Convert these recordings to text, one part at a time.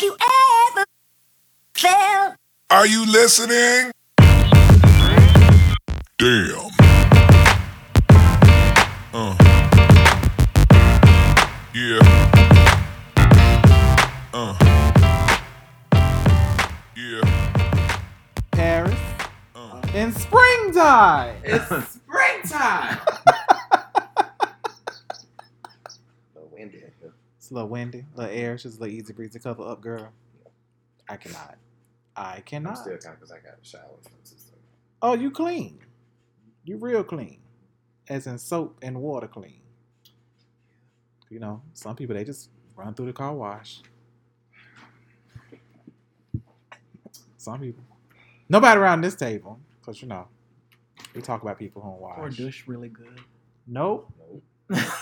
Have you ever felt? Are you listening? Damn. Uh. Yeah. Uh. Yeah. Paris. Uh. In springtime. It's springtime. Oh, windy. It's a little windy, a little air, just a little easy breezy cover up, girl. I cannot. I I'm cannot. still kind because I got a shower from the system. Oh, you clean. You real clean. As in soap and water clean. You know, some people they just run through the car wash. Some people. Nobody around this table, because you know, we talk about people who don't Or wash. douche really good. Nope. Nope.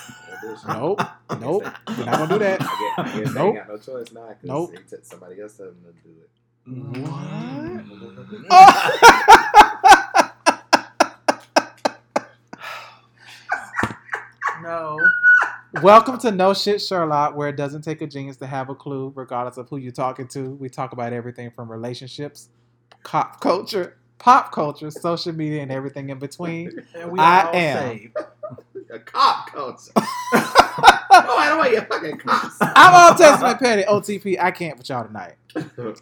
Nope. Nope. We're not gonna do that. I guess, I guess Nope. got no choice now because Nope. somebody else telling them to do it. What? No. Welcome to No Shit Sherlock, where it doesn't take a genius to have a clue, regardless of who you're talking to. We talk about everything from relationships, pop culture, pop culture, social media, and everything in between. And we I all am. saved. A cop culture. oh, I don't want you fucking cops. I'm all Testament Petty, OTP. I can't with y'all tonight.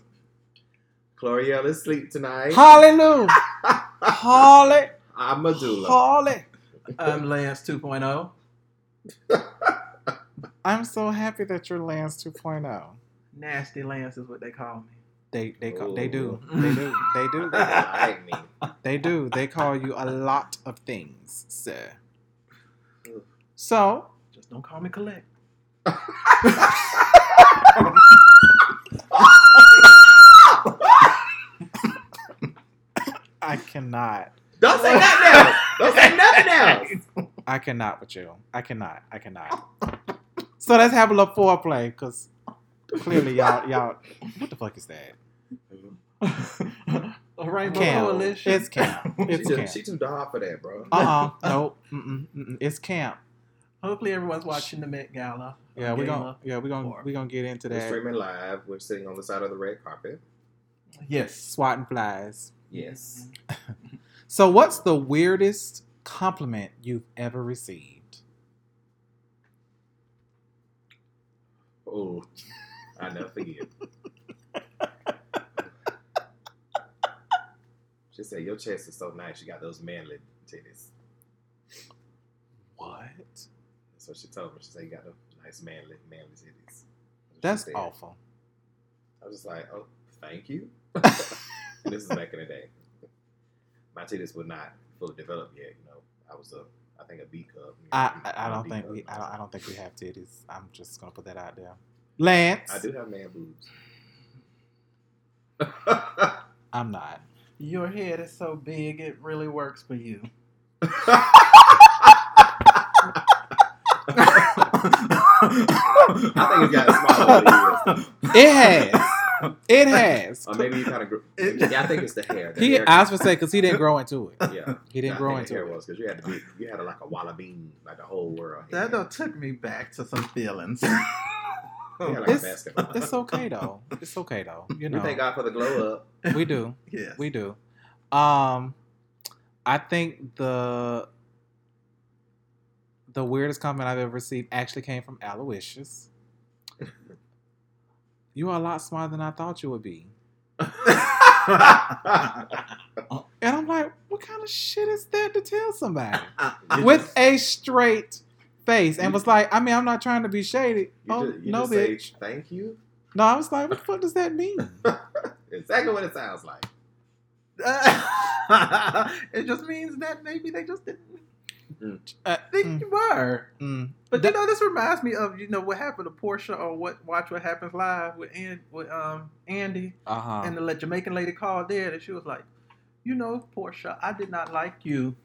Cloriel is asleep tonight. Hallelujah. Holly. I'm Medulla. Holly. I'm Lance oh. 2.0. I'm so happy that you're Lance 2.0. Nasty Lance is what they call me. They they call, oh. they do they do they do I mean, they do they call you a lot of things, sir. So Just don't call me collect. I cannot. don't say nothing else. Don't say nothing else. I cannot with you. I cannot. I cannot. So let's have a little foreplay, cause clearly y'all y'all. What the fuck is that? A Rainbow Camp. Coalition. It's camp. She, It's just, camp. she too dark for that, bro. Uh uh Nope. Mm-mm, mm-mm. It's camp. Hopefully everyone's watching the Met Gala. Yeah, we're gonna yeah we're gonna Or- we gonna get into that. We're streaming live. We're sitting on the side of the red carpet. Yes. Swatting flies. Yes. Mm-hmm. So what's the weirdest compliment you've ever received? Oh, I never forget. she said, "Your chest is so nice. You got those manly titties." What? That's what she told me. She said, "You got those nice manly manly titties." That's That's said. awful. I was just like, "Oh, thank you." This is back in the day. My titties were not fully developed yet. You know, I was a, I think a B cup. you know, I B- I, I a don't think we I don't, I don't think we have titties. I'm just gonna put that out there. Lance, I do have man boobs. I'm not. Your head is so big, it really works for you. I think it's gotten smaller over the years. It has. It has. Or maybe you kind of. Grew, It- yeah, I think it's the hair. The He, hair I was gonna say because he didn't grow into it. yeah, He didn't I grow into hair it. was because you had to be, you had a, like a wallabean, like the whole world. That though took me back to some feelings. You had like It's, it's okay though. It's okay though. You You know, thank God for the glow up. we do. yes. We do. Um, I think the the weirdest comment I've ever received actually came from Aloysius. You are a lot smarter than I thought you would be. Uh, and I'm like, what kind of shit is that to tell somebody? With a straight face. And was like, I mean, I'm not trying to be shady. You oh, just, you no, just say bitch. thank you. No, I was like, what the fuck does that mean? Exactly what it sounds like. it just means that maybe they just didn't Uh, think mm, you were. mm. But you know, this reminds me of you know what happened to Portia or what Watch What Happens Live with An- with um Andy Uh-huh. and the la- Jamaican lady called there and she was like, you know, Portia, I did not like you.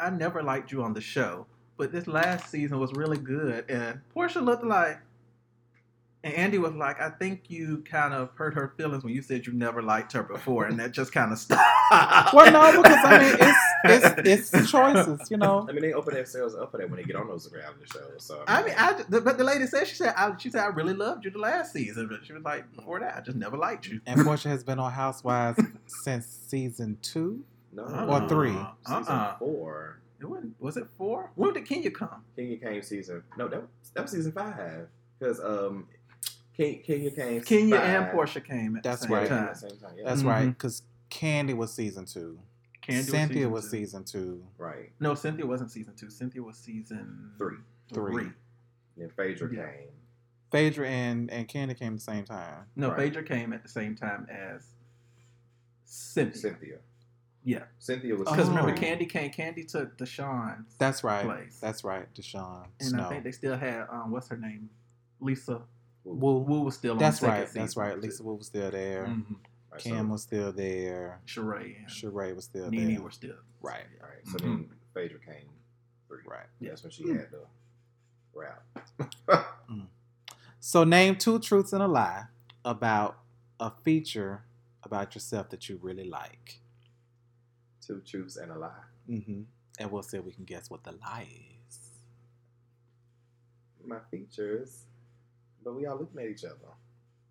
I never liked you on the show, but this last season was really good. And Portia looked like, And Andy was like, I think you kind of hurt her feelings when you said you never liked her before, and that just kind of stopped. Well, no, because I mean, it's it's it's choices, you know. I mean, they open themselves up for that when they get on those reality shows. So I mean, I the- but the lady said she said I, she said I really loved you the last season, but she was like before that I just never liked you. And Portia has been on Housewives since season two. no, Or three. season Uh-uh. four. It wasn't. Was it four? When did Kenya come? Kenya came season. No, that was, that was season five because um, Ken, Kenya came. Kenya five. and Portia came at That's the same right. Time. at the same time. Yeah. That's Mhm. right, because Candy was season two. Candy Cynthia was was season season two. right. No, Cynthia wasn't season two. Cynthia was season Three. Three. Then Phaedra Yeah. came. Phaedra and, and Candy came at the same time. No, Right. Phaedra came at the same time as Cynthia. Cynthia. Yeah, Cynthia was. because Oh. remember Candy came. Candy took DeShawn's That's right. place. That's right. DeShawn and Snow. I think they still had um, what's her name, Lisa. Wu. Wu was still on. That's second right. That's right. Lisa Wu was still there. Mhm. Right, Cam so, was still there. Sheree and Sheree was still Nene there. were still Right. right. So then Phaedra came. Three. Right. That's when she had the rap. So name two truths and a lie about a feature about yourself that you really like. Two truths and a lie. Mm-hmm. And we'll see if we can guess what the lie is. My features, but we all looking at each other.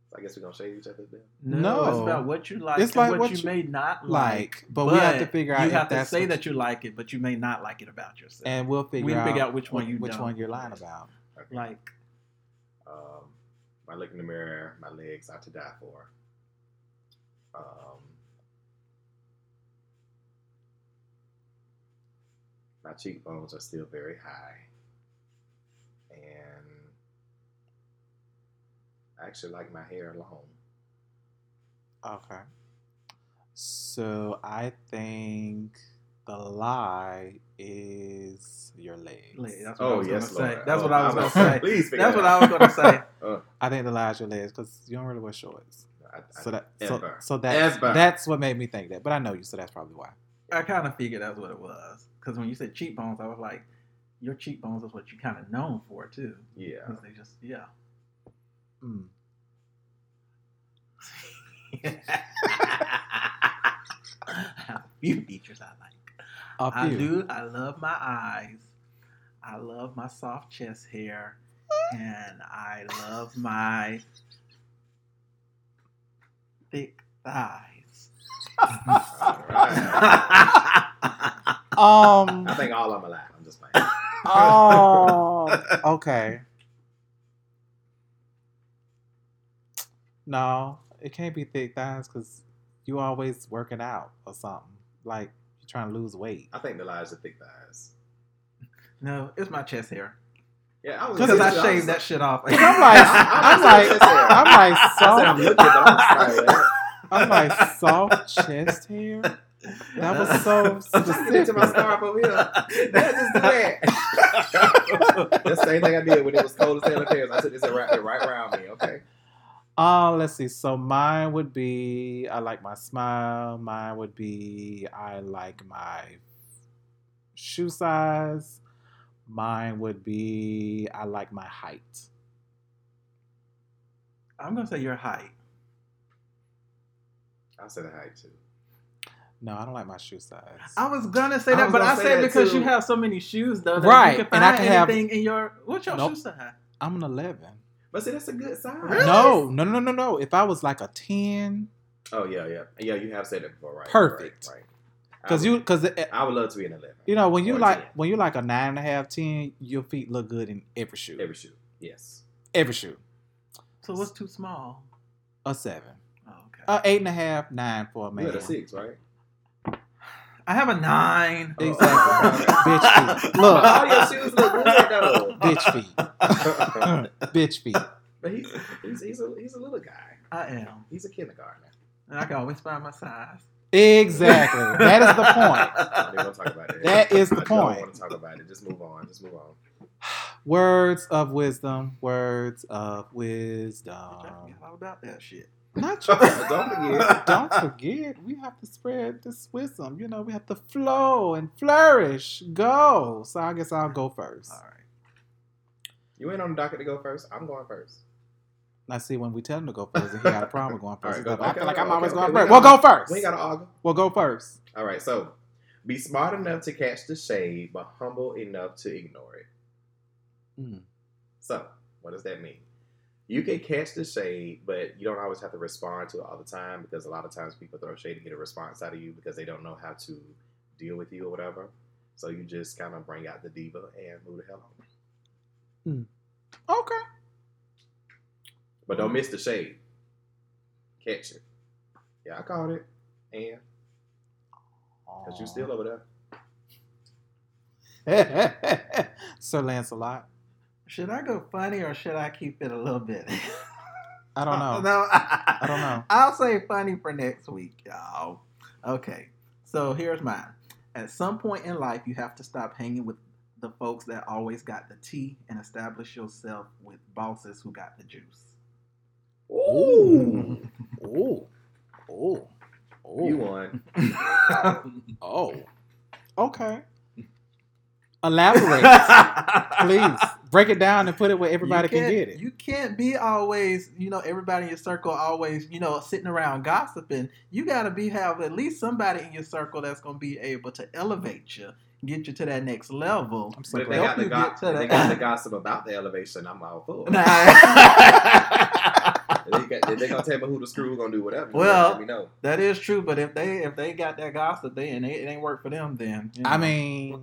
So I guess we're gonna shade each other then. No, No. it's about what you like It's and like what, what you, you may not like. Like, but, we have to figure out You if have to that's say that you like it, but you may not like it about yourself. and we'll figure, We out, figure out which one you which don't. one you're lying about. Okay. like Um, I look in the mirror, my legs are to die for. Um, my cheekbones are still very high. And I actually like my hair long. Okay. So I think the lie is your legs. leg. That's what I Oh, was yes, gonna say. That's Oh, what I was I'm gonna say. Please That's what. I was gonna say. Uh, I think the lie is your legs because you don't really wear shorts. I, I, So that so, ever. so that's Ever. that's what made me think that. But I know you, so that's probably why. I kind of figured that's what it was. Because when you said cheekbones, I was like, your cheekbones is what you kind of known for too. yeah. 'Cause they just yeah. Mm. a few features I like. A I few. do. I love my eyes. I love my soft chest hair, and I love my thick thighs. Um. I think all of them are alive. I'm just playing. Oh. Okay. No, it can't be thick thighs because you always working out or something. Like you're trying to lose weight. I think the lies are thick thighs. no, it's my chest hair Yeah, I was because I was- shaved that shit off. I'm like, I'm like, I'm like I said I'm soft. looking, but I'm like, I'm like soft chest hair. That was so I'm just getting to my specific. scarf over here. That's just do that. the same thing I did when it was cold as hell in Paris. I took "This is right, right around me." Okay. Uh, let's see. So mine would be I like my smile. Mine would be I like my shoe size. Mine would be I like my height. I'm gonna say your height. I said a height too. No, I don't like my shoe size. I was gonna say that, was but I say said because too. you have so many shoes, though. That Right, You can and I find can have- anything in your what's your Nope. shoe size? I'm an eleven. But see, that's a good sign. Really? No, no, no, no, no. If I was like a ten. Oh yeah, yeah, yeah. You have said it before, right? Perfect. Right. right. because I you would- because I would love to be an eleven. you know when you like 10. when you like a nine and a half, ten, your feet look good in every shoe. every shoe. Yes. Every shoe. So what's too small? A seven. Oh, okay. A eight and a half, nine for a You man. had a six, right? I have a nine. Exactly. Bitch feet. Look. All your shoes look good though. Bitch feet. Bitch feet. but he's, he's he's a he's a little guy. I am, He's a kindergartner. and I can always find my size. Exactly. That is the point. I didn't want to talk about that. That is the I point. Don't want to talk about it. Just move on. Just move on. Words of wisdom. Words of I wisdom. forget all about that shit. Not you. Don't forget. Don't forget, we have to spread this wisdom. You know, we have to flow and flourish. Go. So I guess I'll go first. All right. You ain't on the docket to go first. I'm going first. I see when we tell him to go first, he got a problem going first. Right, go- I okay, feel like okay, I'm always going okay, first. we Well, go first. We ain't got to argue. We'll go first. All right, so be smart enough to catch the shade, but humble enough to ignore it. Mm. So, what does that mean? You can catch the shade, but you don't always have to respond to it all the time because a lot of times people throw shade to get a response out of you because they don't know how to deal with you or whatever. So you just kind of bring out the diva and move the hell on. Hmm. Okay. But don't mm-hmm. miss the shade. Catch it. Yeah, I caught it. And because you still over there. Sir Lancelot. Should I go funny or should I keep it a little bit? I don't know. No, I, don't know. I'll say funny for next week, y'all. Okay, so here's mine. At some point in life, you have to stop hanging with the folks that always got the tea and establish yourself with bosses who got the juice. Ooh. Ooh. Ooh. Ooh. You won. Oh. Okay. Elaborate. Please. Break it down and put it where everybody can get it. You can't be always, you know, everybody in your circle always, you know, sitting around gossiping. You got to be have at least somebody in your circle that's going to be able to elevate you, get you to that next level. I'm so But if they got, the go- to if they got the gossip about the elevation, I'm all for it. Nah. If they, got, if they gonna tell me who the screw gonna do whatever. Well- let me know. that is true, but if they if they got that gossip, they and they, it ain't work for them, then you I mean,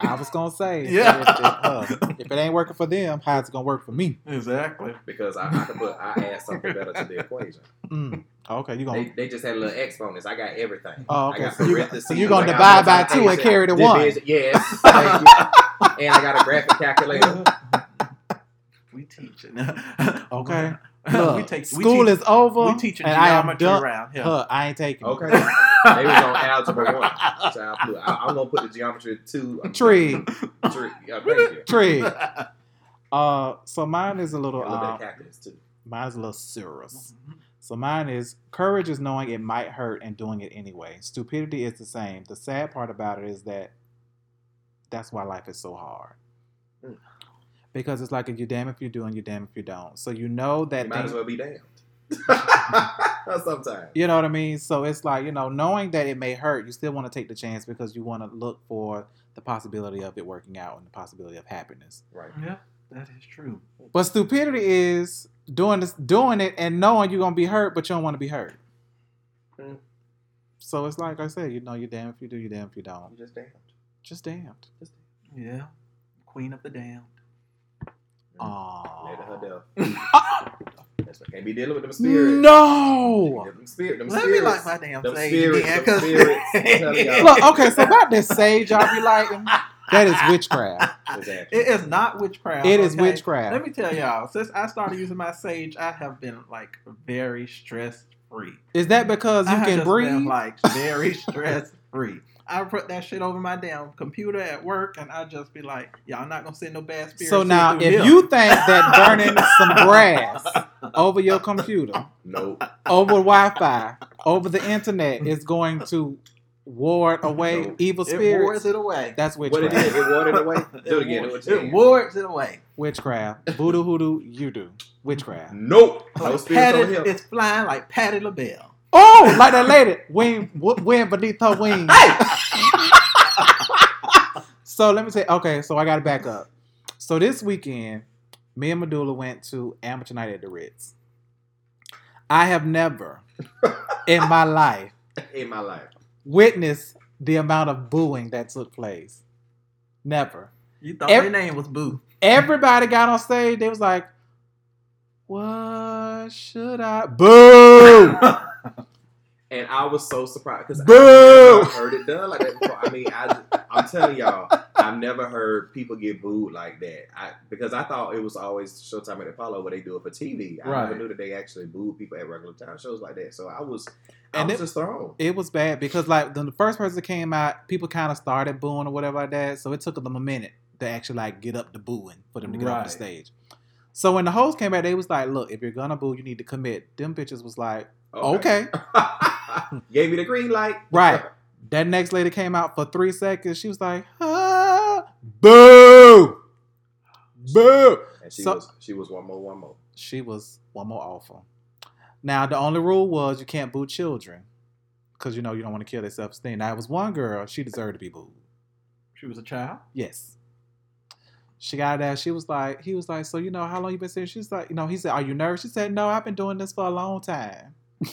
I was gonna say, Yeah. if, it, uh, if it ain't working for them, how's it gonna work for me? exactly. because I, I can put I add something better to the equation. Mm. Okay, you gonna They, they just had a little exponents. I got everything. Oh, I okay. got So you- parentheses, so you gonna I got divide by two and carry the one. division- Yes. and I got a graphic calculator. We teaching. Okay. we Look, take we school teach- is over, we teaching and I am geometry done. around here. Huh, I ain't taking it. Okay. they was on algebra one. So I put, I, I'm gonna put the geometry two. I'm Tree. Tree. Yeah, thank. Tree. Uh, so mine is a little, A little bit uh, of calculus too. mine is a little serious. So mine is courage is knowing it might hurt and doing it anyway. Stupidity is the same. The sad part about it is that that's why life is so hard. Mm. Because it's like if you damn if you do and you damn if you don't. So you know that You might thing- as well be damned. Sometimes. You know what I mean? So it's like, you know, knowing that it may hurt, you still want to take the chance because you want to look for the possibility of it working out and the possibility of happiness. Right. Yeah, that is true. But stupidity is doing this doing it and knowing you're gonna be hurt, but you don't want to be hurt. Mm. So it's like I said, you know, you're damn if you do, you're damn if you don't. I'm just damned. Just damned. Just Yeah, queen of the damned. Mm. Aww. Led her death. That's why can't be dealing with them spirits. No. Them spirit, them Let me spirits. like my damn Them sage spirits, again, them 'cause- spirits. I'm telling y'all. Look, okay, so about this sage y'all be lighting, that is witchcraft. Exactly. It is not witchcraft. It is okay? witchcraft. Let me tell y'all, since I started using my sage, I have been like very stress free. Is that because you I have can just breathe? Been, like very stress free. I put that shit over my damn computer at work, and I just be like, "Y'all not gonna send no bad spirits." So now, if here." you think that burning some grass over your computer, Nope. over Wi-Fi, over the internet is going to ward away No. evil it spirits, wards it away. that's What it witchcraft. it watered away. Do it again. Wards- it again. It wards it away. Witchcraft. Voodoo, hoodoo, you do. Witchcraft. Nope. Like Patti, it's flying like Patti LaBelle. Oh, like that lady. Wing, w- wind beneath her wings. so let me say, okay, so I got to back up. So this weekend, me and Medulla went to Amateur Night at the Ritz. I have never in my life In my life. witnessed the amount of booing that took place. Never. You thought Ev- their name was Boo. Everybody got on stage. They was like, "What should I boo? And I was so surprised because Boo! I heard it done like that before. I mean, I, I'm telling y'all, I've never heard people get booed like that. I, because I thought it was always Showtime at Apollo where they do it for TV. I Right. never knew that they actually booed people at regular time shows like that. So I was, I And was it- just thrown. It was bad because like when the first person came out, people kind of started booing or whatever like that. So it took them a minute to actually like get up to booing for them to get off the stage. So when the host came back, they was like, "Look, if you're gonna boo, you need to commit." Them bitches was like, "Okay." Gave me the green light. Right. That next lady came out for three seconds. She was like, ah, "Boo, boo." And she So- was, she was one more, one more. she was one more awful. Now the only rule was you can't boo children, because you know you don't want to kill their self esteem. Now it was one girl she deserved to be booed. She was a child. Yes. She got that. She was like, he was like, so you know how long you been saying? She's like, you know, he said, are you nervous? She said, no, I've been doing this for a long time.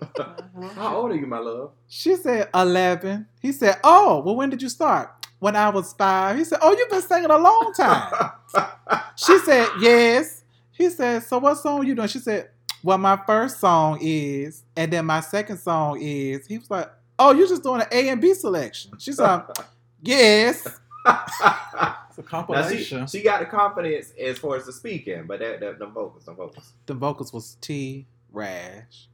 Uh-huh. How old are you, my love? She said 11. He said, oh, well, when did you start? When I was five. He said, oh, you've been singing a long time. She said, yes. He said, so what song you doing? She said, well, my first song is, and then my second song is. He was like, oh, you're just doing an A and B selection. She's like, yes. It's a now she, compilation. she got the confidence as far as the speaking, but that, that them vocals, the vocals. The vocals was T Rash.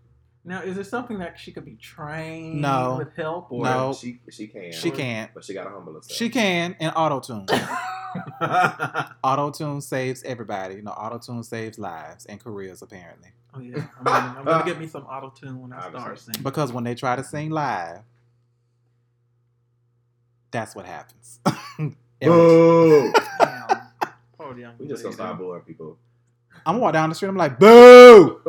Now, is it something that she could be trained No. with help? Or No. she she can. She can't. but she got to humble herself. She can in auto tune. auto tune saves everybody. You know, auto tune saves lives and careers apparently. oh yeah, I'm gonna, I'm gonna get me some auto tune when I start singing. Because when they try to sing live, that's what happens. Every- Boo! Damn. Poor young we just gonna lady. start booing people. I'm walking down the street. I'm like, boo!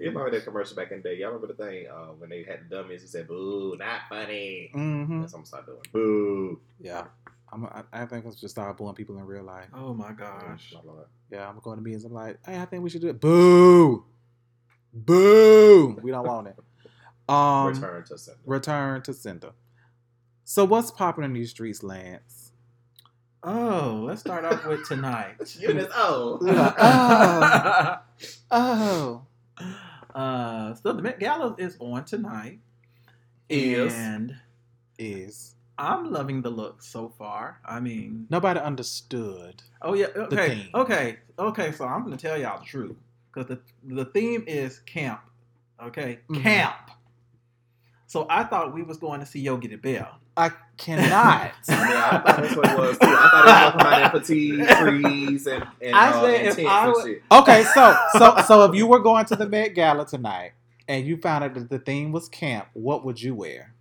You remember that commercial back in the day? Y'all remember the thing uh, when they had the dummies? He said, "Boo, not funny." hmm That's what I'm start doing. Boo. Yeah, I'm, I, I think I'm just start booing people in real life. Oh my gosh. My lord. Yeah, I'm going to meetings. I'm like, hey, I think we should do it. Boo, boo. We don't want it. Um, Return to sender. return to sender. So what's popping in these streets, Lance? Oh, let's start off with tonight. You miss oh. oh, oh, uh, so the Met Gala is on tonight, Is. and is I'm loving the look so far. I mean, nobody understood. oh yeah, okay, okay, okay. So I'm gonna tell y'all the truth because the the theme is camp. Okay, Mhm. camp. So I thought we was going to see Yogi the Bear. I cannot. I I thought that's what it was too. I thought it was talking about that fatigue, freeze, and, and, I uh, said and if tents I and would- shit. okay, so so so if you were going to the Met Gala tonight and you found out that the theme was camp, what would you wear?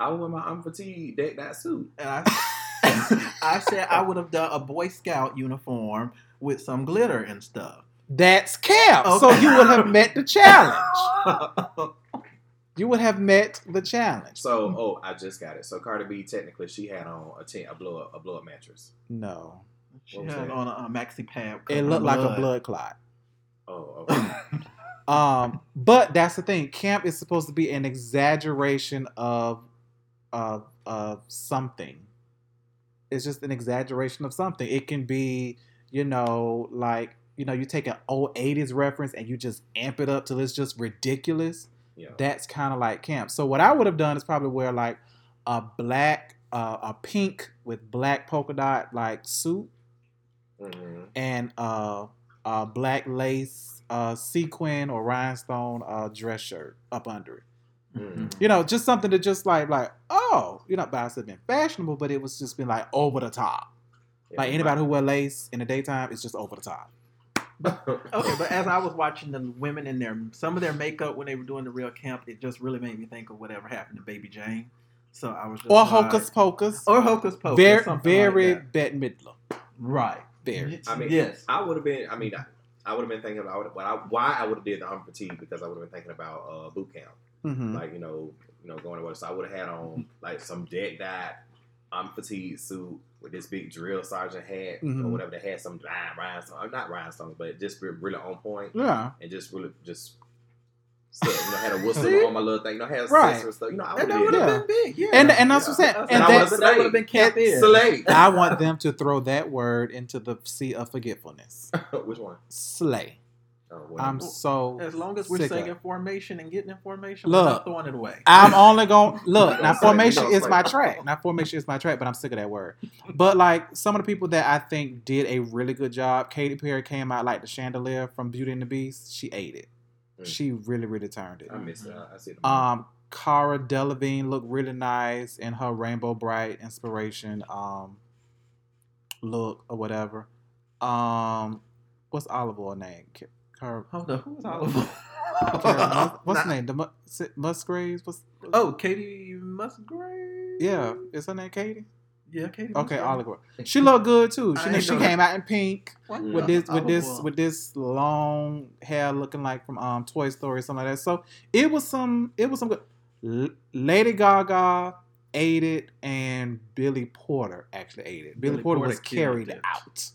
I would wear my I'm fatigued deck that suit. And I, I said I would have done a Boy Scout uniform with some glitter and stuff. That's camp. So you would have met the challenge. You would have met the challenge. So, oh, I just got it. So Cardi B, technically, she had on a tent, a blow up, a blow up mattress. No, she What was had that? on a, a maxi pad. it looked in like a blood clot. Oh, okay. Um, but that's the thing. Camp is supposed to be an exaggeration of of of something. It's just an exaggeration of something. It can be, you know, like you know, you take an old '80s reference and you just amp it up till it's just ridiculous. Yeah. That's kind of like camp. So what I would have done is probably wear like a black, uh, a pink with black polka dot like suit Mhm. and uh, a black lace uh, sequin or rhinestone uh, dress shirt up under it. Mhm. You know, just something to just like like oh, you know, but it's been fashionable, but it was just been like over the top. Yeah, Like anybody who wear lace in the daytime, it's just over the top. Okay, but as I was watching the women in their some of their makeup when they were doing the real camp, it just really made me think of whatever happened to Baby Jane. So I was just Or like- hocus pocus. or hocus pocus, very something very like. Bette Midler. right. Very. I mean, yes. I would have been. I mean, I, I would have been thinking about what I, why I would have did the I'm fatigue because I would have been thinking about uh, boot camp. hmm Like you know, you know, going to work. So I would have had on like some dead out I'm fatigued suit with this big drill sergeant hat Mhm. or whatever that had some rhin- rhinestone, not rhinestones, but just really on point Yeah. and just really just. Still, you know, had a whistle on my little thing. You know, had Right. sensor stuff. You know, I And would that have would have that. been big, yeah. And and that's what I'm saying. That's- And that, that would have been camp is. Slay. I want them to throw that word into the sea of forgetfulness. Which one? Slay. Oh, I'm so As long as we're saying it. formation and getting information, Look. we're not throwing it away. I'm only going to look. We Now formation is my track. Now formation is my track, but I'm sick of that word. But like some of the people that I think did a really good job. Katy Perry came out like the chandelier from Beauty and the Beast. She ate it. Mm. She really really turned it. I missed it. I, I see it. Um, Cara Delevingne looked really nice in her Rainbow Brite inspiration um look or whatever. Um, what's Olive Oil name? Ca- Cara, Hold on, who was Oliver? Cara Mus- what's her name? The Mu- Musgraves? What's Oh, Katie Musgrave. yeah? Is her name Katie? Yeah, Katie. Okay, Holmes. Olive She looked good too. She she know came out in pink What? with with this with this with this long hair looking like from um Toy Story or something like that. So it was some it was some good. L- Lady Gaga ate it and Billy Porter actually ate it. Billy, Billy Porter, Porter was carried it. out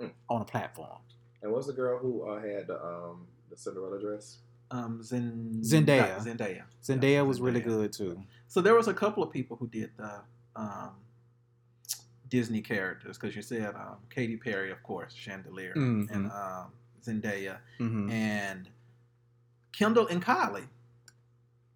Mm. on a platform. And what's the girl who uh, had the um the Cinderella dress? um Zen- Zendaya. Zendaya. Zendaya Yeah, was really good too. So there was a couple of people who did the um, Disney characters because you said um, Katy Perry, of course, Chandelier, Mhm. and um, Zendaya, hmm and Kendall and Kylie.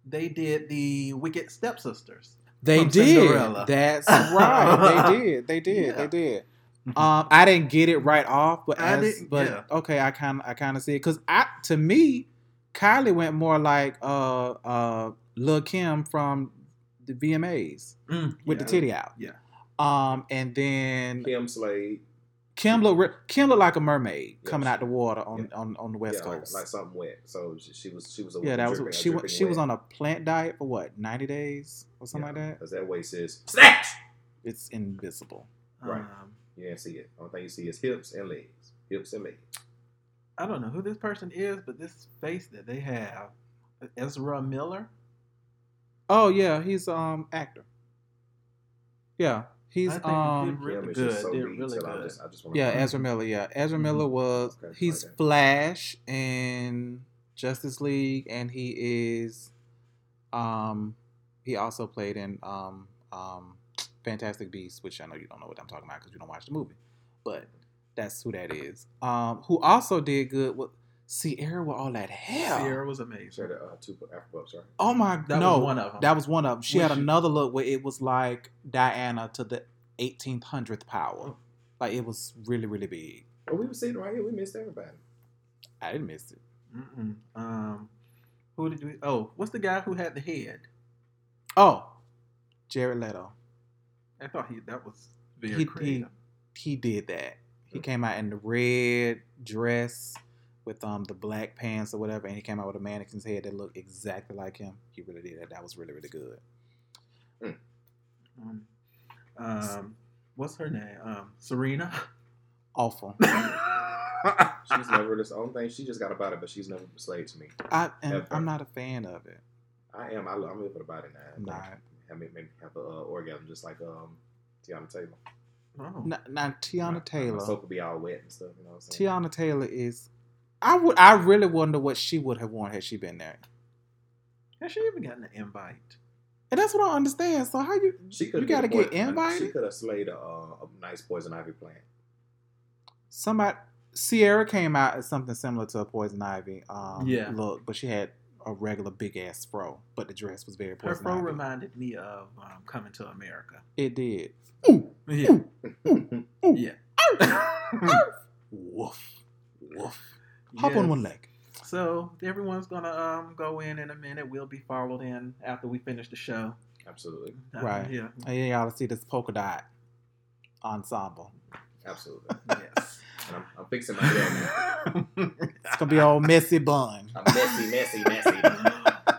They did the Wicked Stepsisters. They did. Cinderella. That's right. they did. They did. Yeah. They did. Um, I didn't get it right off, but I as, but yeah. okay, I kind of I kind of see it because I to me, Kylie went more like uh uh Lil Kim from the VMAs Mm, with yeah. the titty out. Yeah. Um, and then Kim Slade. Kim looked Kim looked like a mermaid Yeah, coming out the water on yeah. on, on the west yeah, coast. like something wet. So she, she was she was a yeah, that was a she. wa- dripping She was on a plant diet for what ninety days or something like that. Because that waist is snatch. It's invisible. Right. Um, You didn't see it. Only thing you see is hips and legs. Hips and legs. I don't know who this person is, but this face that they have, Ezra Miller. Oh yeah, he's um actor. Yeah, he's I think um he did really good. just so did really till I good. just I just yeah Ezra Miller. Yeah, Ezra Miller was Okay, he's like that. Flash in Justice League, and he is um he also played in um um Fantastic Beasts, which I know you don't know what I'm talking about because you don't watch the movie, but that's who that is. Um, who also did good with Ciara with all that hair. Ciara was amazing. She had uh, two Afro Bucks, right? Oh my That no, was one of them. That was one of them. She Was had she- another look where it was like Diana to the 1800th power. Like it was really, really big. Oh, we were sitting right here. We missed everybody. I didn't miss it. Mm-mm. Um, who did we? Oh, what's the guy who had the head? Oh, Jared Leto. I thought he that was very He, he creative. he did that. He came out in the red dress with um the black pants or whatever, and he came out with a mannequin's head that looked exactly like him. He really did that. That was really, really good. Um, um, what's her name? Um, Serena. Awful. She's never this own thing. She just got about it, but she's never slayed to me. I and Ever. I'm not a fan of it. I am. I, I'm here for the body now. I'm not. Have me maybe have a uh, orgasm just like um Teyana Taylor. Oh. Now, now Teyana My Taylor. soap will be all wet and stuff. You know what I'm saying? Teyana Taylor is. I would. I really wonder what she would have worn had she been there. Has she even gotten an invite? And that's what I understand. So how you? She could. You gotta get She invited? She could have slayed a, uh, a nice poison ivy plant. Somebody. Ciara came out as something similar to a poison ivy. Um, Yeah. Look, but she had a regular big ass fro, but the dress was very Her poison fro reminded me of um, Coming to America. It did. Yeah. yeah. Woof. Woof. Hop on one leg. So everyone's gonna um go in in a minute. We'll be followed in after we finish the show. Absolutely. Uh, Right. Yeah. And y'all see this polka dot ensemble. Absolutely. Yes. And I'm, I'm fixing my hair now. It's gonna be all messy bun. I'm messy, messy, messy.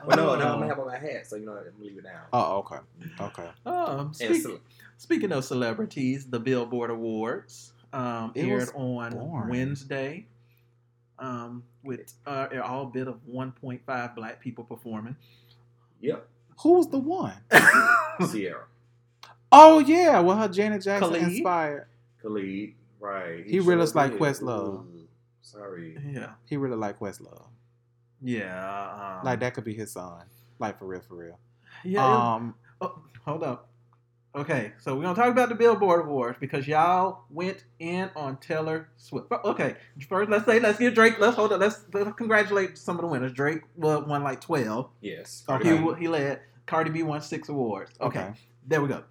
Well, no, no, I'm gonna have on my hat, so you know I'm gonna leave it down. Oh, okay. Okay. Um, speak, so- speaking of celebrities, the Billboard Awards um, aired on boring. Wednesday um, with uh, all bit of 1.5 black people performing. Yep. Who was the one? Ciara, Oh yeah, well her Janet Jackson Khalid? inspired. Khalid, right? He really sure like did. Questlove. Ooh, Sorry. yeah, He really liked Questlove. yeah, um, Like that could be his son. Like for real, for real. Yeah. Um, oh, hold up. Okay, so we're gonna talk about the Billboard Awards because y'all went in on Taylor Swift. Okay, first let's say let's give Drake. Let's hold up. Let's, let's congratulate some of the winners. Drake well, won like twelve. Yes. Okay. He he led. Cardi B won six awards. Okay, okay. there we go.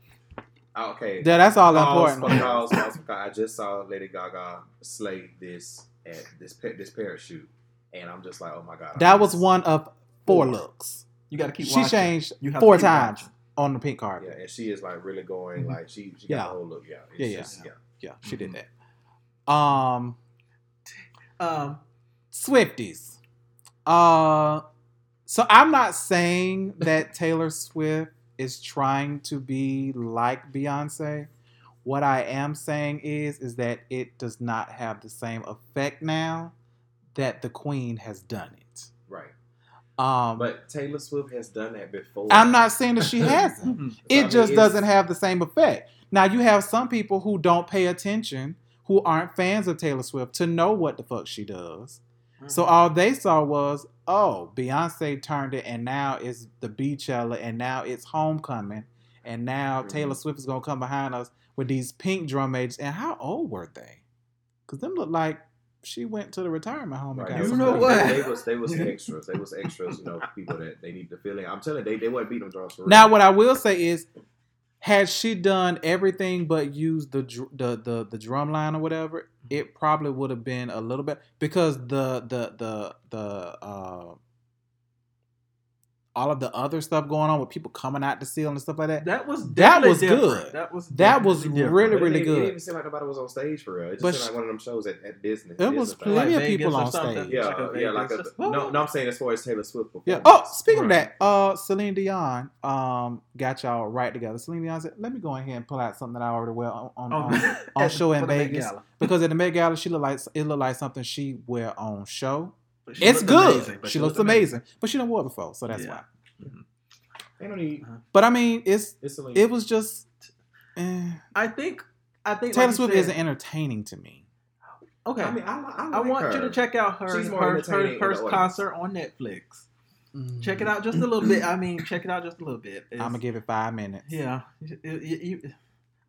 Ah, Okay. Yeah, that's all Pause, important. pause, pause, pause. I just saw Lady Gaga slay this at this this parachute, and I'm just like, oh my god. That was one of four Four. looks. You got to keep. She watching. changed You have four times watching. on the pink card. Yeah, and she is like really going Mhm. like she she Yeah. got the whole look. Yeah. It's Yeah, yeah. just- yeah. Yeah, she did Mhm. that. Um, Um, Swifties. Uh, so I'm not saying that Taylor Swift is trying to be like Beyonce. What I am saying is is that it does not have the same effect now that the Queen has done it. Right. Um, But Taylor Swift has done that before. I'm not saying that she hasn't. So, I it mean, just doesn't have the same effect. Now you have some people who don't pay attention, who aren't fans of Taylor Swift, to know what the fuck she does. So all they saw was, oh, Beyonce turned it, and now it's the Beachella, and now it's Homecoming, and now Mhm. Taylor Swift is gonna come behind us with these pink drum majors. And how old were they? Because them look like she went to the retirement home. and Right. got They You know what? They, they was they was extras. They was extras. You know, people that they need to fill in. I'm telling you, they they wasn't beating them drums for real. Now, what I will say is, had she done everything but used the dr- the the, the drum line or whatever, it probably would have been a little bit because the the the the uh, all of the other stuff going on with people coming out to seal and stuff like that. That was That was different. good. That was That was definitely different. really, But it really didn't- It good. didn't even seem like nobody was on stage for real. It just But seemed like one of them shows at, at Disney. There was plenty thing. of Vegas people on stage. Yeah, Like a yeah, like a, Vegas. no, no. I'm saying as far as Taylor Swift Yeah. Oh, speaking Right. of that, uh, Celine Dion, um, got y'all right together. Celine Dion said, "Let me go in here and pull out something that I already wear on on, Oh, on, on show in for Vegas Gala. because at the Met Gala she looked like it looked like something she wear on show. But it's good. amazing, but she, looks amazing, but she done wore it before, so that's Yeah. why. Mm-hmm. Ain't no need. Uh-huh. But I mean, it's It's it was just eh. I think I think Taylor like Swift said- isn't entertaining to me. Okay. I mean, I, li- I, I want her. you to check out her She's her, her first concert on Netflix. Mm. Check it out just a little bit. I mean, check it out just a little bit. I'm gonna give it five minutes. Yeah, It- it- you-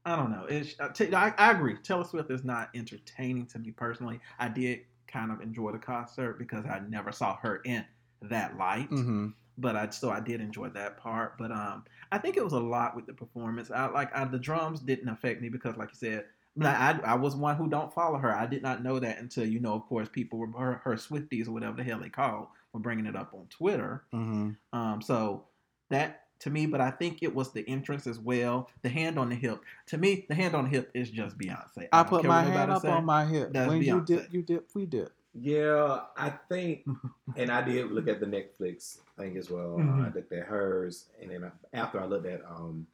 I don't know. It's, I, t- I I agree. Taylor Swift is not entertaining to me personally. I did kind of enjoy the concert because I never saw her in that light, hmm but I so I did enjoy that part. But um, I think it was a lot with the performance. I like I, the drums didn't affect me because, like you said. I, I, I was one who don't follow her. I did not know that until you know, of course, people were her, her Swifties or whatever the hell they call were bringing it up on Twitter. hmm Um, so that to me, but I think it was the entrance as well. The hand on the hip. To me, the hand on the hip is just Beyonce. I don't put my hand up say. on my hip. That's when you Beyonce. dip, you dip, we dip. Yeah, I think, and I did look at the Netflix thing as well. Uh, I Mhm. looked at hers, and then after I looked at um,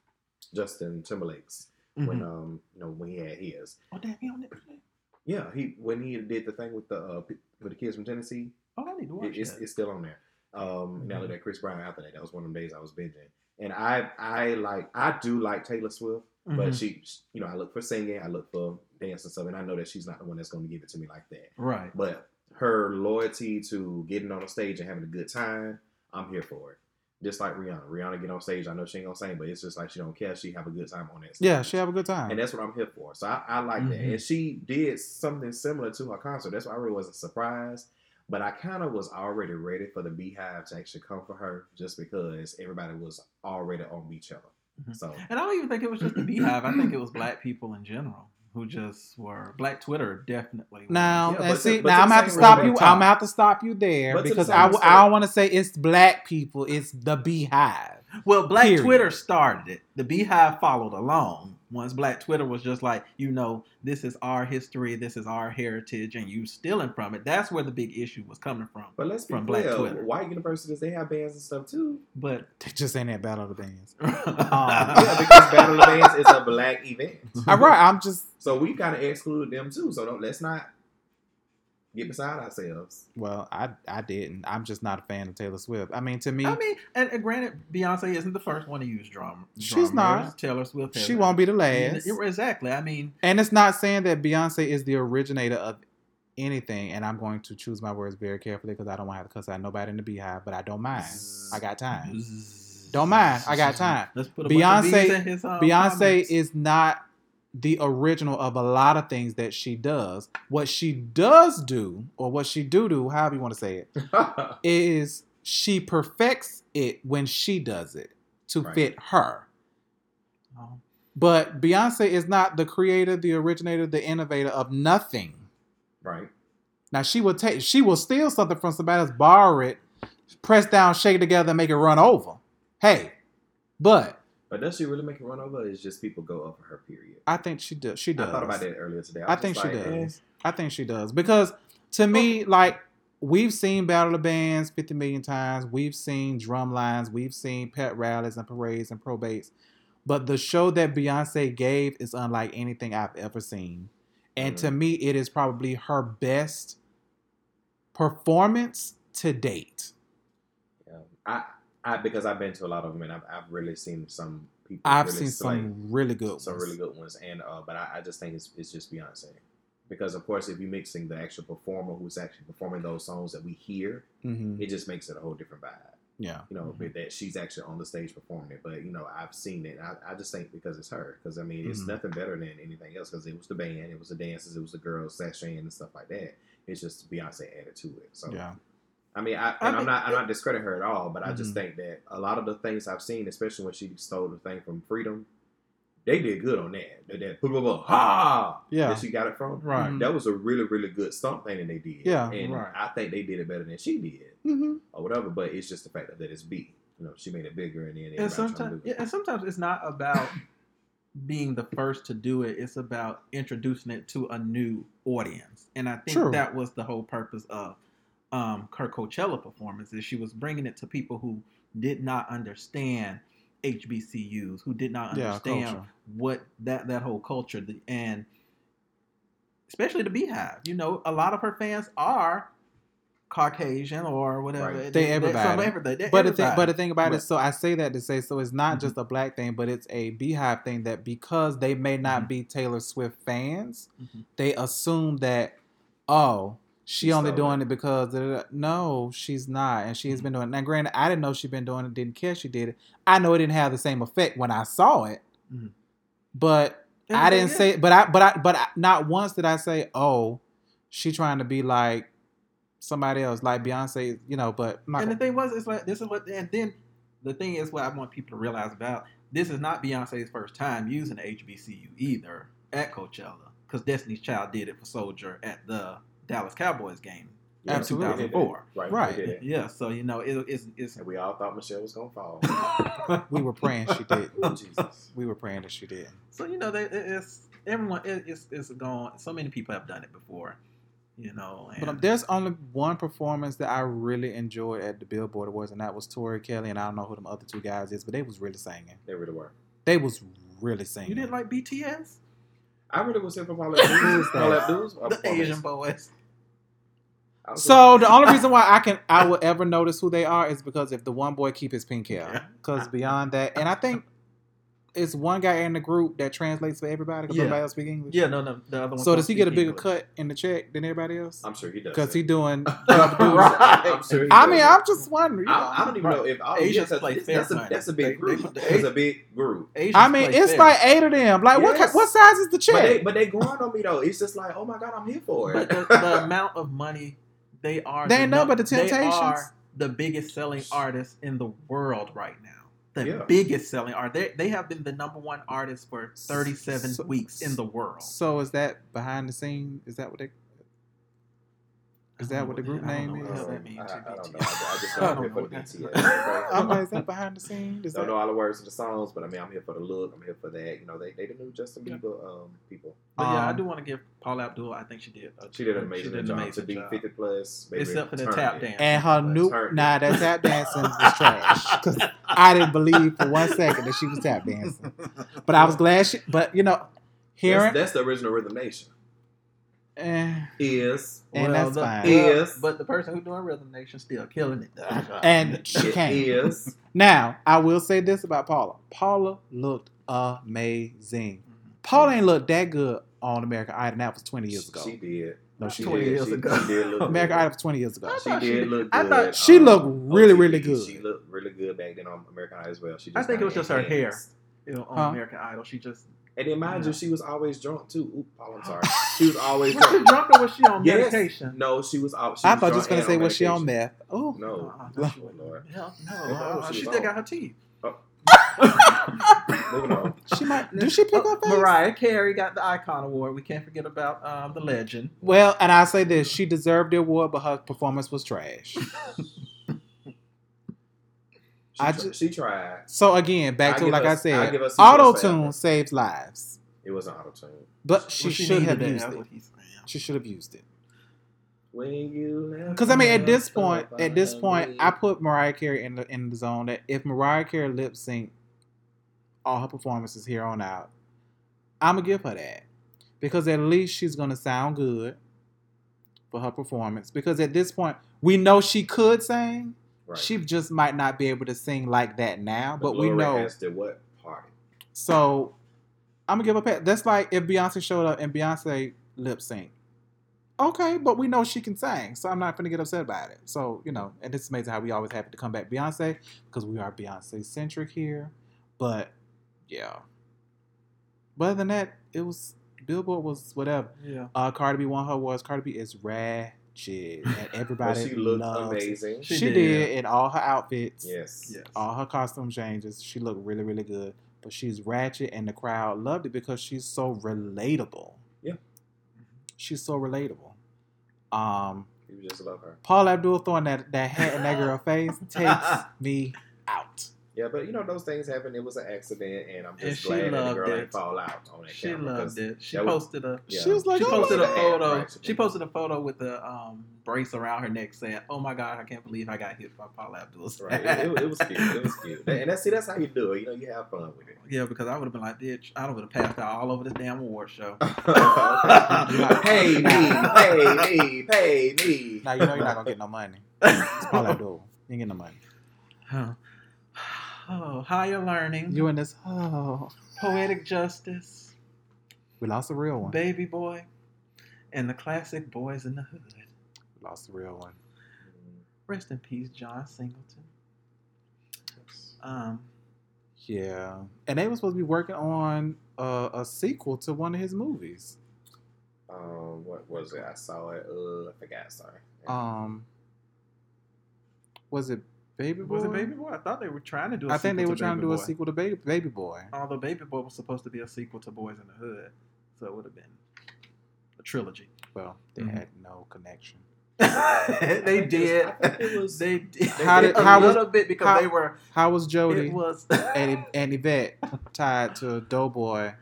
Justin Timberlake's when Mhm. um, you know when he had his. Oh damn, he on Netflix. Yeah, he when he did the thing with the uh, with the kids from Tennessee, Oh, I need to watch it, it's, that. it's still on there. Um, and I Mhm. looked at Chris Brown after that. That was one of the days I was binging, and I I like I do like Taylor Swift, but Mhm. she you know I look for singing, I look for dance and stuff, and I know that she's not the one that's going to give it to me like that. right. But her loyalty to getting on a stage and having a good time, I'm here for it. Just like Rihanna. Rihanna get on stage, I know she ain't gonna sing, but it's just like she don't care. She have a good time on that stage. Yeah, she have a good time. and that's what I'm here for. So I, I like that. Mhm. And she did something similar to her concert. That's why I really wasn't surprised. But I kind of was already ready for the Beehive to actually come for her, just because everybody was already on Beachella. Mhm. So And I don't even think it was just the Beehive. I think it was black people in general who just were black Twitter definitely. Now, Yeah, and but see, but now I'm gonna have to stop way- you. I'm gonna have to stop you there But to the because I, I, w- I extent- don't want to say it's black people. It's the Beehive. Well, Black Period. Twitter started it. The Beehive followed along. Once Black Twitter was just like, you know, this is our history, this is our heritage, and you stealing from it. That's where the big issue was coming from. but let's be From Black clear, Twitter. white universities they have bands and stuff too. But They just ain't that battle of the bands. Um, yeah, because Battle of the Bands is a black event. All right, I'm just So we kind of exclude them too. So don't let's not get beside ourselves. well, I I didn't. I'm just not a fan of Taylor Swift. I mean, to me, I mean, and, and granted, Beyonce isn't the first one to use drum. She's not. Taylor Swift. has she won't be the last. Yeah, Exactly. I mean, And it's not saying that Beyonce is the originator of anything. And I'm going to choose my words very carefully because I don't want to have to cuss out nobody in the Beehive, but I don't mind. I got time. Don't mind. I got time. Let's put a Beyonce- bunch of in his, um, Beyonce comments. is not the original of a lot of things that she does. What she does do, or what she do do, however you want to say it, is she perfects it when she does it to Right. fit her. Oh. But Beyonce is not the creator, the originator, the innovator of nothing. right. Now she will take she will steal something from somebody else, borrow it, press down, shake it together, and make it run over. Hey, but But does she really make it run over? Or is just people go over her period? I think she does. She does. I thought about that earlier today. I was think she like, eh. does. I think she does because to me, like we've seen Battle of the Bands 50 million times. We've seen drum lines. We've seen pet rallies and parades and probates. But the show that Beyonce gave is unlike anything I've ever seen. And to me, it is probably her best performance to date. Yeah. I, I because I've been to a lot of them and I've, I've really seen some people. I've really seen slay some really good some ones. really good ones, and uh, but I, I just think it's, it's just Beyonce. Because of course, if you're mixing the actual performer who's actually performing those songs that we hear, hmm it just makes it a whole different vibe. Yeah. You know, Mm-hmm. that she's actually on the stage performing it. But you know, I've seen it. I, I just think because it's her. Because I mean, it's Mhm. nothing better than anything else. Because it was the band, it was the dances, it was the girls sashaying and stuff like that. It's just Beyonce added to it. So Yeah. I mean, I, I and I'm mean, not I'm not discrediting her at all, but I just Mhm. think that a lot of the things I've seen, especially when she stole the thing from Freedom, they did good on that. That, that blah, blah, blah, ha Yeah. that she got it from. Right. Mhm. That was a really really good stunt thing that they did. Yeah, and right. I think they did it better than she did hmm or whatever. But it's just the fact that it's B. You know, she made it bigger, and then and everybody trying to sometimes do yeah, it. and sometimes it's not about being the first to do it it's about introducing it to a new audience and i think True. that was the whole purpose of um her coachella performances. she was bringing it to people who did not understand hbcus who did not understand Culture. what that that whole culture the, and especially the Beyhive you know a lot of her fans are caucasian or whatever Right. They some everybody. everything they're But the thing, but the thing about it, so I say that to say, so it's not Mhm. just a black thing, but it's a Beyhive thing that because they may not Mhm. be Taylor Swift fans, Mhm. they assume that, oh, she only doing it. it because no, she's not, and she has been doing it. Now, granted, I didn't know she'd been doing it, didn't care she did it. I know it didn't have the same effect when I saw it, Mhm. but And I didn't thing say, is- but I, but I, but I, not once did I say, oh, she trying to be like somebody else, like Beyonce, you know. But and the thing was, it's like this is what, and then the thing is, what I want people to realize about this is not Beyonce's first time using HBCU either at Coachella, because Destiny's Child did it for Soldier at the Dallas Cowboys game in Absolutely. they 2004. Right, Right. They. Yeah, so you know, it, it's it's. And we all thought Michelle was gonna fall. we were praying she did. Oh, Jesus. We were praying that she did. so you know, they, it's everyone. It, it's it's gone. So many people have done it before, you know. And, But um, there's only one performance that I really enjoyed at the Billboard Awards, and that was Tori Kelly, and I don't know who them other two guys is, but they was really singing. They really were. They was really singing. you didn't like BTS, I really was here for Paula Abdul. Paula Abdul's the Asian boys. I was So the only reason why I can I will ever notice who they are is because if the one boy keep his pink hair. Because beyond that, and I think it's one guy in the group that translates for everybody because Yeah. everybody else speak English. Yeah, no, no, the other one. So does he get a bigger English. cut in the check than everybody else? I'm sure he does. Because that. he doing. Right. I'm sure he I does mean. I'm just wondering. you know. I, I don't even Right. know if all Asians yes, play that's, fair that's, a, that's a big they group. put That's a big group. Asians I mean, it's fair. like eight of them. Like, what Yes. what size is the check? But they, but they growing on me though. It's just like, oh my god, I'm here for But it. the, the amount of money they are. They the ain't nothing num- but the They Temptations. are the biggest selling artists in the world right now. The Yeah. biggest selling art. They they have been the number one artist for 37 So- weeks in the world. So is that behind the scene? Is that what they? Is that what the group name know what the is? hell that Um, means I, don't know. I, I just I know don't I'm here know for what the that- BTS. I'm like, is that behind the scene? Is Don't that? know all the words of the songs, but I mean, I'm here for the look. I'm here for that. You know, they they the new Justin Yeah. Bieber um, people. But yeah, I Um, do want to give Paula Abdul. I think she did. a- She did an amazing did an job amazing to be 50 plus. Baby, Except for the tap dance. And her But new turned nah, that tap dancing was trash because I didn't believe for one second that she was tap dancing. But I was glad she. But you know, That's, hearing that's the original Rhythm Nation. Eh, Is and that's the- fine. Is- but the person who doing Rhythm Nation still killing it. And she can't. is. Now I will say this about Paula. Paula looked amazing. Paula ain't looked that good on American Idol. and That was twenty years ago. She did. No, she 20 did. years she, ago. She did look American. Idol was twenty years ago. I She did she- look I good. thought- She on looked really, OTV. really good. She looked really good back then on American Idol as well. She I think it was just her hair. You know, on Huh? American Idol, she just And then mind Yeah. you, she was always drunk too. Oop, Paul, I'm sorry. She was always was she drunk. drunk or was she on Yes. medication? No, she was out. She I was thought you was drunk gonna say was she on medication. meth? Oh, No. Oh, not sure. Lord. Hell, no, uh, she she still on. got her teeth. Moving on. she might. Do she pick Oh, up? face? Mariah Carey got the Icon Award. We can't forget about um, the legend. Well, and I say this: she deserved the award, but her performance was trash. She, I tr- ju- she tried. So again, back I to like I us- I said, give us C plus auto tune saves lives, It wasn't auto tune. but she Well, should have used it. what. She should have used it. When you Because I mean, at this point, at this about point. I put Mariah Carey in the in the zone that if Mariah Carey lip sync all her performances here on out, I'm gonna give her that because at least she's gonna sound good for her performance. Because at this point, we know she could sing. Right. She just might not be able to sing like that now, but, we Laura know. Has to what party? So I'm gonna give a pat. That's like if Beyonce showed up and Beyonce lip sync. Okay, but we know she can sing, so I'm not gonna get upset about it. So you know, and it's amazing how we always have to come back Beyonce because we are Beyonce centric here. But yeah, but other than that, it was Billboard was whatever. Yeah. Uh, Cardi B won her awards. Cardi B is ratchet, and But everybody she looked loves it. amazing. She, She did. did. in all her outfits Yes. Yes. all her costume changes. She looked really, really good. But she's ratchet, and the crowd loved it because she's so relatable. Yeah. she's so relatable. Um, You just love her. Paula Abdul throwing that that hat in that girl face takes me out. Yeah, but you know those things happen. It was an accident, and I'm And just she glad that the girl it. didn't fall out on that She camera. 'cause loved it. She that was- posted a. yeah. She was like, She "Oh posted my a photo. Right. She posted a photo with the um, brace around her neck, saying, "Oh my God, I can't believe I got hit by Paula Abdul's." Right. It, it, it was cute. It was cute. And that's see, that's how you do it. You know, you have fun with it. yeah, because I would have been like, "Bitch, I would have passed out all over this damn award show." pay me, pay me, pay me. Now you know you're not gonna get no money. It's Paula Abdul. You ain't getting no money. Huh. Oh, higher learning, You in this? Oh, poetic justice, we lost a real one. baby boy, and the classic Boyz n the Hood. We lost a real one. Rest in peace, John Singleton. Um, Yeah, and they were supposed to be working on a, a sequel to one of his movies. Um, what was it? I saw it. Uh, I forgot. Sorry. Um, was it Baby Boy? was it Baby Boy? I thought they were trying to do. A I think they were trying to Baby do a sequel to Baby Baby Boy. Although Baby Boy was supposed to be a sequel to Boyz n the Hood, so it would have been a trilogy. Well, they Mhm. had no connection. they think it did. was- it was- They did. How did- a how was- bit because how- they were. How was Jody It was. and, and Yvette tied to Doughboy?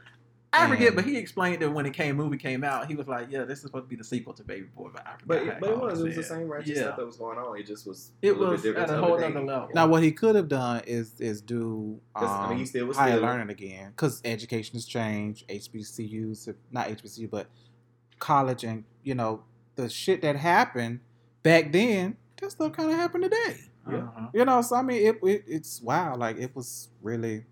I forget, and- but he explained that when it came movie came out, he was like, "Yeah, this is supposed to be the sequel to Baby Boy." But I forgot But it, but it was it was the same ratchet Yeah. stuff that was going on. It just was It a was bit different at a whole other nother day. level. Now, what he could have done is is do 'Cause, I mean, um, he still was higher still- learning again because education has changed. HBCUs, not HBCU, but college and you know the shit that happened back then. That stuff kind of happened today. Yeah. Uh-huh. You know, so I mean, it, it it's wow. Like it was really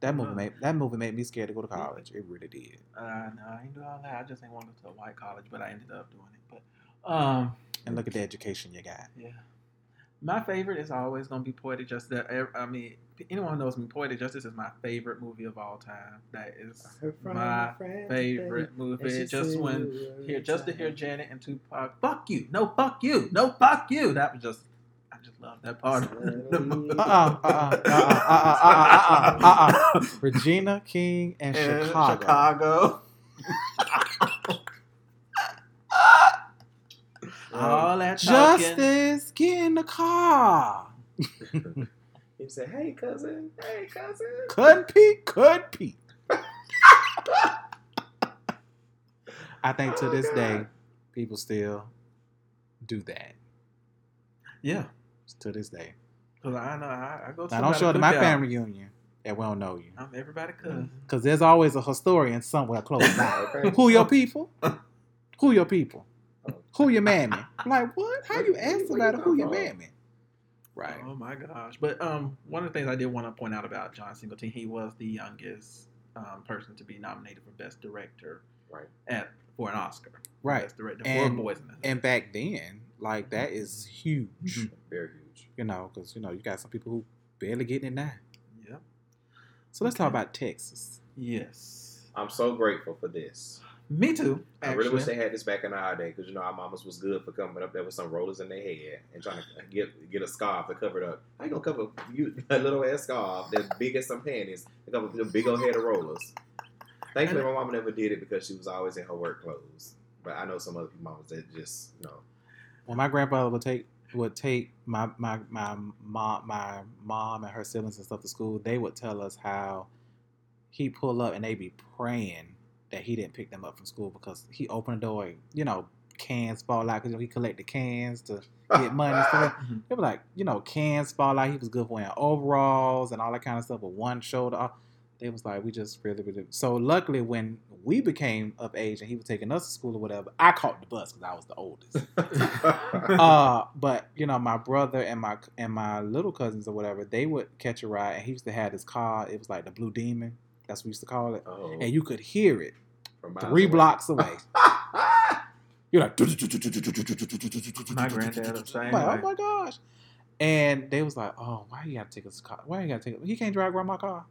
that movie Uh-huh. made that movie made me scared to go to college. It really did. Uh, no, I didn't do all that. I just didn't want to go to a white college, but I ended up doing it. But um, And look at the education you got. yeah, my favorite is always going to be Poetic Justice. I mean, anyone who knows me, Poetic Justice is my favorite movie of all time. That is I heard from my favorite today, movie. Just when here, just to hear. Janet and Tupac, fuck you, no, fuck you, no, fuck you. That was just, I just love that part. of the movie. Uh-uh, uh-uh, uh-uh. uh-uh, uh-uh, uh-uh. Regina King and, And Chicago. Chicago. All that talking. Justice, get in the car. He said, "Hey cousin, hey cousin." Couldn't Pete, couldn't Pete. I think to Oh, this God. day, people still do that. Yeah, To this day. because I know I, I go to. Now, don't show it to my family reunion that we don't know you. I'm everybody cousin. Because there's always a historian somewhere close by. Who your people? Who your people? Who your mammy? I'm like, what? How you Where- ask where about? Who your from? mammy? Right. Oh my gosh! But um, one of the things I did want to point out about John Singleton, he was the youngest um, person to be nominated for Best Director Right. at for an Oscar. Right. Best Director And- for Boyz n the Hood. And back then, like that is huge. Mhm. Very huge. You know, because you know you got some people who barely getting it now. Yep. So let's talk about Texas. Yes. I'm so grateful for this. Me too. I really wish they had this back in our day because you know our mamas was good for coming up there with some rollers in their head and trying to get get a scarf to cover it up. I you gonna cover you a little ass scarf that's big as some panties to cover the big old head of rollers? Thankfully, my mama never did it because she was always in her work clothes. But I know some other mamas that just you know. When my grandfather would take would take my my my mom my mom and her siblings and stuff to school, they would tell us how he pull up and they'd be praying that he didn't pick them up from school because he opened the door, and, you know, cans fall out because he collected cans to get money. and stuff. Mhm. They were like, you know, cans fall out. He was good for wearing overalls and all that kind of stuff with one shoulder. off. They was like, we just really, really. So luckily, when we became of age and he was taking us to school or whatever, I caught the bus because I was the oldest. uh, but you know, my brother and my and my little cousins or whatever, they would catch a ride, and he used to have this car. It was like the Blue Demon. That's what we used to call it, oh, and you could hear it from three away. blocks away. You're like, My granddad was saying, like, oh my gosh. And they was like, oh, why you gotta take his car? Why you gotta take it? He can't drive around my car.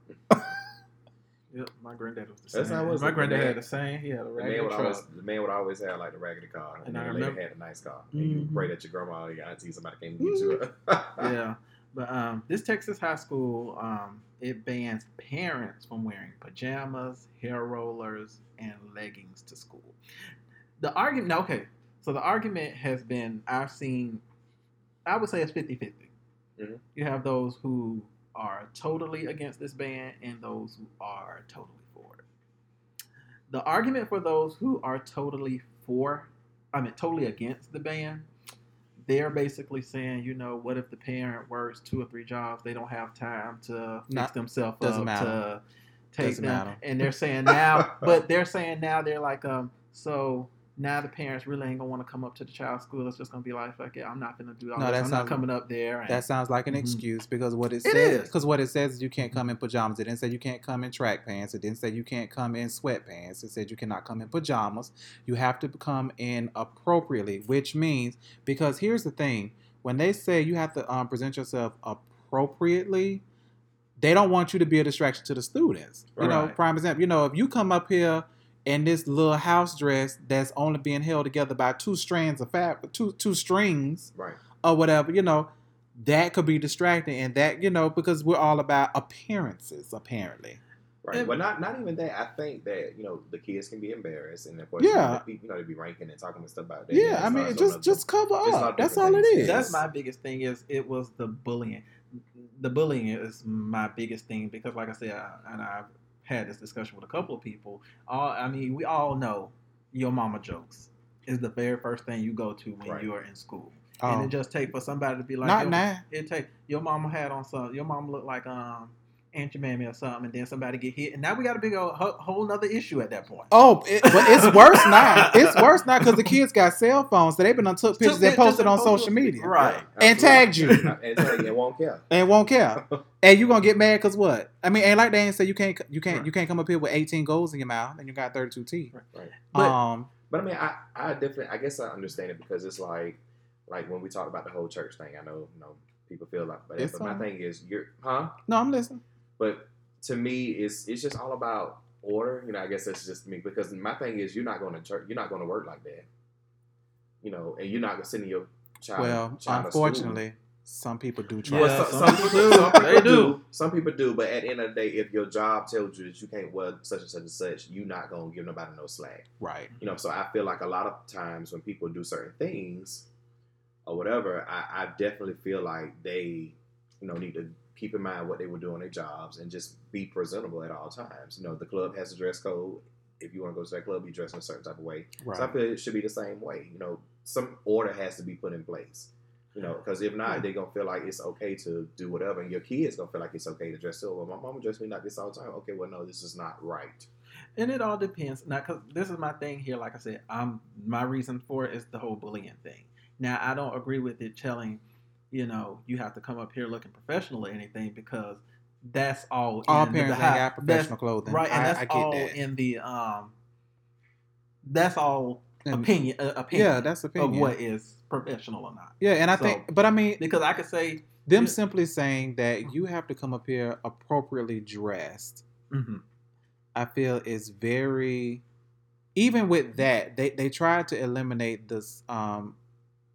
Yep, my granddad was the That's same. was. My The granddad man- had the same. He had a The raggedy man, would truck. always, the man would always have like the raggedy car, and, And then I the remember- had a nice car. And you Mhm. pray that your grandma or your auntie somebody came and get you. A, yeah, but um, this Texas high school um, it bans parents from wearing pajamas, hair rollers, and leggings to school. The argument, okay, so the argument has been I've seen, I would say it's 50 50. Mhm. You have those who are totally against this ban and those who are totally for it. The argument for those who are totally for, I mean, totally against the ban, they're basically saying, you know, what if the parent works two or three jobs? They don't have time to fix themselves up matter. to take Doesn't them. matter. And they're saying now, but they're saying now they're like, um, so now the parents really ain't gonna want to come up to the child's school. It's just gonna be like, fuck it, I'm not gonna do all No, this. that I'm not coming up there. And, That sounds like an Mhm. excuse because what it It says is. because what it says is you can't come in pajamas. It didn't say you can't come in track pants. It didn't say you can't come in sweatpants. It said you cannot come in pajamas. You have to come in appropriately, which means because here's the thing: when they say you have to um, present yourself appropriately, they don't want you to be a distraction to the students. You know, prime example. You know, if you come up here in this little house dress that's only being held together by two strands of fabric, two two strings right. or whatever, you know, that could be distracting and that, you know, because we're all about appearances, apparently. Right. And- Well, not not even that. I think that you know the kids can be embarrassed, and of course, Yeah. you know, the people, you know, they be ranking and talking and stuff about that. Yeah, I mean, starts just a- just cover it's a lot up. That's all it things. is. That's my biggest thing. Is it was the bullying. The bullying is my biggest thing because, like I said, I, and I've had this discussion with a couple of people. All I mean, we all know your mama jokes is the very first thing you go to when Right. you are in school, and it just take for somebody to be like, not now. It take your mama had on some. Your mama looked like um Aunt Mammy or something, and then somebody get hit, and now we got a big old, whole, whole nother issue at that point. Oh, it, but it's worse now. It's worse now because the kids got cell phones, so they've been done took Took pictures and posted on social media Right. and absolutely. tagged you and tag you and won't care. and won't care. And you gonna get mad because what? I mean, ain't like they ain't say you can't you can't Right. you can't come up here with 18 goals in your mouth and you got 32 teeth. Right. But- um, But I mean, I, I definitely, I guess I understand it because it's like, like when we talk about the whole church thing. I know, you know, people feel like, but, It's but my thing is, you're, huh? no, I'm listening. But to me, it's it's just all about order. You know, I guess that's just me because my thing is, you're not going to church, you're not going to work like that. You know, and you're not going to send your child. Well, child to unfortunately, some people do try. Yeah, some, some some people people, do. some people They do. do. Some people do, but at the end of the day, if your job tells you that you can't work such and such and such, you're not gonna give nobody no slack. Right. You know, so I feel like a lot of times when people do certain things or whatever, I, I definitely feel like they, you know, need to keep in mind what they were doing their jobs and just be presentable at all times. You know, the club has a dress code. If you want to go to that club, you dress in a certain type of way. So I feel it should be the same way. You know, some order has to be put in place. You know, because if not, they're gonna feel like it's okay to do whatever, and your kids gonna feel like it's okay to dress. So, well, my mama dressed me like this all the time. Okay, well, no, this is not right. And it all depends. Now, because this is my thing here. Like I said, I'm my reason for it is the whole bullying thing. Now, I don't agree with it telling, you know, you have to come up here looking professional or anything because that's all. All in the parents ain't behind- got that's- professional clothing. right? And I, that's I get all that. in the um. That's all And- opinion. Uh, opinion. yeah, that's opinion. of what is professional or not. Yeah, and I So- think, but I mean, Because I could say, them Yeah. simply saying that you have to come up here appropriately dressed, mhm, I feel is very. Even with that, they they tried to eliminate this um,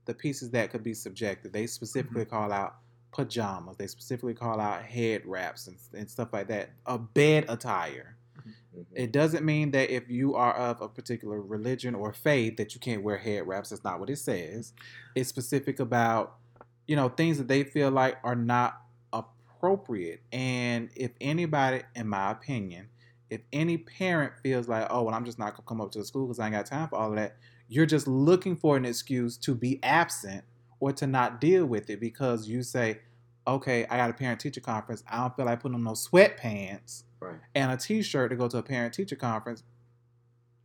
the pieces that could be subjective. They specifically call out pajamas. They specifically call out head wraps and, and stuff like that. A bed attire. Mhm. It doesn't mean that if you are of a particular religion or faith that you can't wear head wraps. That's not what it says. It's specific about, you know, things that they feel like are not appropriate. And if anybody, in my opinion, if any parent feels like, oh, well, I'm just not gonna come up to the school because I ain't got time for all of that, you're just looking for an excuse to be absent or to not deal with it because you say, okay, I got a parent teacher conference. I don't feel like putting on no sweatpants Right. and a t shirt to go to a parent teacher conference.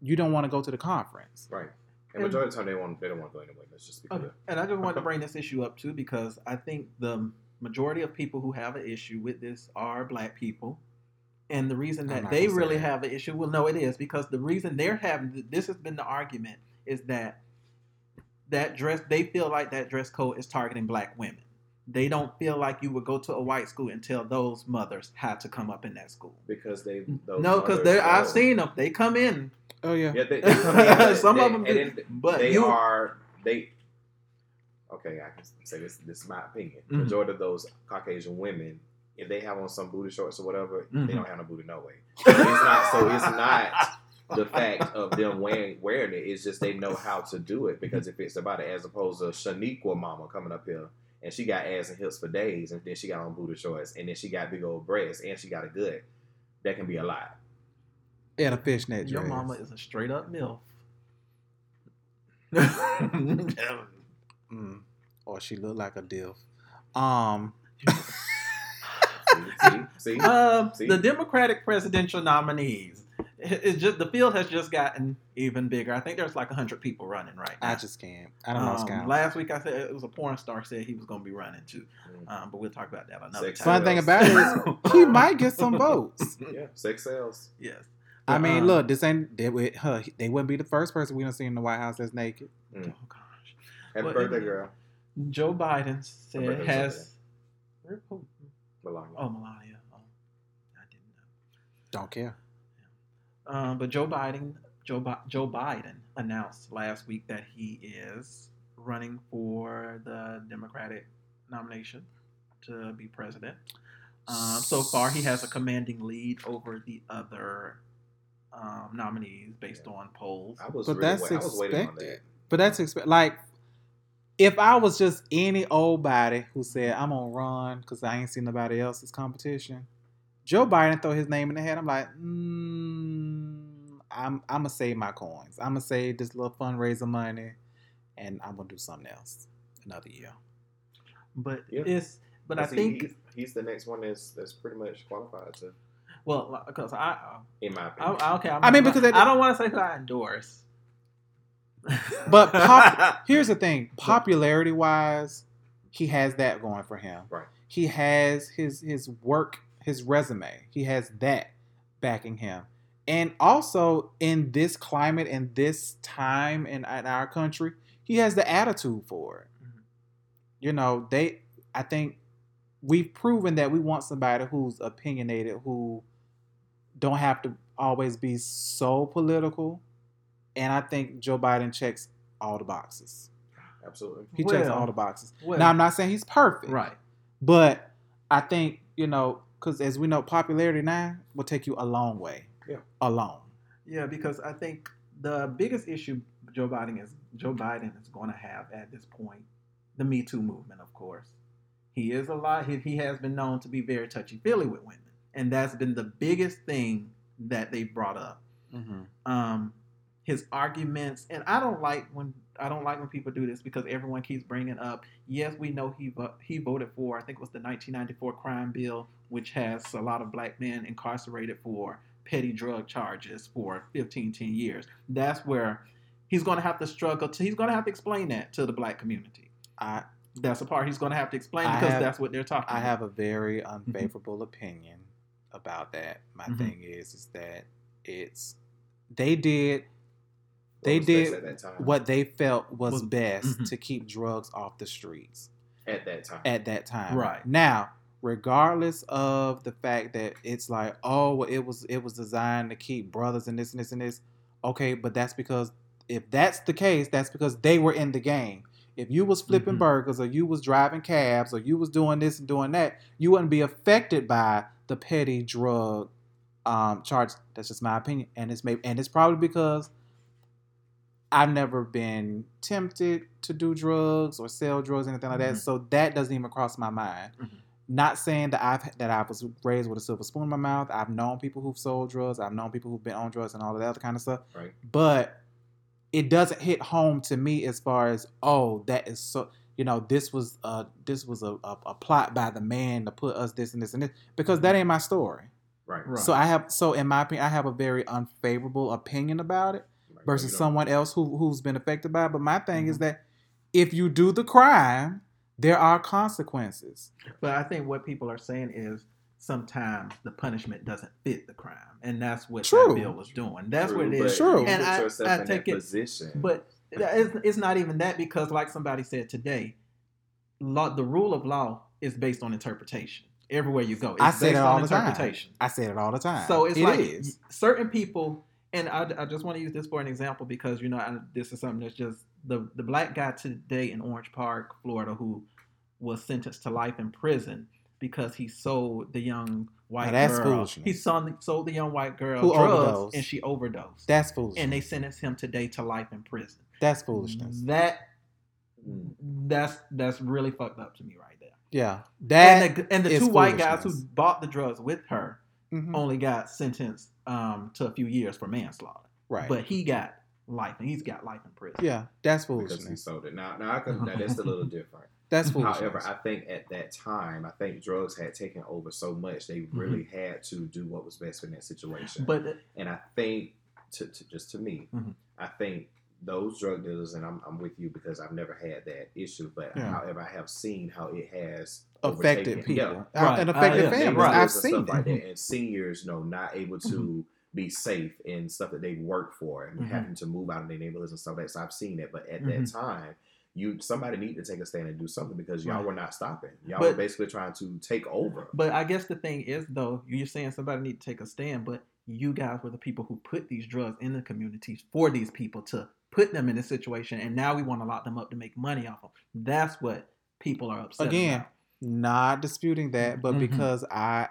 You don't want to go to the conference. Right. And majority of the time they want they don't want to go anyway. Let's just be Okay. And I just wanted to bring this issue up too because I think the majority of people who have an issue with this are black people. And the reason that they really that. have an issue, well, no, it is because the reason they're having this has been the argument is that that dress they feel like that dress code is targeting black women. They don't feel like you would go to a white school and tell those mothers how to come up in that school. Because they those no, because they I've seen them. They come in. Oh, yeah. Yeah, they, they come in, but Some they, of them and do, then but they you- are they. Okay, I can say this. This is my opinion. Mhm. Majority of those Caucasian women, if they have on some booty shorts or whatever, Mhm. they don't have no booty no way. It's not. So it's not the fact of them wearing wearing it. It's just they know how to do it because if it's about it, as opposed to Shaniqua Mama coming up here and she got ass and hips for days, and then she got on booty shorts, and then she got big old breasts, and she got a good. That can be a lot. And a fishnet dress. Your mama is a straight up milf. Mm. Or she looked like a diff. Um, See, see, see? Um, See? the Democratic presidential nominees. It- It's just the field has just gotten even bigger. I think there's like hundred people running right now. I just can't. I don't know. Um, Scout. last week I said it was a porn star said he was going to be running too, Mm. um, but we'll talk about that another Sex Fun thing about it is he might get some votes. Yeah, sex sells. yes. I mean, Um, look, this ain't they would huh, they wouldn't be the first person we don't see in the White House that's naked. Oh gosh. Happy Well, birthday, girl. Joe Biden said birthday has. Who? Melania. Oh, Melania. Oh, I didn't know. Don't care. Um, but Joe Biden, Joe, Bi- Joe Biden announced last week that he is running for the Democratic nomination to be president. Um, so far, he has a commanding lead over the other um, nominees based on polls. I was But really that's wait, I was waiting on expected. that. But that's expect like if I was just any old body who said I'm gonna run because I ain't seen nobody else's competition, Joe Biden throw his name in the hat. I'm like, mm, I'm I'm gonna save my coins. I'm gonna save this little fundraiser money, and I'm gonna do something else another year. But Yeah. it's but I See, think he's, he's the next one that's that's pretty much qualified to, well because I, uh, in my opinion. I okay I'm, I mean, because it- I don't want to say who I endorse. But pop, here's the thing: popularity wise, he has that going for him. Right. He has his his work, his resume. He has that backing him. And also in this climate and this time in, in our country, he has the attitude for it. Mhm. You know, they I think we've proven that we want somebody who's opinionated, who don't have to always be so political. And I think Joe Biden checks all the boxes. Absolutely. He checks all the boxes. well, now I'm not saying he's perfect, right. but I think you know because as we know, popularity now will take you a long way. Yeah. alone. Yeah, because I think the biggest issue Joe Biden is Joe Biden is going to have at this point the Me Too movement, of course. He is a lot. He, he has been known to be very touchy feely with women, and that's been the biggest thing that they brought up. Mm-hmm. Um, his arguments, and I don't like when I don't like when people do this because everyone keeps bringing up. Yes, we know he vo- he voted for. I think it was the 1994 crime bill, which has a lot of black men incarcerated for petty drug charges for 15, 10 years. That's where he's going to have to struggle. To, he's going to have to explain that to the black community. I That's the part he's going to have to explain I because have- that's what they're talking. I about. have a very unfavorable opinion about that. My Mhm. thing is is that it's they did they was did at what they felt was, Was- best mhm. to keep drugs off the streets at that time. at that time. Right. Now, regardless of the fact that it's like, oh, well, it was it was designed to keep brothers and this and this and this. Okay, but that's because if that's the case, that's because they were in the game. If you was flipping Mhm. burgers or you was driving cabs or you was doing this and doing that, you wouldn't be affected by the petty drug um, charge. That's just my opinion, and it's maybe and it's probably because I've never been tempted to do drugs or sell drugs, or anything like that. Mhm. So that doesn't even cross my mind. Mhm. Not saying that I've that I was raised with a silver spoon in my mouth. I've known people who've sold drugs. I've known people who've been on drugs and all of that other kind of stuff. Right. But it doesn't hit home to me as far as oh that is so you know this was uh this was a, a, a plot by the man to put us this and this and this because that ain't my story. Right. Right. So I have so in my opinion I have a very unfavorable opinion about it Right. versus someone else who who's been affected by it. But my thing is Mm-hmm. that if you do the crime, there are consequences. But I think what people are saying is sometimes the punishment doesn't fit the crime, and that's what True. that bill was doing. That's what it but is. True. you And I- I take it- position. But it's, it's not even that because, like somebody said today, law, the rule of law is based on interpretation. Everywhere you go, it's I say based that all on the time. interpretation. I say it all the time. So it's It like is. certain people, and I, I just want to use this for an example because you know I, this is something that's just the the black guy today in Orange Park, Florida, who was sentenced to life in prison because he sold the young white that's girl. foolishness. He sold, sold the young white girl Who drugs overdosed. and she overdosed. That's foolishness. and they sentenced him today to life in prison. That's foolishness. That that's that's really fucked up to me right there. Yeah. That and the, and the two white guys who bought the drugs with her Mhm. only got sentenced um, to a few years for manslaughter. right. But he got life, and he's got life in prison. yeah, that's because he sold it. Now, now I can. Now that's a little different. That's foolishness. However, I think at that time, I think drugs had taken over so much they really had to do what was best in that situation. Mm-hmm. But and I think, to, to just to me, Mhm. I think those drug dealers, and I'm, I'm with you because I've never had that issue. But Yeah. however, I have seen how it has affected overtaken- people Yeah, Right. and Uh, affected yeah, families. right. I've and seen stuff it. like that, and seniors, you know, not able to Mm-hmm. Be safe in stuff that they work for, and Mhm. having to move out of their neighborhoods and stuff like that. So I've seen it, but at Mhm. that time, you somebody need to take a stand and do something because y'all Right. were not stopping. Y'all But- were basically trying to take over. but I guess the thing is though, you're saying somebody need to take a stand, but you guys were the people who put these drugs in the communities for these people to put them in this situation, and now we want to lock them up to make money off them. That's what people are upset about. Again, about. not disputing that, but Mhm. because I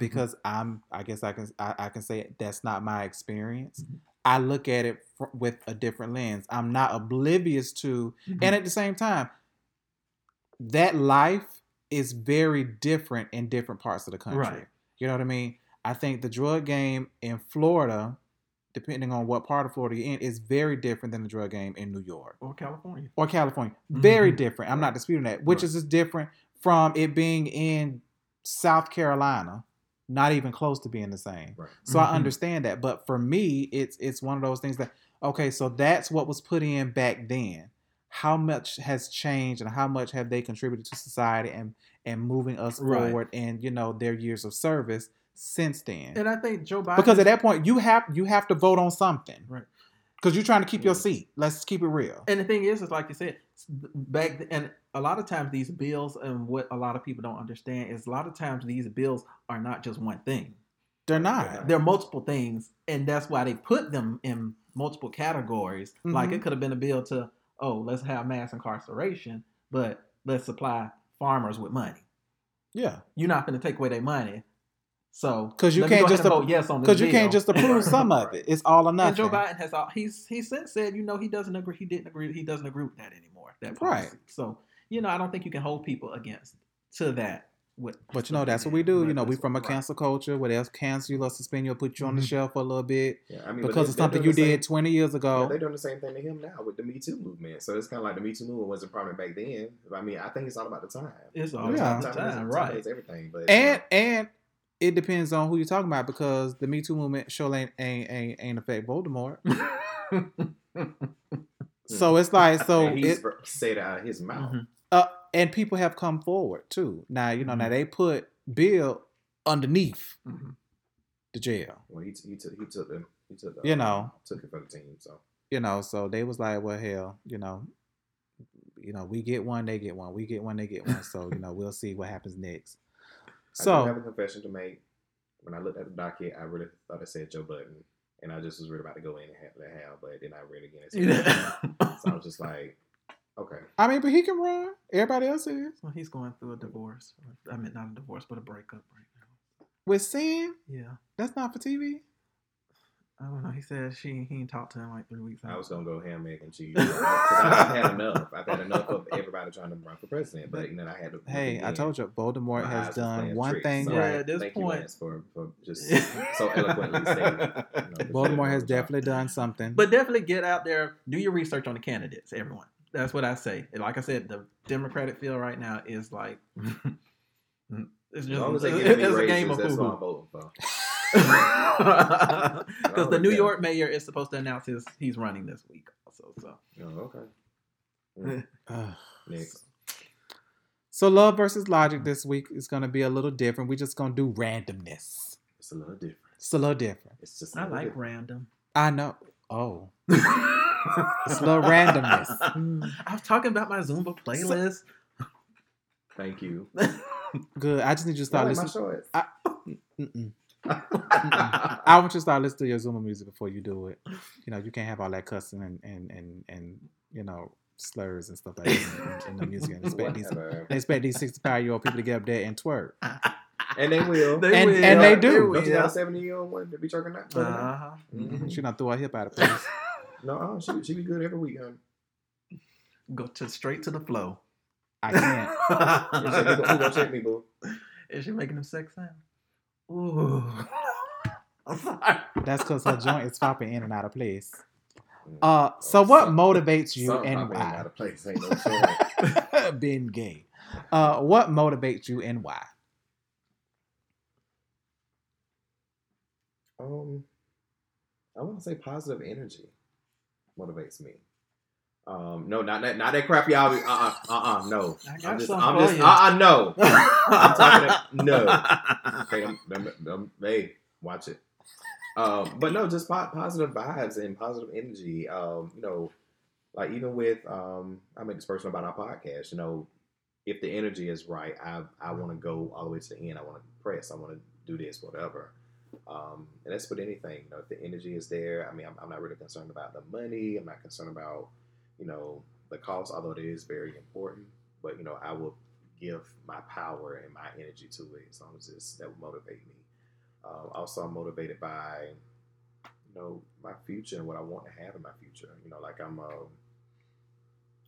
because I'm I guess I can I, I can say that's not my experience. Mhm. I look at it fr- with a different lens. I'm not oblivious to and at the same time that life is very different in different parts of the country. Right. You know what I mean? I think the drug game in Florida, depending on what part of Florida you're in, is very different than the drug game in New York or California. or California. Very Mhm. different. I'm not disputing that, which Right. is just different from it being in South Carolina, not even close to being the same. Right. So Mhm. I understand that, but for me, it's it's one of those things that okay, so that's what was put in back then. How much has changed, and how much have they contributed to society and and moving us Right. forward, and you know their years of service since then? And I think Joe Biden because at that point, you have you have to vote on something, Right. Because you're trying to keep your seat. Let's keep it real. And the thing is, is like you said, back th- and a lot of times these bills and what a lot of people don't understand is a lot of times these bills are not just one thing. They're not. They're multiple things, and that's why they put them in multiple categories. Like Mhm. it could have been a bill to, oh, let's have mass incarceration, but let's supply farmers with money. Yeah. You're not going to take away their money, so 'Cause you let can't go ahead just and vote yes on this Because you can't just approve some of it. It's all or And nothing. Joe Biden has all he's he since said, you know, he doesn't agree. He didn't agree. He doesn't agree with that anymore. That policy. Right. So you know, I don't think you can hold people against to that. With, But you know, that's what we do. You know, we from a what- cancel culture where they'll cancel you or suspend you or put you on the Mhm. shelf for a little bit Yeah, I mean, because they- of something you the same- did 20 years Yeah, ago. they're doing the same thing to him now with the Me Too movement. So it's kind of like the Me Too movement wasn't prominent back then. I mean, I think it's all about the time. It's all Yeah. about the time, is- right? is everything. But and and it depends on who you're talking about because the Me Too movement sure ain't ain't ain't, ain't affect Voldemort. So it's like so and he's it, said it out of his mouth. Mhm. uh, and people have come forward too. Now you know now Mhm. they put Bill underneath Mhm. the jail. Well, he, he took he took them he took the, You know. took it for the team. So You know, so they was like, well, hell, you know, you know, we get one, they get one, we get one, they get one. So you know, we'll see what happens next. I do have a confession to make. When I looked at the docket, I really thought it said Joe Button, and I just was really about to go in and have the hell, but then I read again. It so I was just like, okay. I mean, but he can run. Everybody else is well, he's going through a divorce. I mean, not a divorce, but a breakup right now. with sin. Yeah, That's not for TV. I don't know. He said she he ain't talked to him like three weeks. Ago. I was gonna go ham, egg, and cheese. 'Cause I- I've had enough. I've had enough of everybody trying to run for president. But you know, I had to. Hey, I told you, Voldemort has done one thing So- right. at this Thank point- you, Lance, for, for just so eloquently stating. You know, Voldemort has definitely done something. But definitely get out there, do your research on the candidates, everyone. That's what I say. Like I said, the Democratic field right now is like it's As long as they give me a raises, game of that's what I'm voting for. Because the Oh, New yeah. York mayor is supposed to announce his he's running this week also. So Oh, okay. Next. So love versus logic this week is gonna be a little different. We're just gonna do randomness. It's a little different. It's a little different. It's just. I like different. random. I know. Oh, it's a little randomness. I was talking about my Zumba playlist. Thank you. Good. I just need you to I start like my listening. shorts. Mm-mm. Mm-mm. I want you to start listening to your Zumba music before you do it. You know, you can't have all that cussing and and and, and you know slurs and stuff like that in, in the music. And expect these, Whatever. they expect these sixty-five year old people to get up there and twerk. And they will. They And- will. and they do. Don't you got will. a 70 year old one to be trucking that? trucking that? Uh-huh. Mhm. She not threw her hip out of place. No, uh, she, she be good every week, honey. Go to straight to the flow. I can't. You said, "Who gonna- who gonna check me, boo? Is she making them sex sound? Ooh. That's because her joint is flopping in and out of place. Uh, so what motivates you and probably ain't out why? of place. Ain't no. Being gay. Uh, what motivates you and why? Um, I want to say positive energy motivates me. Um, no, not that, not that crap y'all. Be, uh, uh, uh, uh, no. I'm just, I'm just, uh, uh, no. I'm talking no. Okay, um, um, um, hey, watch it. Um, but no, just po- positive vibes and positive energy. Um, you know, like even with um, I made this person about our podcast. You know, if the energy is right, I I want to go all the way to the end. I want to press. I want to do this, whatever. Um, and that's with anything. You know, if the energy is there, I mean, I'm, I'm not really concerned about the money. I'm not concerned about you know the cause, although it is very important. But you know, I will give my power and my energy to it as long as it's, that will motivate me. Um, also, I'm motivated by you know my future and what I want to have in my future. You know, like I'm um,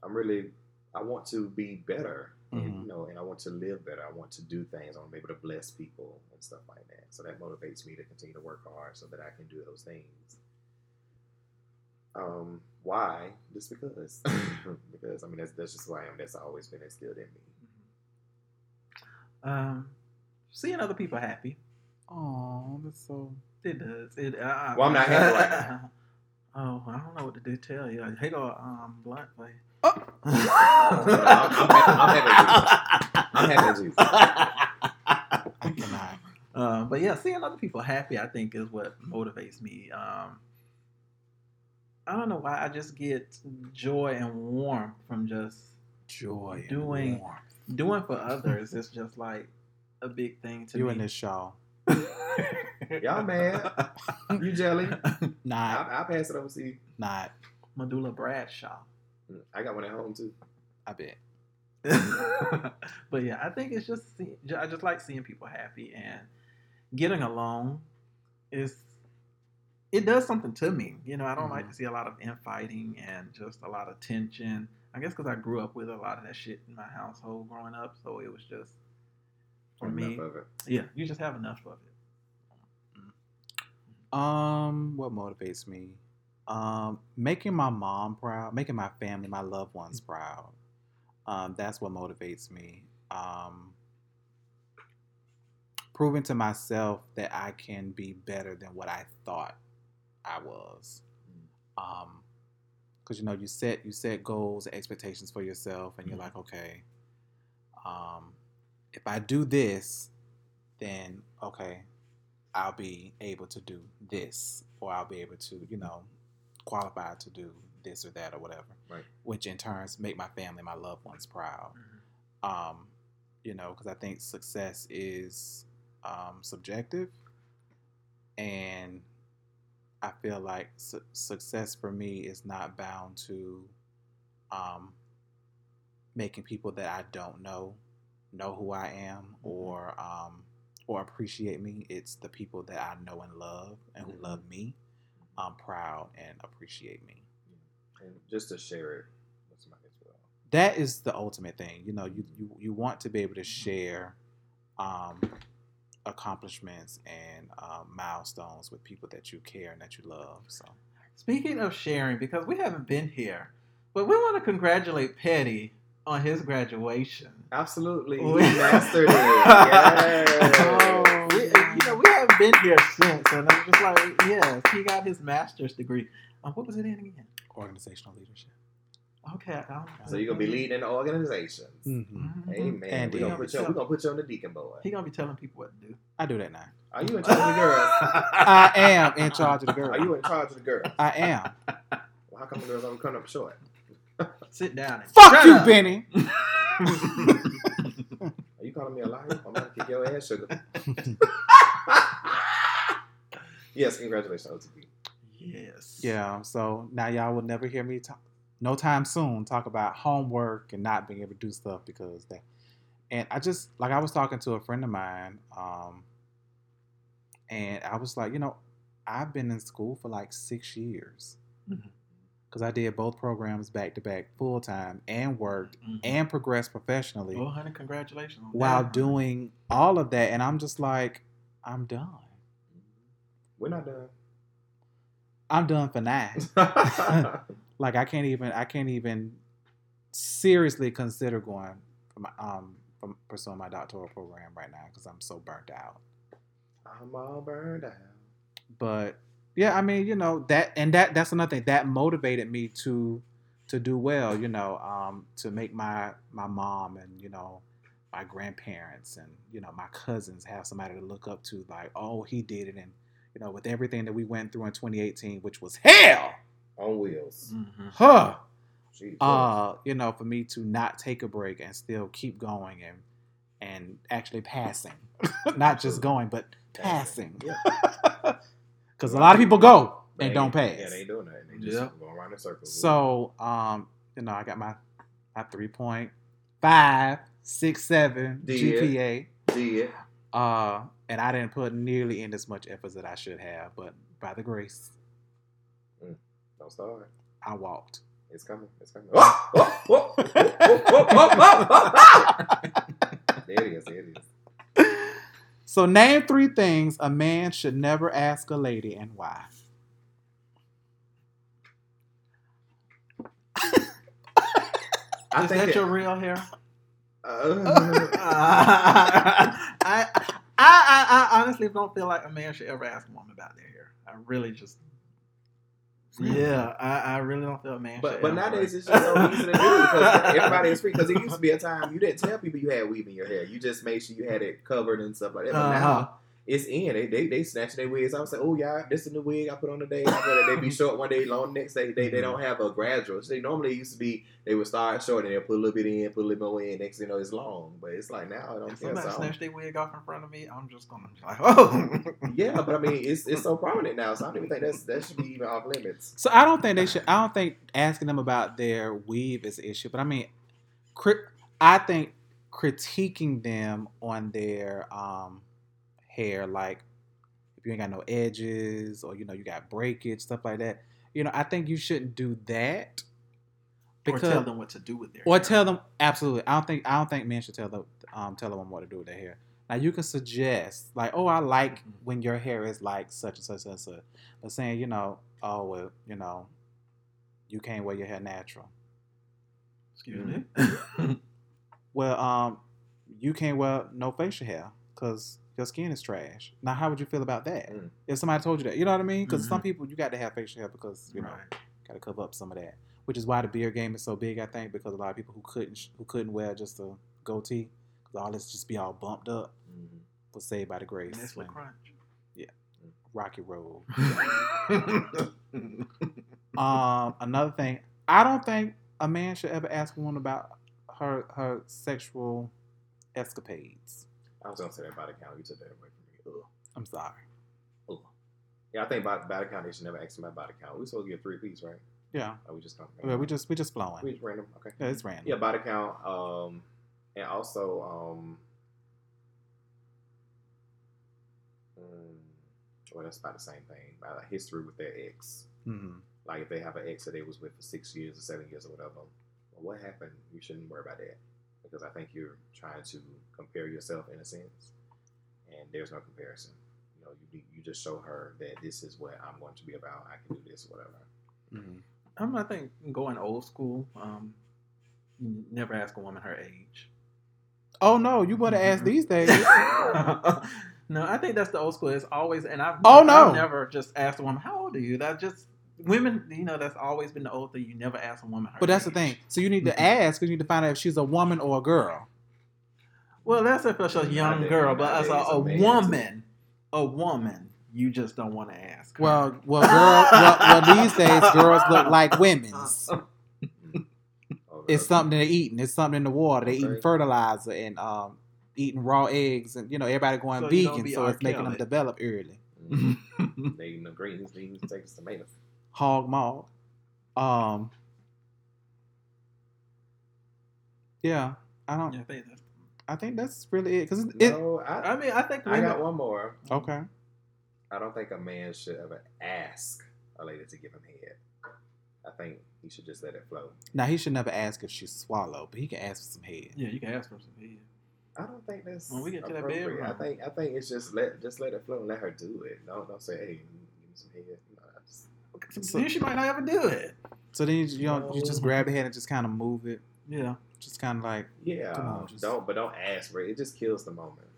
I'm really I want to be better. And, Mhm. you know, and I want to live better. I want to do things. I want to be able to bless people and stuff like that. So that motivates me to continue to work hard so that I can do those things. Um, why? Just because. because I mean that's that's just who I am. That's always been instilled in me. Um, seeing other people happy. Oh, that's so. It does. It. Uh, Well, I'm not happy right now. Oh, I don't know what to do. Tell you. Here go um blunt play. Oh. I'm happy Jesus. I cannot. Um, but yeah, seeing other people happy, I think, is what motivates me. Um, I don't know why. I just get joy and warmth from just Joy. and Doing- warmth. doing for others. it's just like a big thing to You me. in this show. Y'all mad? You jelly? Nah. I, I'll pass it over to you. Not. Medulla Bradshaw. Mm, I got one at home too. I bet. but yeah, I think it's just I just like seeing people happy and getting along. Is it does something to me? You know, I don't like to see a lot of infighting and just a lot of tension. I guess because I grew up with a lot of that shit in my household growing up, so it was just for me. Enough it. Yeah, you just have enough of it. Um, what motivates me? Um, making my mom proud, making my family, my loved ones proud. Um, that's what motivates me. Um, proving to myself that I can be better than what I thought I was. Um, because you know you set you set goals and expectations for yourself, and you're like, okay, um, if I do this, then okay, I'll be able to do this, or I'll be able to, you know, qualify to do this or that or whatever. Right. Which in turns make my family, my loved ones proud. Um, you know, because I think success is um, subjective, and I feel like su- success for me is not bound to um, making people that I don't know know who I am or um, or appreciate me. It's the people that I know and love and who Mhm. love me. um, proud and appreciate me. And just to share it with somebody as well. That is the ultimate thing. You know, you you, you want to be able to share um, accomplishments and um, milestones with people that you care and that you love. So Speaking of sharing, because we haven't been here, but we want to congratulate Petty on his graduation. Absolutely. He We- mastered it. Yes. Oh, We, you know, we haven't been here since, and I'm just like, yes, he got his master's degree. Um, what was it in again? organizational leadership. Okay, I don't So you're gonna be leading the organizations. hmm Mhm. Amen. And we're gonna gonna put be you. We're gonna put you on the deacon board. He gonna be telling people what to do. I do that now. Are you in charge of the girls? I am in charge of the girl. Are you in charge of the girls? I am. Well, how come the girls always coming up short? Sit down. And Fuck you, up. Benny. Are you calling me a liar? I'm gonna kick your ass, sugar. yes, congratulations, OTP. Yes. Yeah. So now y'all will never hear me talk, no time soon, talk about homework and not being able to do stuff because that. And I just like I was talking to a friend of mine, um, and I was like, you know, I've been in school for like six years Mhm. because I did both programs back to back, full time, and worked Mhm. and progressed professionally Well, honey, congratulations. on while that. doing all of that. And I'm just like, I'm done. We're not done. I'm done for now. like I can't even I can't even seriously consider going for my um from pursuing my doctoral program right now because I'm so burnt out. I'm all burned out. But yeah, I mean, you know that and that that's another thing that motivated me to to do well. You know, um, to make my my mom and you know my grandparents and you know my cousins have somebody to look up to. Like, oh, he did it, and you know, with everything that we went through in 2018, which was hell, On wheels. Mhm. huh? Jesus. uh, you know, for me to not take a break and still keep going and and actually passing, not just going, but passing. Yeah. Because a lot of people go They and don't pass. Yeah, they ain't doing nothing. They just Yeah. go around in circles. so, um, you know, I got my my three point five six seven Did. GPA, did. uh, and I didn't put nearly in as much effort that I should have, but by the grace, Don't start. I walked. It's coming. It's coming. Oh, oh, oh, oh, oh, oh, oh, oh, oh. There it is. There it is. So, name three things a man should never ask a lady and why. I Is think that it- your real hair? Uh, I, I, I, I honestly don't feel like a man should ever ask a woman about their hair. I really just, yeah, I, I really don't feel man. but but nowadays it's just so easy to do because everybody is free. Because it used to be a time you didn't tell people you had weave in your hair. You just made sure you had it covered and stuff like that. But Uh-huh. now it's in. They they they snatch their wigs. I was like, oh yeah, this is the wig I put on today. I put it- They be short one day, long next day. They they don't have a gradual. So they normally used to be they would start short and they'll put a little bit in, put a little more in. Next you know, it's long. But it's like now I don't If care. somebody So snatch their wig off in front of me, I'm just gonna be like, oh, yeah, but I mean it's it's so prominent now. So I don't even think that's that should be even off limits. So I don't think they should. I don't think asking them about their weave is an issue. But I mean, I think critiquing them on their um, hair, like if you ain't got no edges or you know you got breakage, stuff like that. You know, I think you shouldn't do that. or tell them what to do with their. or hair. tell them absolutely. I don't think I don't think men should tell them um, tell them what to do with their hair. Now you can suggest like, oh, I like Mhm. when your hair is like such and such and such, but saying you know, oh well, you know, you can't wear your hair natural. Excuse me. Mm-hmm. Well, um, you can't wear no facial hair because your skin is trash. Now, how would you feel about that Mm. if somebody told you that? You know what I mean? Because some Mhm. people you got to have facial hair because you know got to cover up some of that. Which is why the beard game is so big, I think, because a lot of people who couldn't who couldn't wear just a goatee, because all this just be all bumped up, Mhm. was saved by the grace. That's when Crunch. Yeah, Rocky Road. Um, another thing, I don't think a man should ever ask a woman about her her sexual escapades. I was gonna say that body count. You took that away from me. Ugh. I'm sorry. Ugh. Yeah, I think about body count. They should never ask me about body count. We supposed to get three piece, right? Yeah, Or we just come. well, we just we just flowing. we just random. Okay. Yeah, it's random. Yeah, body count. Um, and also um. mm, well, that's about the same thing. About a history with their ex. hmm Like if they have an ex that they was with for six years or seven years or whatever, well, what happened? You shouldn't worry about that because I think you're trying to compare yourself in a sense, and there's no comparison. You know, you you just show her that this is what I'm going to be about. I can do this, or whatever. hmm Um, I think going old school. Um, you never ask a woman her age. Oh no, you better ask these days. no, I think that's the old school. It's always, and I've Oh, no. I've never just asked a woman how old are you. That just women, you know, that's always been the old thing. You never ask a woman her. But that's the thing. So you need to Mhm. ask because you need to find out if she's a woman or a girl. Well, that's if it's a young girl, but as a, a a man, too. woman, a woman, you just don't want to ask. her. Well, well, girl. well, well, these days girls look like women's. Oh, It's something they're eating. It's something in the water. They're eating fertilizer and um, eating raw eggs, and you know everybody going So vegan, so it's making them develop early. They eating the greens, beans, potatoes, tomatoes. Hog maw. Um. Yeah, I don't. Yeah, I think that's- I think that's really it. Cause it. No, I, I mean, I think I women. got one more. okay. I don't think a man should ever ask a lady to give him head. I think he should just let it flow. Now he should never ask if she swallowed, but he can ask for some head. Yeah, you can ask for some head. I don't think that's When we get to that appropriate. bedroom. I think I think it's just let just let it flow and let her do it. Don't don't say, hey, give me some head. No, I just, So- then she might not ever do it. So then you, you don't you just grab the head and just kind of move it, Yeah. just kind of like yeah, Come on, just- don't but don't ask for it. It just kills the moment.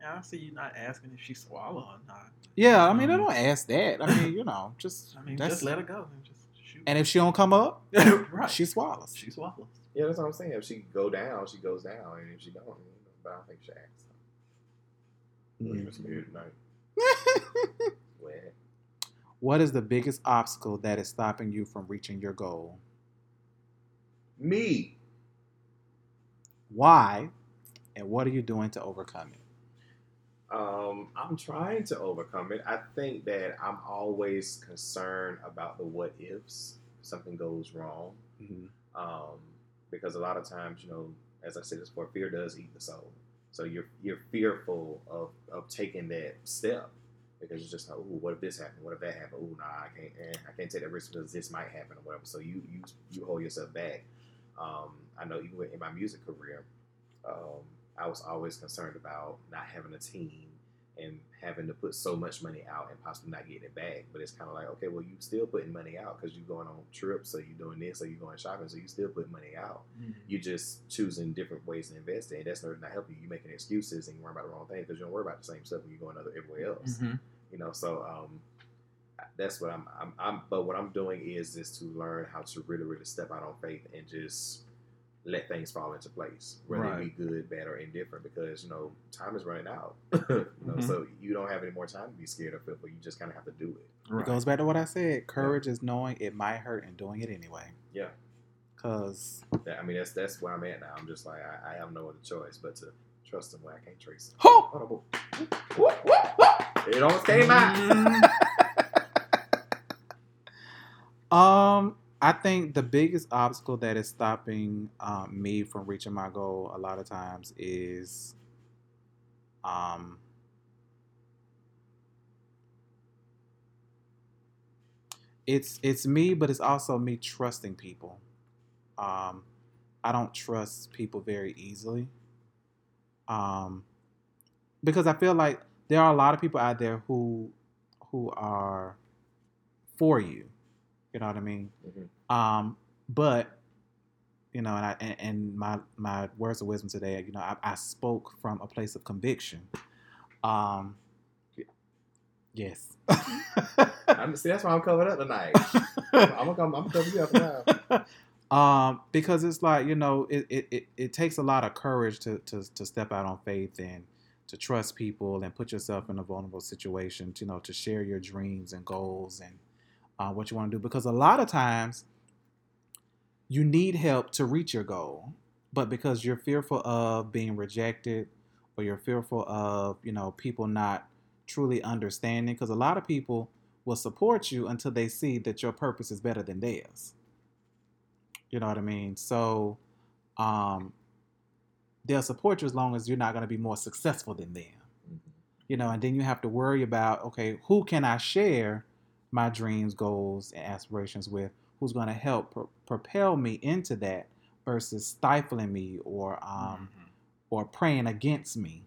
Yeah, I see you not asking if she swallow or not. yeah. I mean, I Mhm. don't ask that. I mean, you know, just I mean, that's just let her go and just shoot. and if she don't come up, right, she swallows. she swallows. Yeah, that's what I'm saying. If she go down, she goes down, and if she don't, you know, but I don't think she acts. Mm. What's good tonight? Well, what is the biggest obstacle that is stopping you from reaching your goal? me. Why, and what are you doing to overcome it? Um, I'm trying to overcome it. I think that I'm always concerned about the what ifs. If something goes wrong. Um, because a lot of times, you know, as I said before, fear does eat the soul. So you're you're fearful of, of taking that step because it's just like, oh, what if this happened? What if that happened? Oh, nah, I can't, eh, I can't take that risk because this might happen or whatever. So you you you hold yourself back. Um, I know even in my music career, um, I was always concerned about not having a team and having to put so much money out and possibly not getting it back. But it's kind of like, okay, well, you're still putting money out because you're going on trips, so you're doing this, so you're going shopping, so you still putting money out. You're just choosing different ways to invest in. That's not, not helping you. You're making excuses and you're worrying about the wrong thing because you don't worry about the same stuff when you're going other everywhere else. Mhm. You know, so um, that's what I'm, I'm. I'm. But what I'm doing is just to learn how to really, really step out on faith and just let things fall into place, whether Right. it be good, bad, or indifferent. Because you know, time is running out. you know, Mhm. so you don't have any more time to be scared or fearful. You just kind of have to do it. Right. It goes back to what I said. Courage is knowing it might hurt and doing it anyway. Yeah. Cause That, I mean, that's that's where I'm at now. I'm just like I, I have no other choice but to trust him when I can't trace him. Whoop. It almost came out. Um, I think the biggest obstacle that is stopping um, me from reaching my goal a lot of times is um, it's it's me, but it's also me trusting people. Um, I don't trust people very easily. Um, because I feel like there are a lot of people out there who who are for you. You know what I mean? Mhm. Um, but you know, and I and, and my my words of wisdom today, you know, I, I spoke from a place of conviction. Um, yes. I'm, see, that's why I'm covered up tonight. I'm gonna. I'm gonna cover you up now. um, because it's like you know, it, it, it, it takes a lot of courage to, to to step out on faith and to trust people and put yourself in a vulnerable situation. You know, to share your dreams and goals and uh, what you want to do. Because a lot of times, you need help to reach your goal, but because you're fearful of being rejected or you're fearful of you know people not truly understanding, because a lot of people will support you until they see that your purpose is better than theirs. You know what I mean? So um, they'll support you as long as you're not going to be more successful than them. you know, and then you have to worry about okay, who can I share my dreams, goals, and aspirations with? Who's going to help pro- propel me into that versus stifling me or um, Mhm. or praying against me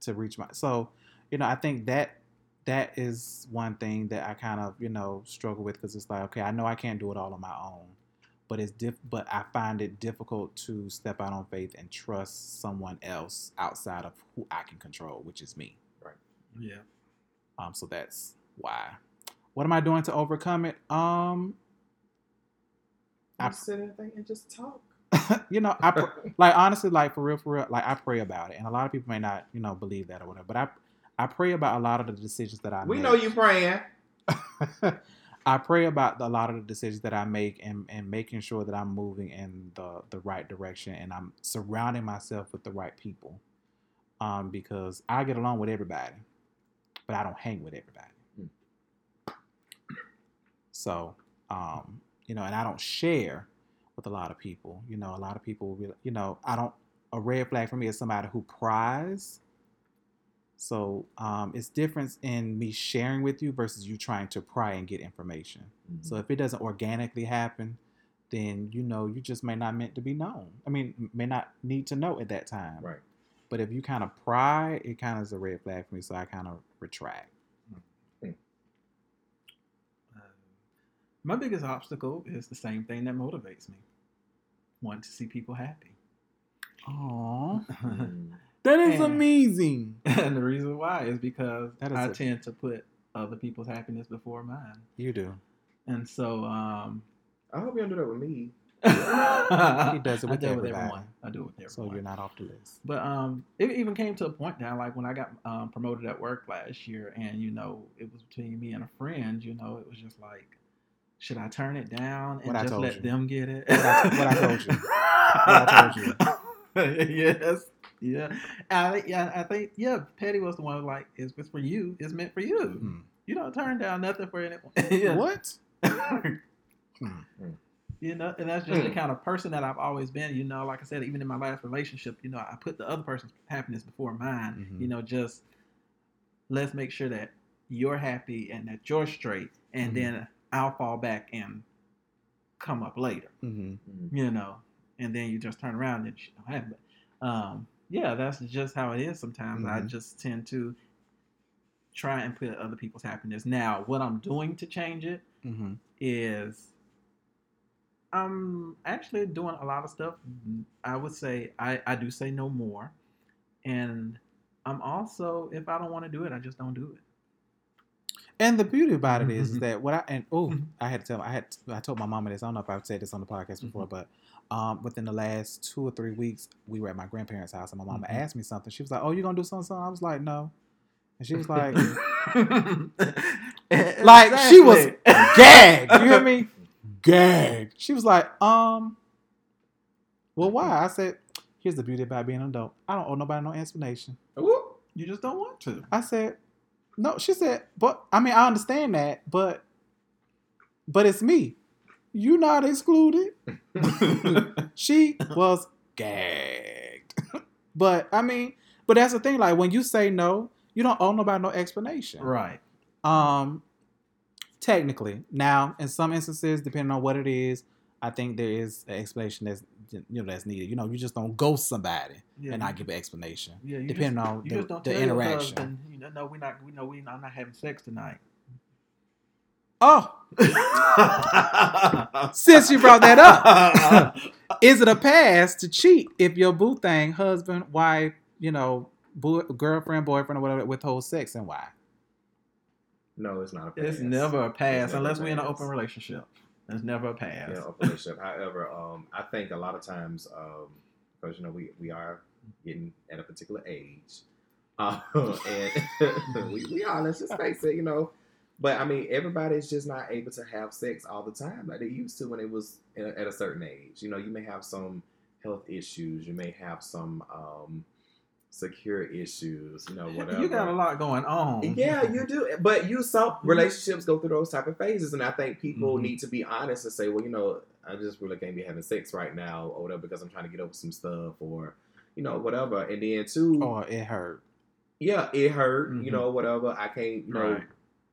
to reach my so you know i think that that is one thing that i kind of you know struggle with because it's like okay i know i can't do it all on my own but it's diff but i find it difficult to step out on faith and trust someone else outside of who i can control which is me Right. Yeah. um so that's why what am i doing to overcome it um I- sit and think and just talk. you know i pr- like honestly like for real for real like i pray about it and a lot of people may not you know believe that or whatever but i i pray about a lot of the decisions that i make. We make. know you praying. I pray about a lot of the decisions that I make and, and making sure that I'm moving in the, the right direction and I'm surrounding myself with the right people. Um, because I get along with everybody, but I don't hang with everybody. So, um, you know, and I don't share with a lot of people. You know, a lot of people will be, you know, I don't, a red flag for me is somebody who pries. So um, it's difference in me sharing with you versus you trying to pry and get information. So if it doesn't organically happen, then you know you just may not meant to be known. I mean, may not need to know at that time. Right. But if you kind of pry, it kind of is a red flag for me. So I kind of retract. My biggest obstacle is the same thing that motivates me. Want to see people happy. Oh, Mm. that is And- amazing. and the reason why is because That is I a- tend to put other people's happiness before mine. You do. And so um I hope you don't do that with me. he does it with I do it with everybody. everyone. I do it with everyone. So you're not off the list. But um, it even came to a point now, like when I got um, promoted at work last year, and you know, it was between me and a friend. You know, it was just like, should I turn it down and just let you. them get it? What I- what I told you. What I told you. yes. Yeah. I, yeah. I think yeah. Patti was the one who like, it's, it's for you. It's meant for you. Hmm. You don't turn down nothing for anyone. yeah. What? You know, and that's just the Hmm. kind of person that I've always been. You know, like I said, even in my last relationship, you know, I put the other person's happiness before mine. Mhm. You know, just let's make sure that you're happy and that you're straight, and Mhm. then I'll fall back and come up later. hmm Mm. You know, and then you just turn around and shit don't happen. But, um, yeah, that's just how it is. Sometimes I Mhm. just tend to try and put other people's happiness. Now, what I'm doing to change it hmm is I'm actually doing a lot of stuff. I would say I, I do say no more. And I'm also, if I don't want to do it, I just don't do it. And the beauty about it is, Mm-hmm. is that what I and oh, I had to tell I had I told my mama this. I don't know if I've said this on the podcast Mm-hmm. before, but um, within the last two or three weeks, we were at my grandparents' house, and my mama Mhm. asked me something. She was like, "Oh, you gonna do something?" something? I was like, "No," and she was like, like she was gagged. You hear me? Gagged. She was like, "Um, well, why?" I said, "Here's the beauty about being an adult. I don't owe nobody no explanation." Ooh. You just don't want to. I said, no. She said, but I mean, I understand that, but but it's me. You not excluded. she was gagged. but I mean, but that's the thing. Like when you say no, you don't owe nobody no explanation. right. Um, technically, now in some instances, depending on what it is, I think there is an explanation that's you know that's needed. You know, you just don't ghost somebody Yeah, and you- not give an explanation. Yeah, you depending just, on you the- just don't the tell your interaction. husband, you know, no, we're not, we know we, I'm not having sex tonight. Oh, since you brought that up, is it a pass to cheat if your boo thing, husband, wife, you know, boo, girlfriend, boyfriend, or whatever, withhold sex, and why? No, it's not a pass. it's never a pass never unless we're in an open relationship. It's never a pass. Yeah. However, um, I think a lot of times, um, you know we, we are getting at a particular age, uh, and we, we are. Let's just face it, you know. But I mean, everybody's just not able to have sex all the time like they used to when it was at a certain age. You know, you may have some health issues. You may have some um, secure issues. You know, whatever. You got a lot going on. Yeah, you do. But you saw relationships go through those type of phases, and I think people Mhm. need to be honest and say, well, you know, I just really can't be having sex right now, or whatever, because I'm trying to get over some stuff, or you know, whatever. And then too, Or it hurt. yeah, it hurt, Mhm. you know, whatever. I can't, you know, Right.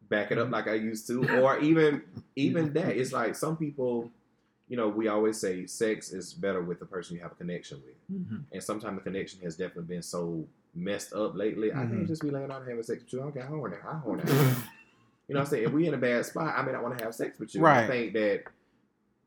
back it up like I used to, or even even that. It's like some people, you know, we always say sex is better with the person you have a connection with, Mhm. and sometimes the connection has definitely been so messed up lately. I Mhm. can't just be laying out and having sex with you. I don't get horny. I horny. You know what I'm saying? If we in a bad spot, I may not want to have sex with you. Right. I think that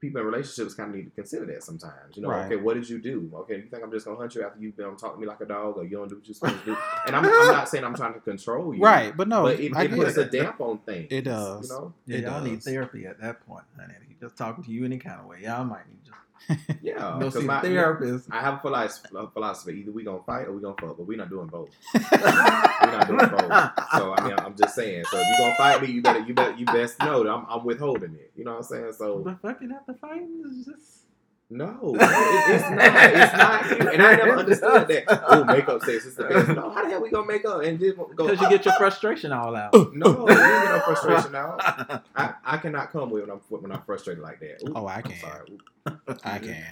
people in relationships kind of need to consider that sometimes. You know, Right. okay, what did you do? Okay, you think I'm just gonna hunt you after you've been talking to me like a dog, or you don't do what you're supposed to do? And I'm, I'm not saying I'm trying to control you, Right, but no, but it, I it get puts a damp on things. It does. You know? Yeah, It y'all need therapy at that point, honey. If he just talking to you any kind of way, y'all might need just Yeah. go 'cause see my- a therapist. I have a philosophy. Either we gonna fight or we gonna fuck, but we're not doing both. We're not doing both. So I mean, I'm just saying. So if you gonna fight me, you better, you better, you best know that I'm, I'm withholding it. You know what I'm saying? So But fucking after fighting is just. No, it, it's not. It's not. cute. And I never understood that. Oh, makeup sex is the best. No, how the hell we gonna make up and just go? Because you get your frustration all out. No, you get no frustration out. I, I cannot come when I'm when I'm frustrated like that. Ooh, Oh, I I'm can. sorry. I can.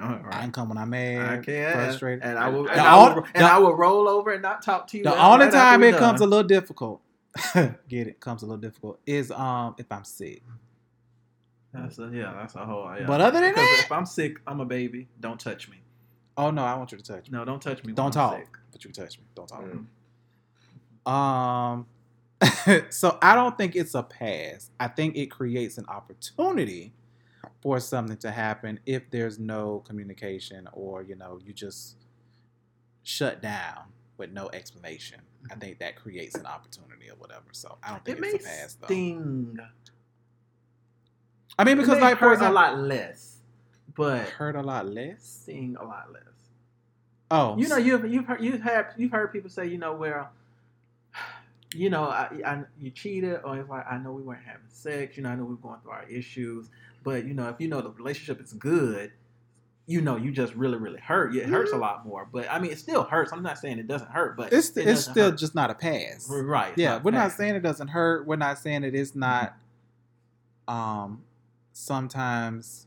All I right. can come when I'm mad, I can. frustrated. And I will. The And, I, will, only- and I will roll over and not talk to you. The only after time we're it comes a little difficult, get it, comes a little difficult is um if I'm sick. That's a, yeah, that's a whole. Yeah. But other than Because that- if I'm sick, I'm a baby. Don't touch me. Oh no, I want you to touch me. No, don't touch me. Don't I'm talk, sick. but you touch me. Don't talk. Mm. Um, so I don't think it's a pass. I think it creates an opportunity for something to happen if there's no communication or you know you just shut down with no explanation. I think that creates an opportunity or whatever. So I don't think It it's may a pass though. sting. I mean, because like hurt a lot less, but hurt a lot less. sting a lot less. Oh, You know, you've you've heard you've had you've heard people say, you know, well, you know, I, I you cheated, or it's like I know we weren't having sex. You know, I know we were going through our issues, but you know, if you know the relationship is good, you know, you just really really hurt. It hurts a lot more, but I mean, it still hurts. I'm not saying it doesn't hurt, but it's it it's still hurt. just not a pass. right. yeah, we're not saying it doesn't hurt. We're not saying it is not. Um, sometimes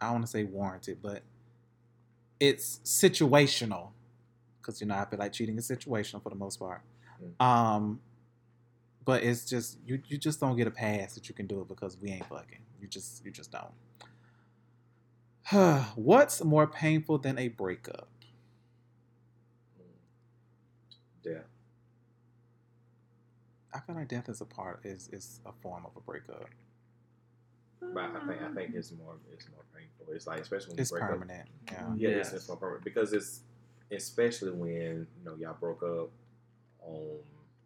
I don't want to say warranted, but it's situational because you know I feel like cheating is situational for the most part. Um, but it's just you you just don't get a pass that you can do it because we ain't fucking. You just you just don't. What's more painful than a breakup? Yeah. I feel like death is a part is is a form of a breakup. But I think I think it's more it's more painful. It's like especially when It's you break up. permanent. Yeah. Yeah, Yes. it's, it's more permanent because it's especially when you know y'all broke up on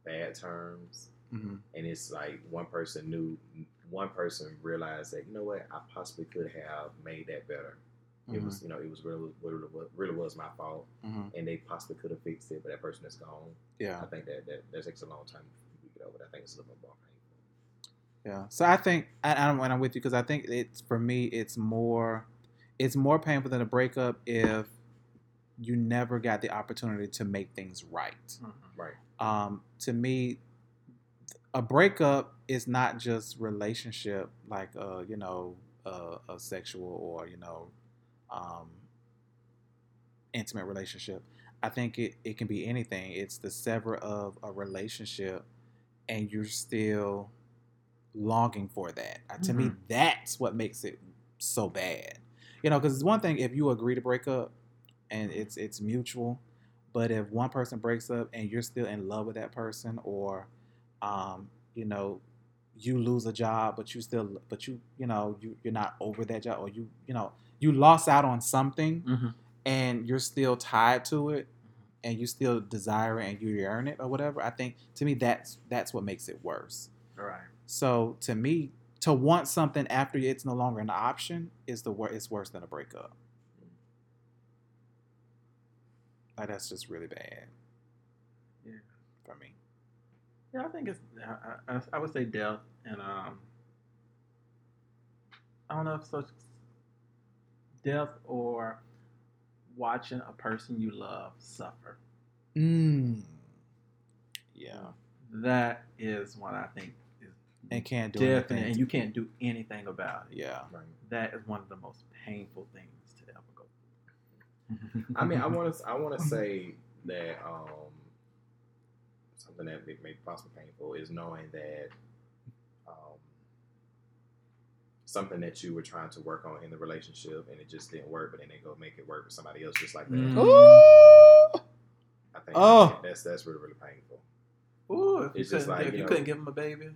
bad terms, hmm and it's like one person knew, one person realized that you know what I possibly could have made that better. It Mhm. was you know it was really really, really was my fault, hmm and they possibly could have fixed it, but that person is gone. Yeah. I think that that, that takes a long time for people to get over. that. I think it's a little bit more painful. Yeah. So I think I, I'm and I'm with you because I think it's for me it's more it's more painful than a breakup if you never got the opportunity to make things right. Mhm. Right. Um, to me, a breakup is not just relationship like uh, you know uh, a sexual or you know um, intimate relationship. I think it, it can be anything. It's the sever of a relationship and you're still longing for that. Uh, To me, Mhm. that's what makes it so bad. You know, because it's one thing if you agree to break up and it's it's mutual, but if one person breaks up and you're still in love with that person, or um, you know, you lose a job, but you still, but you, you know, you you're not over that job, or you, you know, you lost out on something, Mhm. and you're still tied to it, and you still desire it, and you yearn it, or whatever. I think to me that's that's what makes it worse. Right. So to me, to want something after it's no longer an option is the wor- It's worse than a breakup. Like that's just really bad. Yeah. For me. Yeah, I think it's. I, I, I would say death, and um, I don't know if such death or watching a person you love suffer. Mm. Yeah. That is what I think And can't do definite, anything. and you can't do anything about it. Yeah. Right. That is one of the most painful things to ever go. through. I mean, I want to I want to say that um, something that may may be possibly painful is knowing that um, something that you were trying to work on in the relationship and it just didn't work, but then they go make it work with somebody else just like that. Mm. I think Oh. that's that's really really painful. Ooh, if It's you, just like, if you you know- couldn't give him a baby,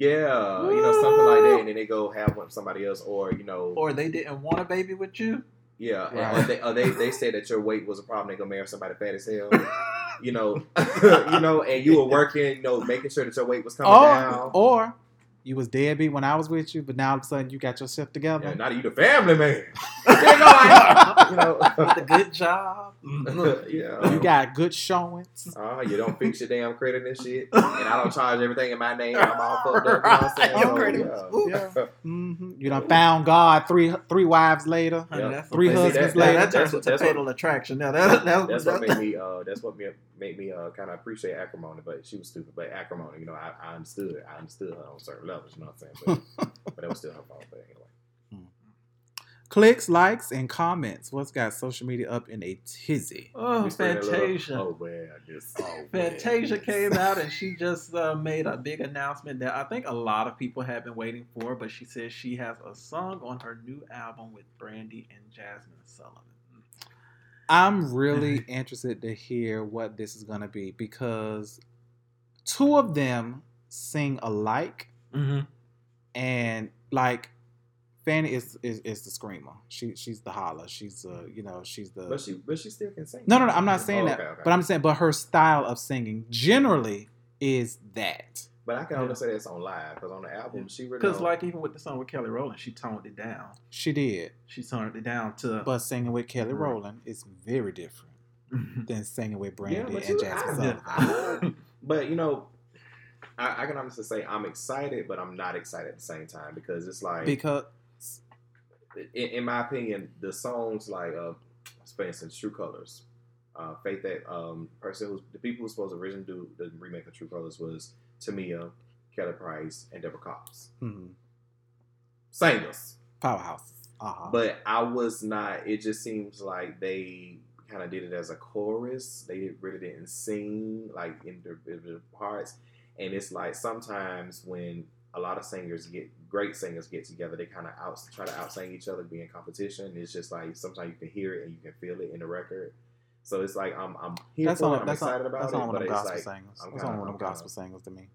Yeah, you know something like that, and then they go have one with somebody else, or you know, or they didn't want a baby with you. yeah, and- Right. or, they, or they they said that your weight was a problem. They go marry somebody fat as hell. you know, you know, and you were working, you know, making sure that your weight was coming Or, down. or you was deadbeat when I was with you, but now all of a sudden you got yourself together. Yeah, now that you the family man. There you go, like, you know. With a good job. yeah. You got good showings. Uh, you don't fix your damn credit and shit, and I don't charge everything in my name. I'm all fucked up. You know what I'm saying? Your So, credit yeah. was- Yeah. hmm You done found God three three wives later. Honey, Yeah. Three what- husbands that- later. That, That's that's, what- a that's fatal attraction. Now that, that, That's that, what made me. Uh, that's what made, made me uh, kind of appreciate acrimony. But she was stupid. But acrimony, you know, I, I understood. I understood her on certain levels. You know what I'm saying? But, but that was still her fault. But anyway. Clicks, likes, and comments. What's got social media up in a tizzy? Oh, We spread a little- Fantasia. Oh man, I just. Oh, Fantasia man. came out and she just uh, made a big announcement that I think a lot of people have been waiting for. But she says she has a song on her new album with Brandy and Jazmine Sullivan. I'm really interested to hear what this is gonna be because two of them sing alike, Mm-hmm. and like Fanny is is, is the screamer. She she's the holler. She's uh you know she's the But she, but she still can sing. no no no. I'm not saying Oh, that, okay, okay. but I'm saying but her style of singing generally is that. But I can Yeah. only say that's on live because on the album she really. Because don't- like even with the song with Kelly Rowland, she toned it down. She did, She toned it down to. but singing with Kelly Right. Rowland is very different than singing with Brandy Yeah, and you- Jazmine I- Sullivan. But you know, I, I can honestly say I'm excited, but I'm not excited at the same time because it's like, because in, in my opinion, the songs like, uh, for instance, True Colors, uh, Faith that um, person who's the people who supposed to originally do the remake of True Colors was Tamia, Kelly Price, and Deborah Cox. hmm, Singers. powerhouses. Uh-huh. But I was not. It just seems like they kind of did it as a chorus. They really didn't sing like individual parts. And it's like sometimes when a lot of singers get great singers get together, they kind of out try to outsing each other, be in competition. It's just like sometimes you can hear it and you can feel it in the record. So it's like I'm I'm here that's for on it. I'm that's excited on, about that's it, on one of them gospel like singers. I'm That's on one of them gospel singers to me.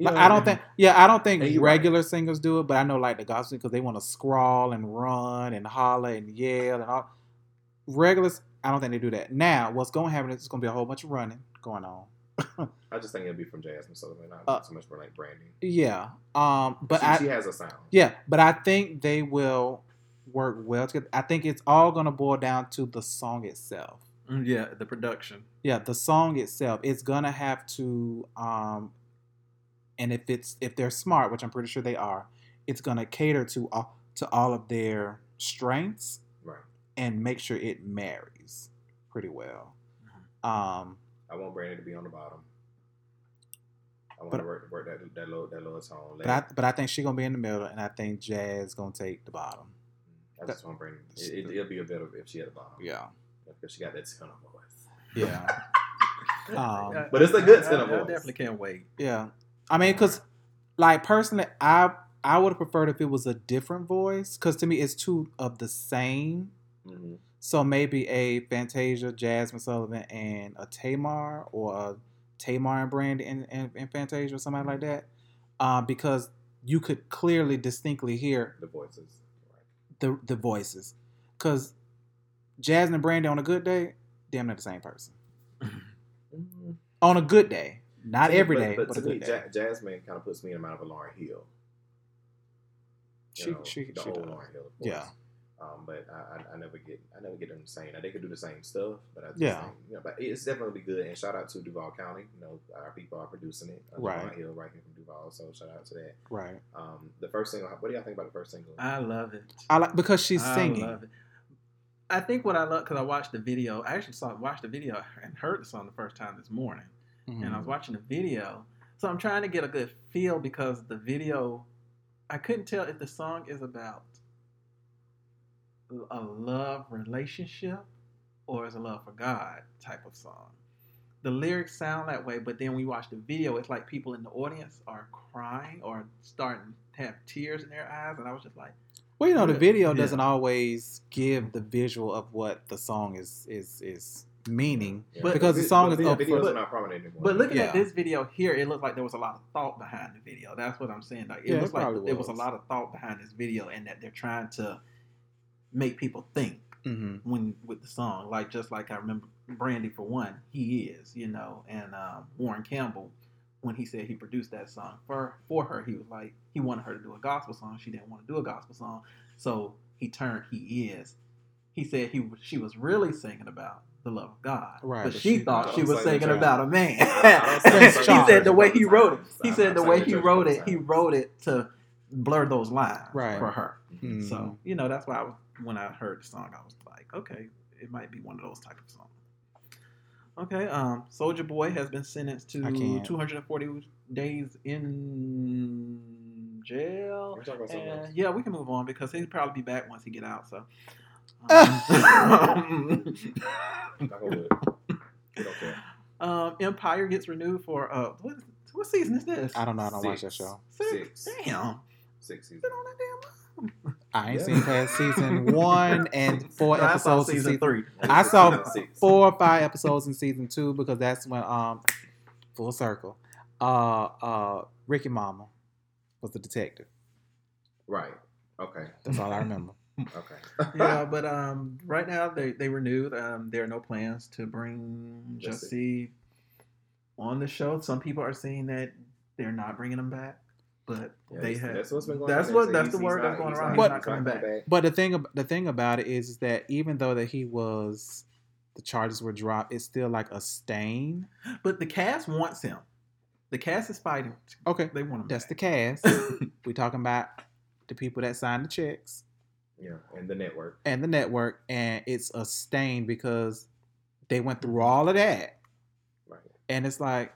Like, I don't think, yeah, I don't think you're right. regular singers do it, but I know like the gospel because they want to scrawl and run and holler and yell and all. Regulars, I don't think they do that. Now, what's going to happen is it's going to be a whole bunch of running going on. I just think it'll be from Jazmine Sullivan, not Uh, so much for like Brandy. Yeah, um, but she, I she has a sound. yeah, but I think they will work well together. I think it's all going to boil down to the song itself. Mm, yeah, the production. yeah the song itself it's gonna have to um and if it's if they're smart which i'm pretty sure they are it's gonna cater to all to all of their strengths Right. and make sure it marries pretty well um I want Brandy to be on the bottom. I want But- to work, work that that low that low tone. but i but i think she's gonna be in the middle and i think jazz gonna take the bottom I just want Brandy. It, it, it'll be a better if she at the bottom. yeah because she got that tenor voice. yeah Um, I- But it's a good I- tenor I, I definitely can't wait. yeah i mean because like personally i i would have preferred if it was a different voice because to me it's two of the same Mm-hmm. So maybe a Fantasia, Jazmine Sullivan, and a Tamar, or a Tamar and Brandy and, and, and Fantasia, or somebody like that, uh, because you could clearly, distinctly hear The voices. the the voices. Because Jazmine and Brandy on a good day, damn near the same person. On a good day, not See, every but, day, but, but, to a good me, day. ja- Jazmine kind of puts me in the mind of a Lauryn Hill. You she, know, she, the she old does. Lauryn Hill, of. Yeah. Um, but I, I, I never get I never get them saying that they could do the same stuff, but I just Yeah. think, you know, but it's definitely good. And shout out to Duval County, you know, our people are producing it. Uh, Right. Javon Hill, right here from Duval, so shout out to that. Right. Um, the first single, what do y'all think about the first single? I love it. I like because she's I singing. love it. I think what I love because I watched the video. I actually saw watched the video and heard the song the first time this morning, and I was watching the video. So I'm trying to get a good feel because the video, I couldn't tell if the song is about a love relationship or is a love for God type of song. the lyrics sound that way, but then when you watch the video, it's like people in the audience are crying or starting to have tears in their eyes, and I was just like, Well, you know, the video Yeah. doesn't always give the visual of what the song is is is meaning. Yeah. But- because the song is the up videos for- are not prominent anymore. But looking Yeah. at this video here, it looked like there was a lot of thought behind the video. That's what I'm saying. Like it Yeah, it looks like probably there was a lot of thought behind this video, and that they're trying to make people think hmm when with the song. Like just like I remember Brandy for one, he is, you know, and um, Warren Campbell when he said he produced that song for for her, he was like he wanted her to do a gospel song. She didn't want to do a gospel song, so he turned he is. He said he she was really singing about the love of God, Right, But but she she- thought she was say singing the about a man. I don't say Prince the he said the way he wrote it. He said the way he wrote it. He wrote it to blur those lines Right. for her. Mhm. So you know that's why I was, when I heard the song, I was like, okay, it might be one of those type of songs. Okay, um, Soulja Boy has been sentenced to 240 days in jail. We're talking about something else. And yeah, we can move on because he'll probably be back once he get out. So. Um, Knock on wood. We don't care. um, Empire gets renewed for uh, what, what season is this? I don't know. I don't watch that show. Six. Six. Damn. Six seasons. Been on that damn long. I ain't Yeah. seen past season one and four I saw episodes. season season three. I saw four or five episodes in season two because that's when um full circle. Uh uh Ricky Mama was the detective. Right. Okay. That's all I remember. Okay. yeah, but um, right now they they renewed. Um, there are no plans to bring Jussie. Jussie on the show. Some people are saying that they're not bringing him back, but Yeah, they have. that's what's been going that's on. what- They that's the word not- that's going around. not- He's not coming back. But the thing the thing about it is that even though that he was the charges were dropped, it's still like a stain. But the cast wants him. The cast is fighting. Okay. They want him. That's the cast. we talking about the people that signed the checks Yeah, and the network. and the network, and it's a stain because they went through all of that, Right. and it's like,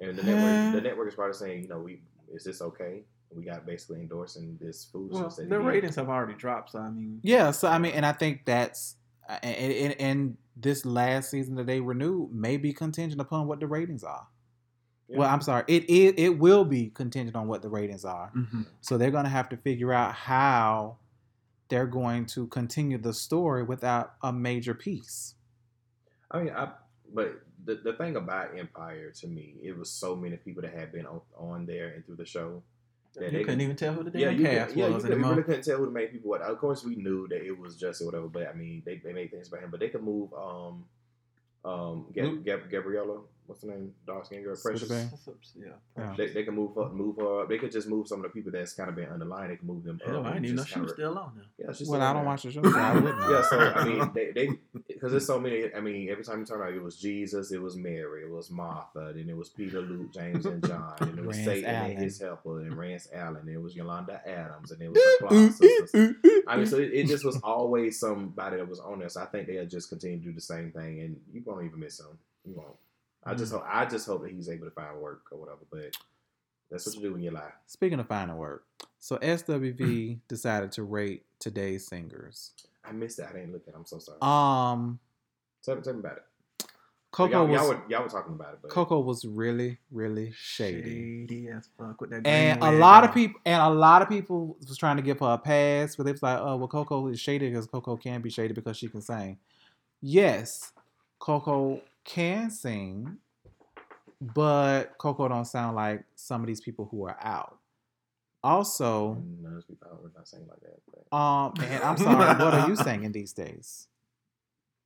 And the network, the network is probably saying, you know, we is this okay? We got basically endorsing this well, foolishness. that their he ratings have already dropped. So I mean, yeah. So I mean, and I think that's and, and, and this last season that they renewed may be contingent upon what the ratings are. Yeah. Well, I'm sorry, it, it it will be contingent on what the ratings are. mhm. So they're going to have to figure out how they're going to continue the story without a major piece. I mean, I but the the thing about Empire to me, it was so many people that had been on, on there and through the show. that you they couldn't even tell who the Yeah, damn you cast could, yeah, you, was could, you really couldn't tell who the main people were. Of course, we knew that it was just or whatever, but I mean, they, they made things about him. But they could move um um Gab, Gab, Gabriella, what's her name, dark skin girl, Sweeter Precious. Yeah. Yeah. They, they can move up, move her up. They could just move some of the people that's kind of been underlined. They can move them Hell, up. I and didn't even know she was still on there. Yeah, she's Well, still I don't there. watch the show, so I wouldn't. Yeah, so I mean, they they because there's so many. I mean, every time you turn around, it was Jesus, it was Mary, it was Martha, then it was Peter, Luke, James, and John, and it was Rance Satan Allen. and his helper, and Rance Allen, it was Yolanda Adams, and it was the Clark sisters. I mean, so it, it just was always somebody that was on there. So I think they'll just continue to do the same thing, and you won't even miss him. You won't. I just hope. I just hope that he's able to find work or whatever. But that's what you do when you lie. Speaking of finding work, so SWV decided to rate today's singers. I missed that. I didn't look at. it. I'm so sorry. Um, tell, me- tell me about it. Coko y'all, was y'all, were, y'all were talking about it, but Coko was really really shady. Shady as fuck with that. And a wig lot of people, and a lot of people was trying to give her a pass, but they was like, "Oh, well, Coko is shady because Coko can be shady because she can sing." Yes, Coko can sing, but Coko don't sound like some of these people who are out. Also, none of those people out not saying like that. But, um, and I'm sorry, what are you singing these days?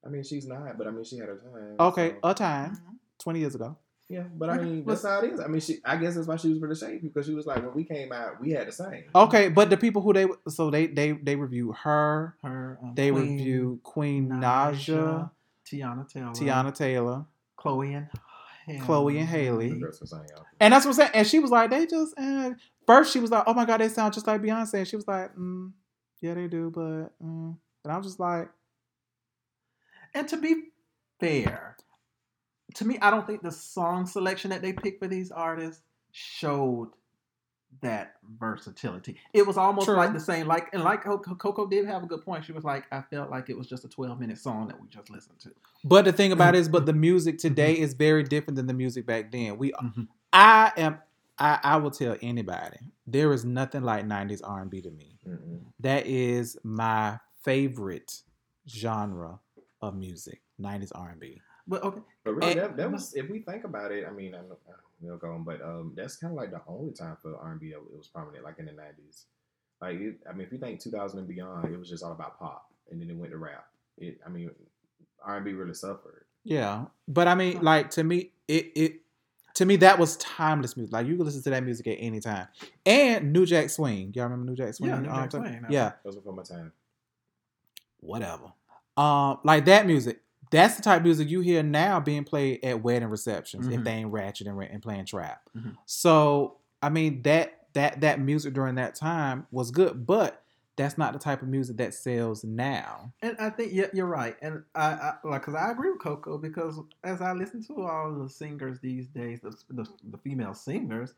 I mean, she's not, but I mean, she had her time. Okay, so- a time, twenty years ago. yeah, but I mean, let's- that's how it is. I mean, she. I guess that's why she was really shady because she was like, when we came out, we had the same. Okay, but the people who they so they they they review her, her. Um, they Queen review Queen Naija, Teyana Taylor, Teyana Taylor. Chloe and Chloe and Haley. Girls were saying, y'all. And that's what I'm saying. And she was like, they just eh. first she was like, oh my god, they sound just like Beyonce. And she was like, mm, yeah, they do, but mm. and I was just like, And to be fair, to me, I don't think the song selection that they picked for these artists showed that versatility. It was almost True. like the same, like and like Co- Co- Coko did have a good point. She was like, I felt like it was just a 12 minute song that we just listened to. But the thing about it is, but the music today is very different than the music back then. We, Mhm. I am, I, I will tell anybody, there is nothing like '90s R&B to me. Mm-mm. That is my favorite genre of music. '90s R&B. But okay, But really, And- that, that was if we think about it. I mean, I'm, we'll on, but um, that's kind of like the only time for R&B it was prominent, like in the '90s. Like, it, I mean, if you think 2000 and beyond, it was just all about pop, and then it went to rap. It, I mean, R&B really suffered. Yeah, but I mean, like to me, it it to me that was timeless music. Like you could listen to that music at any time. And New Jack Swing, y'all remember New Jack Swing? Yeah, New Um, Jack so- Swing, I- Yeah, Those were for my time. whatever. Um, like that music. That's the type of music you hear now being played at wedding receptions if Mhm. they ain't ratchet and, and playing trap. Mhm. So I mean that that that music during that time was good, but that's not the type of music that sells now. and I think yeah, you're right, and I, I like because I agree with Coko because as I listen to all the singers these days, the, the the female singers,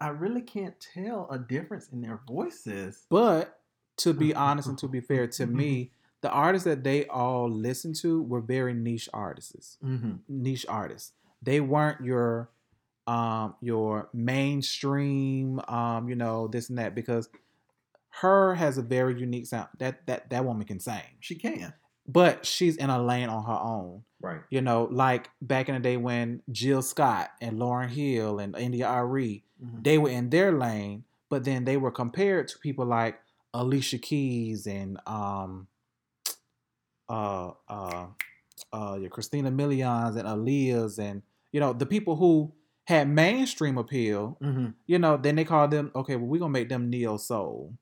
I really can't tell a difference in their voices. But to be honest and to be fair, to me, the artists that they all listened to were very niche artists. Mm-hmm. Niche artists. They weren't your um your mainstream um you know this and that because her has a very unique sound. That that that woman can sing. She can. But she's in a lane on her own. Right. You know, like back in the day when Jill Scott and Lauryn Hill and India Arie Mhm. they were in their lane, but then they were compared to people like Alicia Keys and um uh uh uh your Christina Milians and Aaliyah's and you know the people who had mainstream appeal, Mhm. you know, then they called them okay, well we're gonna make them neo soul.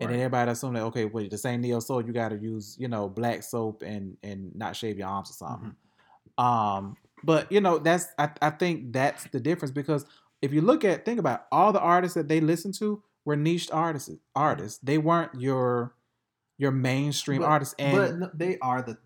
And then everybody assumed that okay, well, the same neo soul, you gotta use, you know, black soap and and not shave your arms or something. Um, but you know, that's I, I think that's the difference because if you look at think about it, all the artists that they listened to were niche artists. Artists. They weren't your your mainstream But- artists. And but they are the.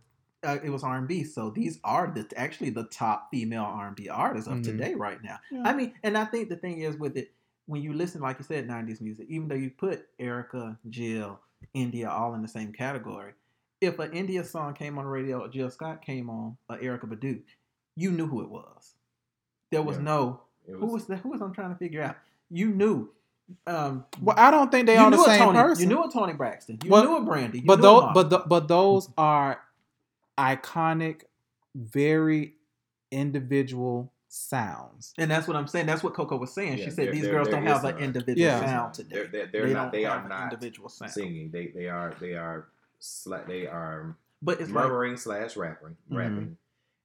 Uh, it was R and B, so these are the actually the top female R and B artists of Mhm. today right now. Yeah. I mean, and I think the thing is with it, when you listen, like you said, '90s music, even though you put Erykah, Jill, India all in the same category, if an India song came on the radio, or Jill Scott came on, or Erykah Badu, you knew who it was. There was Yeah. no It who was that? Who was I'm trying to figure out? You knew. Um, well, I don't think they you are the knew a same Toni, person. You knew a Toni Braxton. You But- knew a Brandy. You but knew those Monica. but the, but those are iconic, very individual sounds. And that's what I'm saying. That's what Coko was saying. Yeah, she said there- these there- girls there don't have an individual Yeah. sound today. They're, they're, they're they not. don't They are not individual sound. singing. They they are they are sla- they are But it's like Mm-hmm. murmuring slash rapping rapping,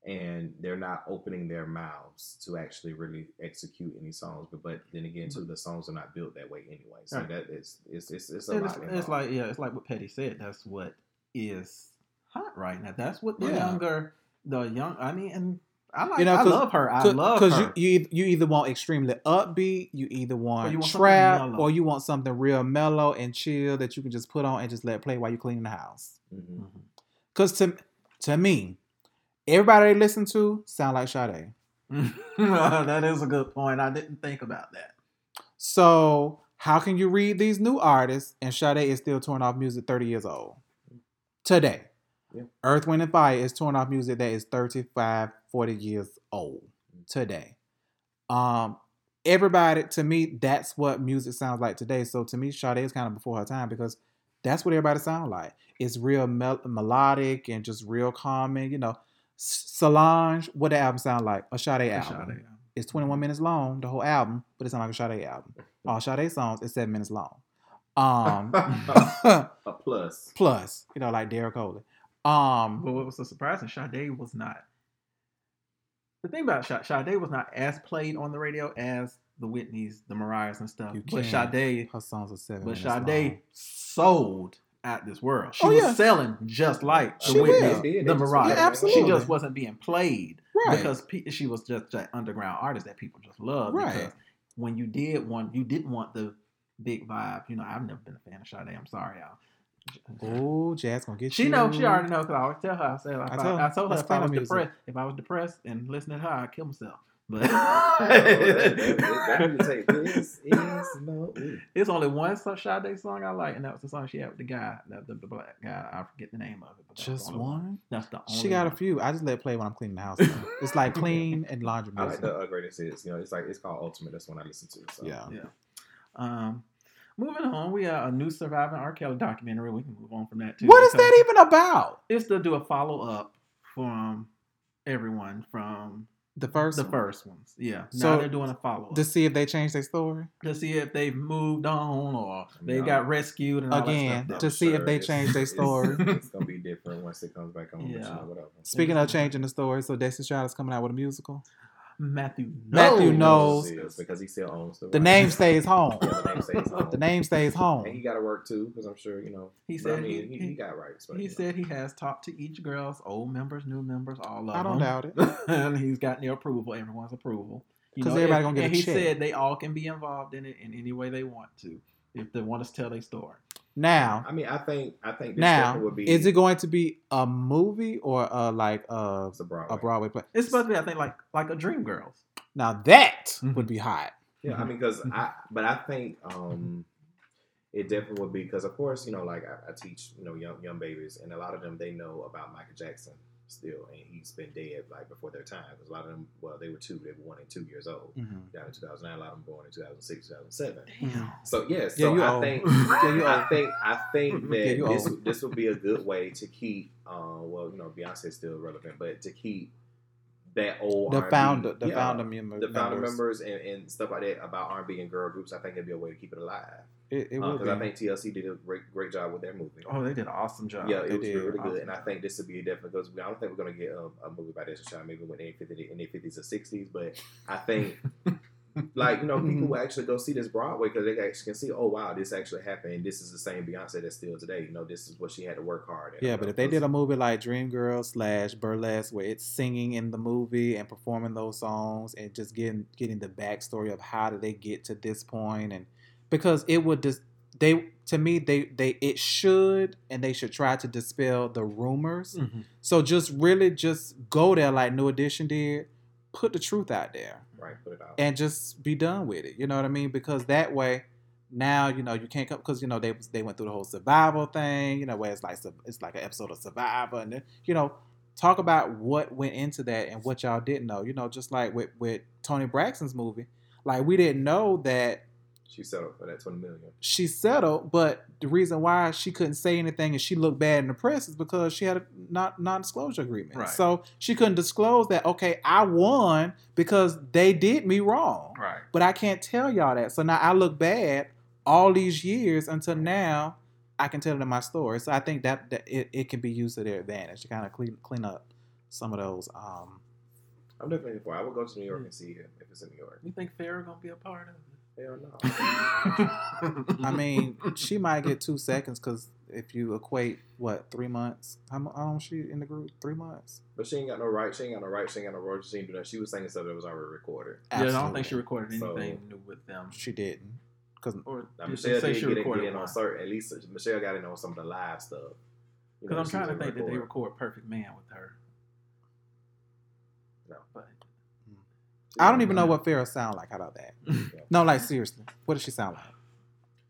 and they're not opening their mouths to actually really execute any songs. But but then again, too, the songs are not built that way anyway. So Right. that is it's it's it's a and lot. it's, it's like yeah, it's like what Patti said. That's what is hot right now. That's what the Yeah. younger, the young. I mean, and I like. You know, I 'cause- love her. I love Because her. you, you you either want extremely upbeat, you either want, you want something trap, or you want something real mellow and chill that you can just put on and just let play while you cleaning the house. Mm-hmm. Mm-hmm. Because to to me, everybody they listen to sound like Sade. that is a good point. I didn't think about that. So how can you read these new artists and Sade is still touring off music 30 years old? Today. Yeah. Earth, Wind, and Fire is touring off music that is 35, 40 years old today. Um, everybody, to me, that's what music sounds like today. So to me, Sade is kind of before her time because that's what everybody sound like. It's real mel- melodic and just real calming. You know, Solange, what the album sound like? A Sade album. It's 21 minutes long, the whole album, but it's not like a Sade album. All Sade songs is seven minutes long. Um, a plus. plus, you know, like Derek Coley. Um, But what was so surprising, Sade was not. The thing about Sade, Sade was not as played on the radio as the Whitneys, the Mariahs, and stuff. You But. Sade, her songs are seven but Sade long. sold at this world. She Oh, was yeah. selling just like the She will. Did. the They just- Mariahs. Yeah, She just wasn't being played Right. because pe- she was just an underground artist that people just love. Right. Because when you did want, you didn't want the big vibe. You know, I've never been a fan of Sade. I'm sorry, y'all. Oh, Jazz gonna get She you. know. She already know because I always tell her. I said, if I I, told her, I told her if I the was music. depressed, if I was depressed and listening to her, I'd kill myself But That take this is no. it's only one so- Sade song I like, and that was the song she had with the guy, the, the, the black guy. I forget the name of it. But Just only one. That's the only She got a few. I just let it play when I'm cleaning the house. it's like clean and laundry I like the uh, greatest hits. You know, it's like it's called Ultimate. That's one I listen to. So. Yeah. Yeah. Um, moving on, we have a new surviving R. Kelly documentary. We can move on from that too. What is that even about? It's to do a follow up from everyone from The first, the one? first ones. Yeah. So, now they're doing a follow up to see if they changed their story to see if they've moved on or they No. got rescued and all again That to stuff. see if they it's- changed their story. It's, gonna be different once it comes back on. But, you Yeah. know, whatever. Speaking of changing the story, so Destiny Child is coming out with a musical. Matthew Matthew knows. knows. Because he still owns the. The rights. name stays home. Yeah, the name stays home. The name stays And he got to work too, because I'm sure you know. He but I said mean, he- he, he he- got rights. But, He you know. said he has talked to each girl's old members, new members, all of I them. don't doubt it. and he's gotten their approval, everyone's approval. You 'Cause know, everybody gonna get a and he check. said they all can be involved in it in any way they want to, if they want to tell their story. Now, I mean, I think I think this now, would be. is it going to be a movie or a like a, It's a Broadway. a Broadway play? It's supposed to be, I think, like like a Dream Girls. Now that Mhm. would be hot. Yeah, I mean, because I, but I think um, it definitely would be because, of course, you know, like I, I teach, you know, young young babies, and a lot of them they know about Michael Jackson still, and he's been dead like before their time. Because a lot of them, well, they were two, they were one and two years old. Mhm. Down in 2009, a lot of them born in 2006, 2007. Mhm. So yes, Yeah, so you I old. think Yeah, you I think I think that Yeah, this old. this would be a good way to keep, uh, well, you know, Beyonce is still relevant, but to keep that old The R&B founder, the yeah, founder member, the founder members. members and, and stuff like that about R&B and girl groups. I think it'd be a way to keep it alive It, it because uh, would I think TLC did a great great job with their movie. Oh, they did an awesome job. yeah, they it was did. really good, Awesome and I think this would be a definite because I don't think we're gonna get a, a movie by this child maybe in their fifties or sixties, but I think like you know people will actually go see this Broadway because they actually can see oh wow this actually happened. This is the same Beyonce that's still today. You know this is what she had to work hard. At. Yeah, but if they did a movie like Dreamgirls slash Burlesque, where it's singing in the movie and performing those songs and just getting getting the backstory of how did they get to this point, and because it would just they to me they they it should and they should try to dispel the rumors. Mhm. So just really just go there like New Edition did, put the truth out there right, put it out. and just be done with it. You know what I mean? Because that way, now you know you can't come because you know they they went through the whole survival thing. You know where it's like it's like an episode of Survivor, and then, you know talk about what went into that and what y'all didn't know. You know, just like with with Toni Braxton's movie, like we didn't know that she settled for that twenty million. she settled, but the reason why she couldn't say anything and she looked bad in the press is because she had a not non-disclosure agreement. Right. So she couldn't disclose that. Okay, I won because they did me wrong Right. but I can't tell y'all that. So now I look bad all these years until now I can tell it in my story. So I think that, that it, it can be used to their advantage to kind of clean clean up some of those. Um, I'm definitely for. I would go to New York and see it if it's in New York. You think Farrah gonna be a part of Hell no. I mean, she might get two seconds because if you equate what three months, how mu- how long she in the group? Three months. But she ain't got no right. She ain't got no right. She ain't got no royalties. She ain't do that. She was saying stuff that was already recorded. yeah, I don't think she recorded So- anything new with them. She didn't because did Michelle say did she get in, recorded get in on certain. At least Michelle got in on some of the live stuff. Because I'm trying to was think that they record. record Perfect Man with her. No. But I don't even know what Farrah sound like. How about that? No, like seriously, what does she sound like?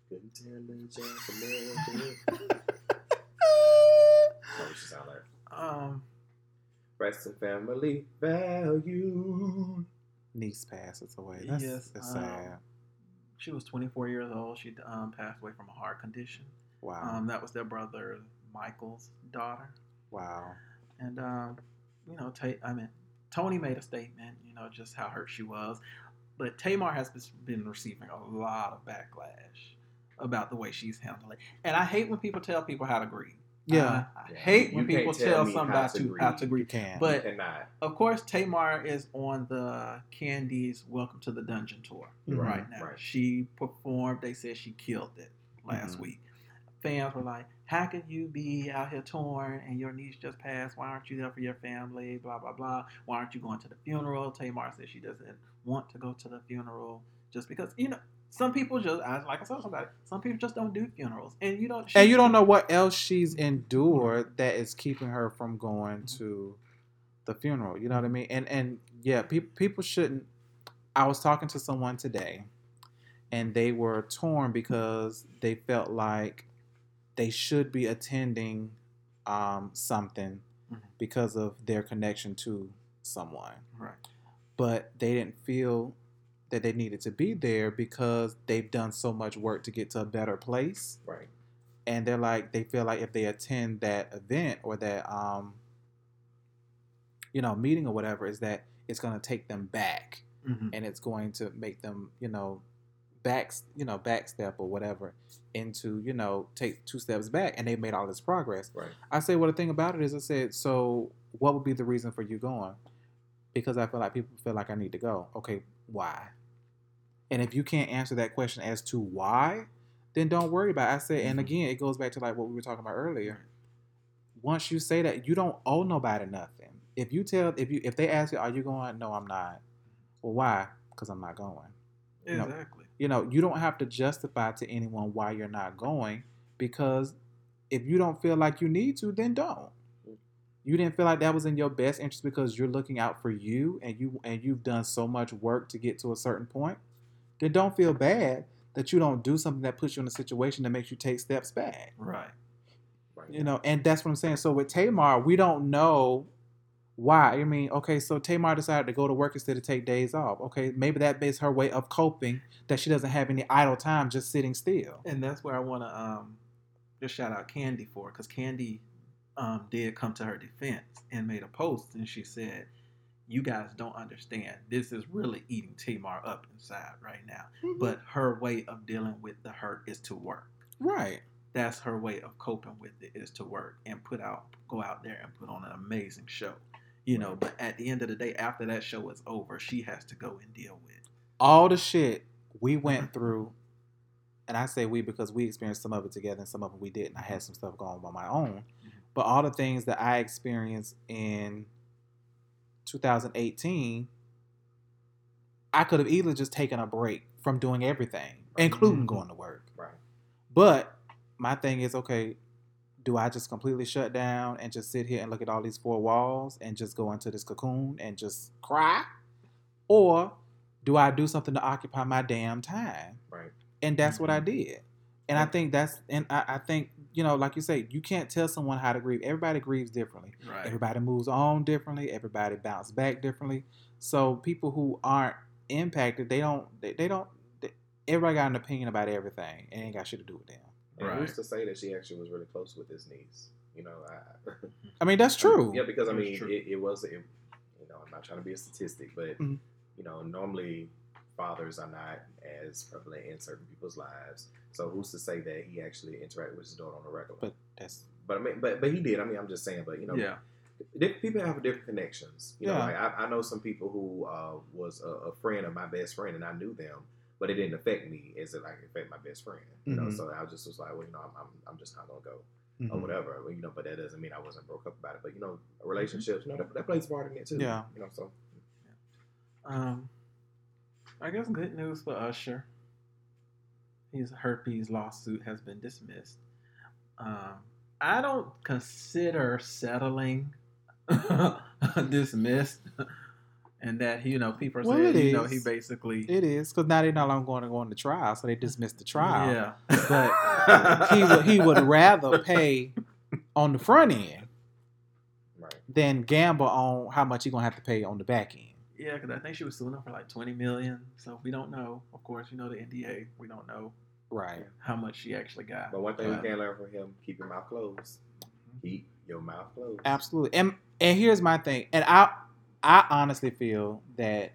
Couldn't tell the gentleman. That's what she sound like. um, Rest in family value. Niece passes away. That's, Yes, that's um, sad. she was 24 years old. She um, passed away from a heart condition. Wow. Um, that was their brother Michael's daughter. wow. And um, you know, Ta- I mean, Toni made a statement. You know, just how hurt she was. But Tamar has been receiving a lot of backlash about the way she's handling it. And I hate when people tell people how to grieve. Yeah. I, I Yeah. hate when can't people tell tell me somebody how how to to, how to You grieve. can. But And of course, Tamar is on the Kandi's Welcome to the Dungeon tour Mhm. right now. Right. She performed. They said she killed it last Mhm. week. Fans were like, "How can you be out here torn and your niece just passed? Why aren't you there for your family? Blah blah blah. Why aren't you going to the funeral?" Tamar said she doesn't want to go to the funeral just because you know some people just like I said somebody some people just don't do funerals and you don't and you don't know what else she's endured that is keeping her from going mm-hmm. to the funeral. You know what I mean? And and yeah, people people shouldn't. I was talking to someone today, and they were torn because they felt like they should be attending um, something Mhm. because of their connection to someone, Right. but they didn't feel that they needed to be there because they've done so much work to get to a better place Right. and they're like they feel like if they attend that event or that um you know meeting or whatever is that it's going to take them back Mm-hmm. and it's going to make them you know back you know backstep or whatever into you know take two steps back and they made all this progress. Right. i say well the thing about it is i said so what would be the reason for you going? Because i feel like people feel like i need to go. Okay why? And if you can't answer that question as to why then don't worry about it. i said and Mhm. again it goes back to like what we were talking about earlier. Once you say that you don't owe nobody nothing. If you tell if you if they ask you are you going? No i'm not. Well why? Because i'm not going. Exactly. you know, you know, you don't have to justify to anyone why you're not going because if you don't feel like you need to, then don't. You didn't feel like that was in your best interest because you're looking out for you and you and you've done so much work to get to a certain point. Then don't feel bad that you don't do something that puts you in a situation that makes you take steps back. Right. Right. You know, and that's what I'm saying. So with Tamar, we don't know why. I mean, okay, so Tamar decided to go to work instead of take days off. Okay, maybe that is her way of coping that she doesn't have any idle time just sitting still. And that's where I want to um, just shout out Kandi for because Kandi um, did come to her defense and made a post, and she said, "You guys don't understand. This is really eating Tamar up inside right now. But her way of dealing with the hurt is to work. right, That's her way of coping with it is to work and put out, go out there and put on an amazing show." You know, but at the end of the day, after that show is over, she has to go and deal with. all the shit we went through, and I say we because we experienced some of it together and some of it we didn't. I had some stuff going on by my own, but all the things that I experienced in 2018, I could have either just taken a break from doing everything, including Mhm. going to work. Right. But my thing is, okay, do I just completely shut down and just sit here and look at all these four walls and just go into this cocoon and just cry? Or do I do something to occupy my damn time? Right. And that's what I Mhm. did. And I think that's, and I, I think, you know, like you say, you can't tell someone how to grieve. Everybody grieves differently. Right. Everybody moves on differently. Everybody bounce back differently. So people who aren't impacted, they don't, they, they don't, they, everybody got an opinion about everything. and It ain't got shit to do with them. And Right. who's to say that she actually was really close with his niece? You know, I, I mean, that's true. Yeah, because I mean, it, it was, it, you know, I'm not trying to be a statistic, but Mhm. you know, normally fathers are not as prevalent in certain people's lives. So who's to say that he actually interacted with his daughter on a regular? But that's, But I mean, but but he did. I mean, I'm just saying. But you know, yeah. people have different connections. You know, Yeah. like I, I know some people who uh, was a, a friend of my best friend, and I knew them, but it didn't affect me as it like affect my best friend. You know, Mhm. so I was just was like, well, you know, I'm I'm, I'm just not gonna go mhm. or whatever. You know, but that doesn't mean I wasn't broke up about it. But you know, relationships, you know, that, that plays a part in it too. Yeah. You know, so Um, I guess good news for Usher. His herpes lawsuit has been dismissed. Um, I don't consider settling dismissed, and that you know people Well, said it you know he basically It is because now they're no longer going to go on the trial, so they dismissed the trial. Yeah, But he would he would rather pay on the front end right. than gamble on how much he gonna have to pay on the back end. Yeah, because I think she was suing him for like twenty million. So we don't know. Of course, you know the NDA. We don't know Right. how much she actually got. But one thing But- we can learn from him: keep your mouth closed. Mm-hmm. Keep your mouth closed. Absolutely. And and here's my thing. And I I honestly feel that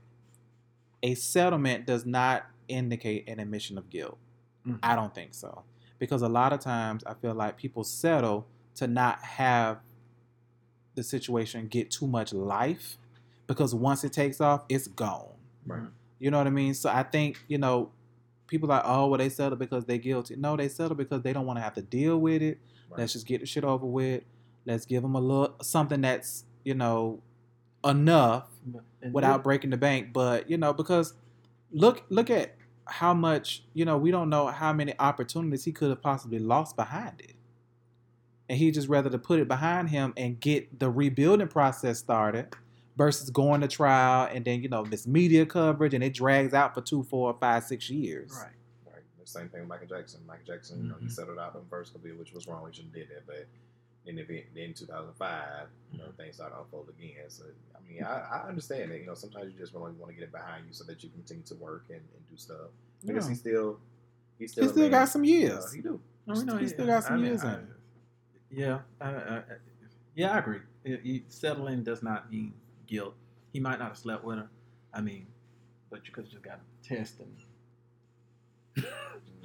a settlement does not indicate an admission of guilt. Mhm. I don't think so. Because a lot of times I feel like people settle to not have the situation get too much life because once it takes off, it's gone. Right. You know what I mean? So I think, you know, people are, like, oh, well, they settle because they're guilty. No, they settle because they don't want to have to deal with it. Right. Let's just get the shit over with. Let's give them a look, something that's, you know, enough and without breaking the bank. But, you know, because look, look at how much, you know, we don't know how many opportunities he could have possibly lost behind it. And he just rather to put it behind him and get the rebuilding process started versus going to trial and then you know this media coverage and it drags out for two, four, five, six years. Right. Right. The same thing with Michael Jackson. Michael Jackson, you know, he Mhm. settled out on first couple, which was wrong. He shouldn't did that. But in the event, in 2005, you know, things started to unfold again. So I mean, I, I understand it. You know, sometimes you just really want to get it behind you so that you can continue to work and, and do stuff. Because Yeah. he still, he still, He still man. got some years. Uh, he do. No, we know He still got some years in it. Yeah, I, I, I- yeah, I agree. It- it- settling does not mean guilt. He might not have slept with her. I mean, but you could have just got a test and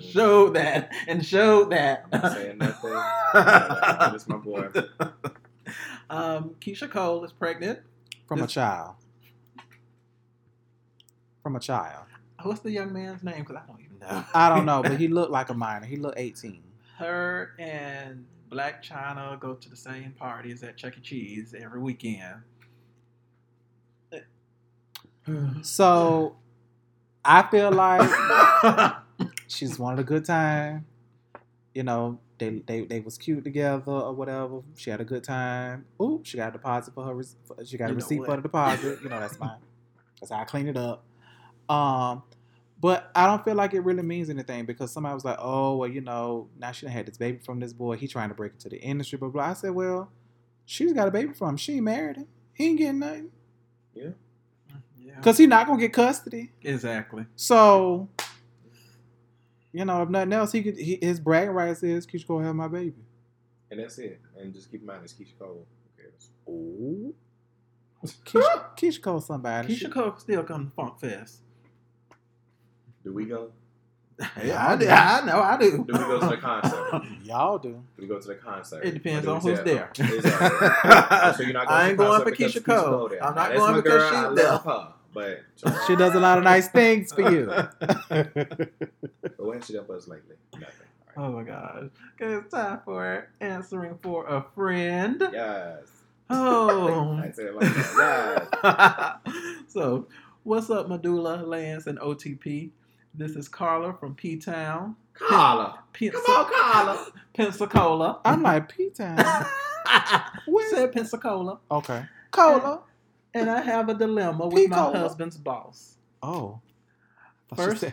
showed that and show that. I'm not saying nothing. That's my boy. um, Keyshia Cole is pregnant. From a child. From a child. What's the young man's name? Because I don't even know. I don't know, but he looked like a minor. He looked 18. Her and Blac Chyna go to the same parties at Chuck E. Cheese every weekend. So I feel like she's wanted a good time. You know, they they they was cute together or whatever. She had a good time. Ooh, she got a deposit for her. She got a You know receipt for the deposit. You know, that's fine. That's how I clean it up. Um, but I don't feel like it really means anything because somebody was like, "Oh, well, you know, now she done had this baby from this boy. He trying to break into the industry." Blah blah. I said, "Well, she's got a baby from him. She ain't married him. He ain't getting nothing Yeah. yeah, because he not gonna get custody." exactly. So, you know, if nothing else, he could he, his bragging rights is Keyshia Cole have my baby. And that's it. And just keep in mind, it's Keyshia Cole. Who cares? Oh, Keyshia, Keyshia Cole somebody. Keyshia Cole still come to Funk Fest. Do we go? Yeah, I, do. I know, I do. Do we go to the concert? Y'all do. Do we go to the concert? It depends on do who's say- there. Exactly. Oh, so you're not going I to ain't the going concert for because Keyshia Cole. I'm not That's going my because girl. she's I there. Love her. But She does a lot of nice things for you. But what has she done for us lately? Nothing. All right. Oh my gosh. Okay, it's time for answering for a friend. Yes. Oh. I said it like that. so, what's up, Medulla, Lance, and OTP? This is Carla from P Town. Yes. Carla. Come on, Carla. Pensacola. I'm like P Town. Where Said Pensacola. Okay. Cola. And I have a dilemma with my husband's boss. Oh. First,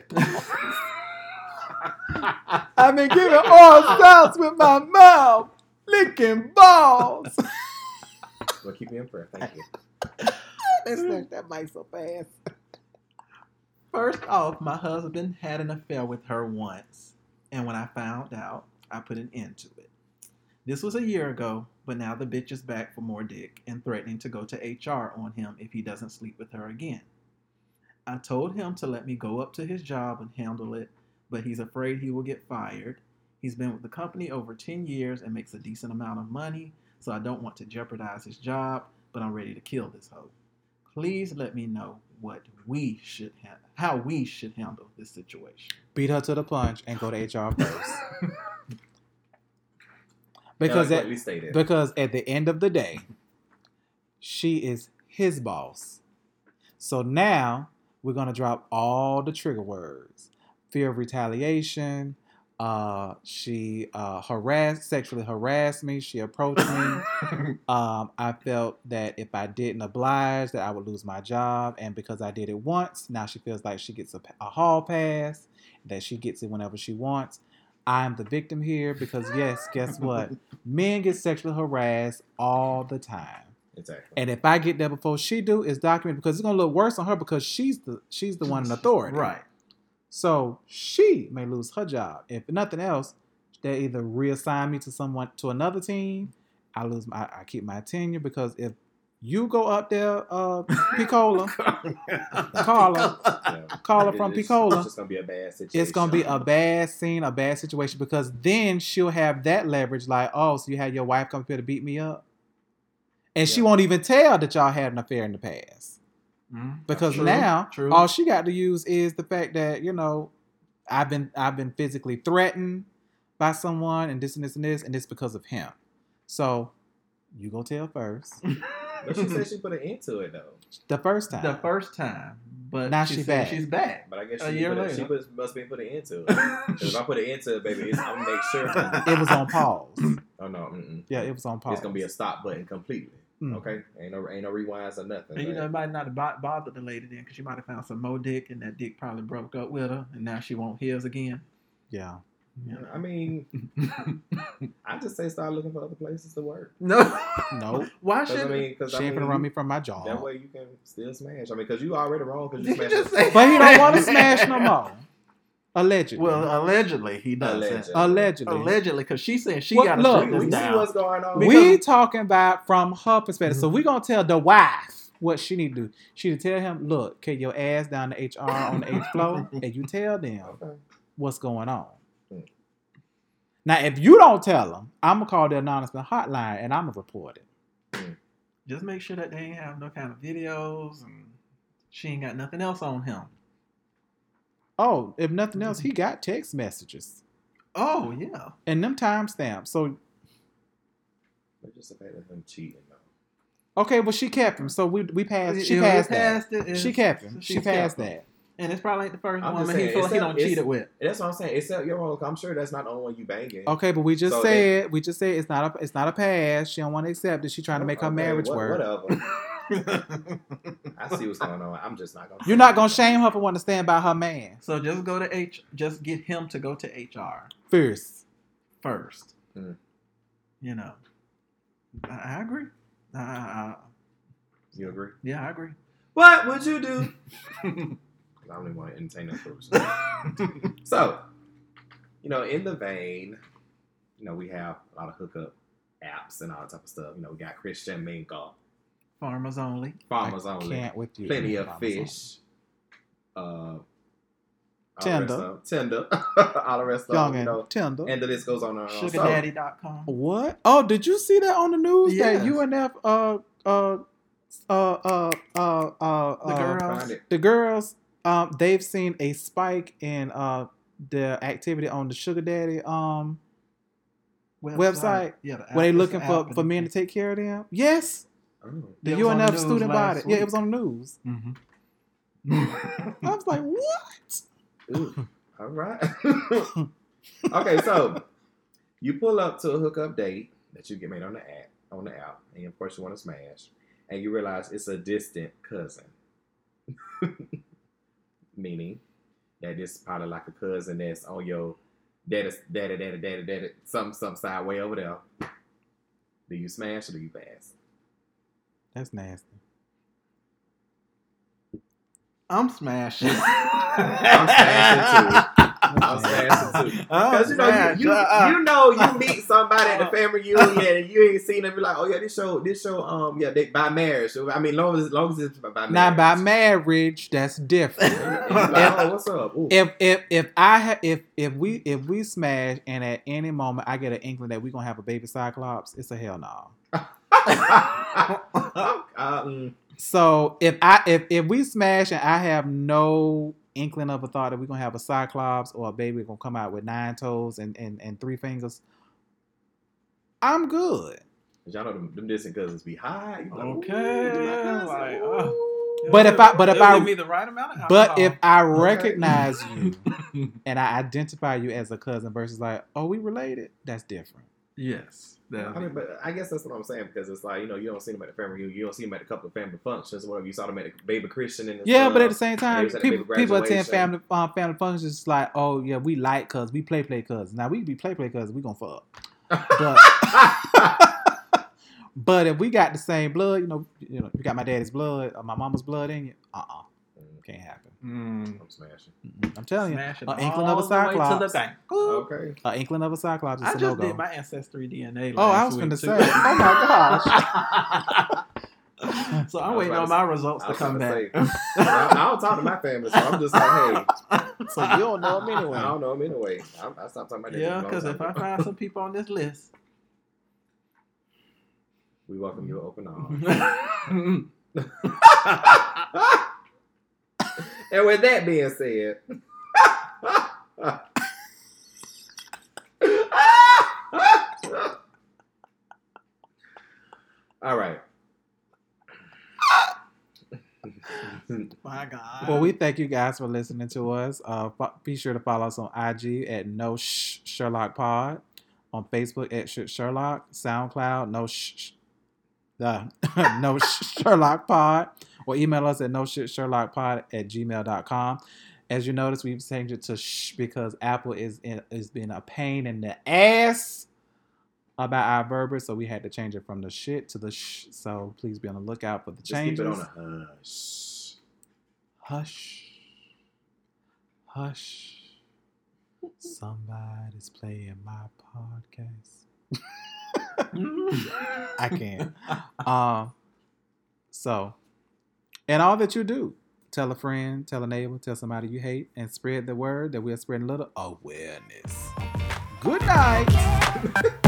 I've been giving all sounds with my mouth, licking balls. Well, keep me in prayer. Thank you. they snatched that mic so fast. First off, my husband had an affair with her once, and when I found out, I put an end to it. This was a year ago, but now the bitch is back for more dick and threatening to go to HR on him if he doesn't sleep with her again. I told him to let me go up to his job and handle it, but he's afraid he will get fired. He's been with the company over 10 years and makes a decent amount of money, so I don't want to jeopardize his job, but I'm ready to kill this hoe. Please let me know what we should ha- how we should handle this situation. Beat her to the punch and go to HR first. Because at, stated. because at the end of the day, she is his boss. So now we're gonna drop all the trigger words: fear of retaliation. Uh, she uh, harassed, sexually harassed me. She approached me. Um, I felt that if I didn't oblige, that I would lose my job. And because I did it once, now she feels like she gets a, a hall pass, that she gets it whenever she wants. I'm the victim here because, yes, guess what? Men get sexually harassed all the time. exactly. And if I get there before she do, it's documented because it's gonna look worse on her because she's the she's the one in authority. Right. So she may lose her job. If nothing else, they either reassign me to someone to another team. I lose my I keep my tenure because if you go up there, uh Picola, Carla, Yeah. Carla It- from it's- Picola, It's just gonna be a bad situation. it's gonna be a bad scene, a bad situation because then she'll have that leverage, like, oh, so you had your wife come up here to beat me up, and she won't even tell that y'all had an affair in the past. Mm, because true, now true. all she got to use is the fact that you know I've been I've been physically threatened by someone and this and this and this and this because of him. So you go tell first But she said she put an end to it though. the first time. the first time, but Now she, she back. she's back. But I guess A she, year put a, later. she put, must be put an end to it. 'Cause if I put an end to it, baby, it's, I'm gonna make sure. it was on pause. Oh no, mm-mm. Yeah, it was on pause. it's gonna be a stop button completely. Mm. Okay, ain't no ain't no rewinds or nothing. And you know, it might not have bothered the lady then because she might have found some more dick and that dick probably broke up with her and now she won't his again. Yeah. I mean, I just say start looking for other places to work. no. No. Why 'Cause, I should mean, because She I ain't mean, gonna run me from my job. That way you can still smash. I mean, because you already wrong because you Did you smashed. just say- But he don't want to smash no more. Allegedly. Well, allegedly he does. Allegedly. allegedly. Allegedly, because she said she Well, got to look, shut we this see down. what's going on. Because- we talking about from her perspective. So mhm. we gonna tell the wife what she need to do. She to tell him, look, get your ass down to HR on the eighth floor, and you tell them Okay. what's going on. Now, if you don't tell them, I'm gonna call the anonymous hotline and I'm gonna report it. Mm. Just make sure that they ain't have no kind of videos and she ain't got nothing else on him. Oh, if nothing else, he mm-hmm. got text messages Oh yeah. and them timestamps. So But just the fact of him cheating, though. okay, well she kept him. So we we passed. She If we passed that. it, She kept him. She she's passed kept him. that. And it's probably ain't the 1st I'm woman saying, he feel like he don't it's- cheated with. That's what I'm saying. Except you're wrong. I'm sure that's not the only one you banging. Okay, but we just So said we just said it's not a it's not a pass. She don't want to accept it. She trying to make her marriage what- work. Whatever. I see what's going on. I'm just not gonna. You're not gonna shame her for wanting to stand by her man so just go to H. Just get him to go to HR first. first. Hmm. You know. I, I agree. I, I, You agree? yeah, I agree. What would you do? 'Cause I don't even want to entertain that foolishness. So, you know, in the vein, you know, we have a lot of hookup apps and all that type of stuff. You know, we got Christian Mingle, Farmers only. Farmers I Only, Can't with you. Plenty of Farmers Only. Fish, uh, all the Tinder. rest of- Tinder, all the rest of Young them, you know, tender. and the list goes on and on. So, what? Oh, did you see that on the news? Yes. That UNF uh uh uh uh uh uh The uh, girls. the girls um they've seen a spike in uh the activity on the sugar daddy um Website, Yeah. The were they app- looking the for for men to take care of them yes Oh. the was the UNF student body yeah it was on the news Mhm. I was like what Ooh, all right. okay, so you pull up to a hookup date that you get made on the app, on the app, and of course you want to smash, and you realize it's a distant cousin, meaning that this is probably like a cousin that's on your daddy, daddy, daddy, daddy, daddy, some some side way over there. Do you smash or do you pass? that's nasty I'm smashing. I'm smashing too. I'm smashing too. Because you know, you, you, Uh, you know, you meet somebody at the family reunion and you ain't seen them. Be like, oh yeah, this show, this show, um, yeah, they by marriage. So, I mean, long as long as it's by marriage. now by marriage that's different And you like, oh, what's up? Ooh. if if if I ha- if if we if we smash and at any moment I get an inkling that we're gonna have a baby cyclops, it's a hell no. uh, mm, So if I if if we smash and I have no inkling of a thought that we're gonna have a cyclops or a baby gonna come out with nine toes and and, and three fingers, I'm good. y'all know them, them distant cousins be high. Like, Okay, do my cousin, like, uh, But if I but if I give me the right amount of but if I Okay. recognize you and I identify you as a cousin versus like, oh, we related, that's different. yes, I mean, but I guess that's what I'm saying because it's like you know you don't see them at the family reunion, you don't see them at a couple of family functions, whatever. You saw them at a baby Christian and Yeah, but at the same time, the people, people attend family um, family functions. It's like, oh yeah, we like cuz we play play cuz. Now we be play play cuz we gonna fuck. But but if we got the same blood, you know, you know, you got my daddy's blood or my mama's blood in you, uh uh can't happen. Mm. I'm smashing. I'm telling you, an inkling of a all the to the cyclops. bank. Okay. an inkling of a cyclops is I a no just go. did my ancestry DNA. Oh, I was going to say, oh my gosh. so I I'm waiting on my results to come about back. to I, I don't talk to my family, so I'm just like, hey, so you don't know him anyway. I don't know him anyway. I, I stopped talking about that. yeah, because if I find some people on this list, we welcome you with open arms. And with that being said, all right. my God. Well, we thank you guys for listening to us. Uh, fo- be sure to follow us on IG at No Sh- Sherlock Pod, on Facebook at Sh- Sherlock, SoundCloud No Sh- Sh- the no Sherlock Pod or email us at no shit Sherlock Pod at gmail.com. As you notice, we've changed it to shh because Apple is in, is being a pain in the ass about our verbiage, so we had to change it from the shit to the shh. So please be on the lookout for the Just keep it on a hush. Hush. Hush. Somebody's playing my podcast. I can't. Um, so, and all that you do, tell a friend, tell a neighbor, tell somebody you hate, and spread the word that we are spreading a little awareness. Good night.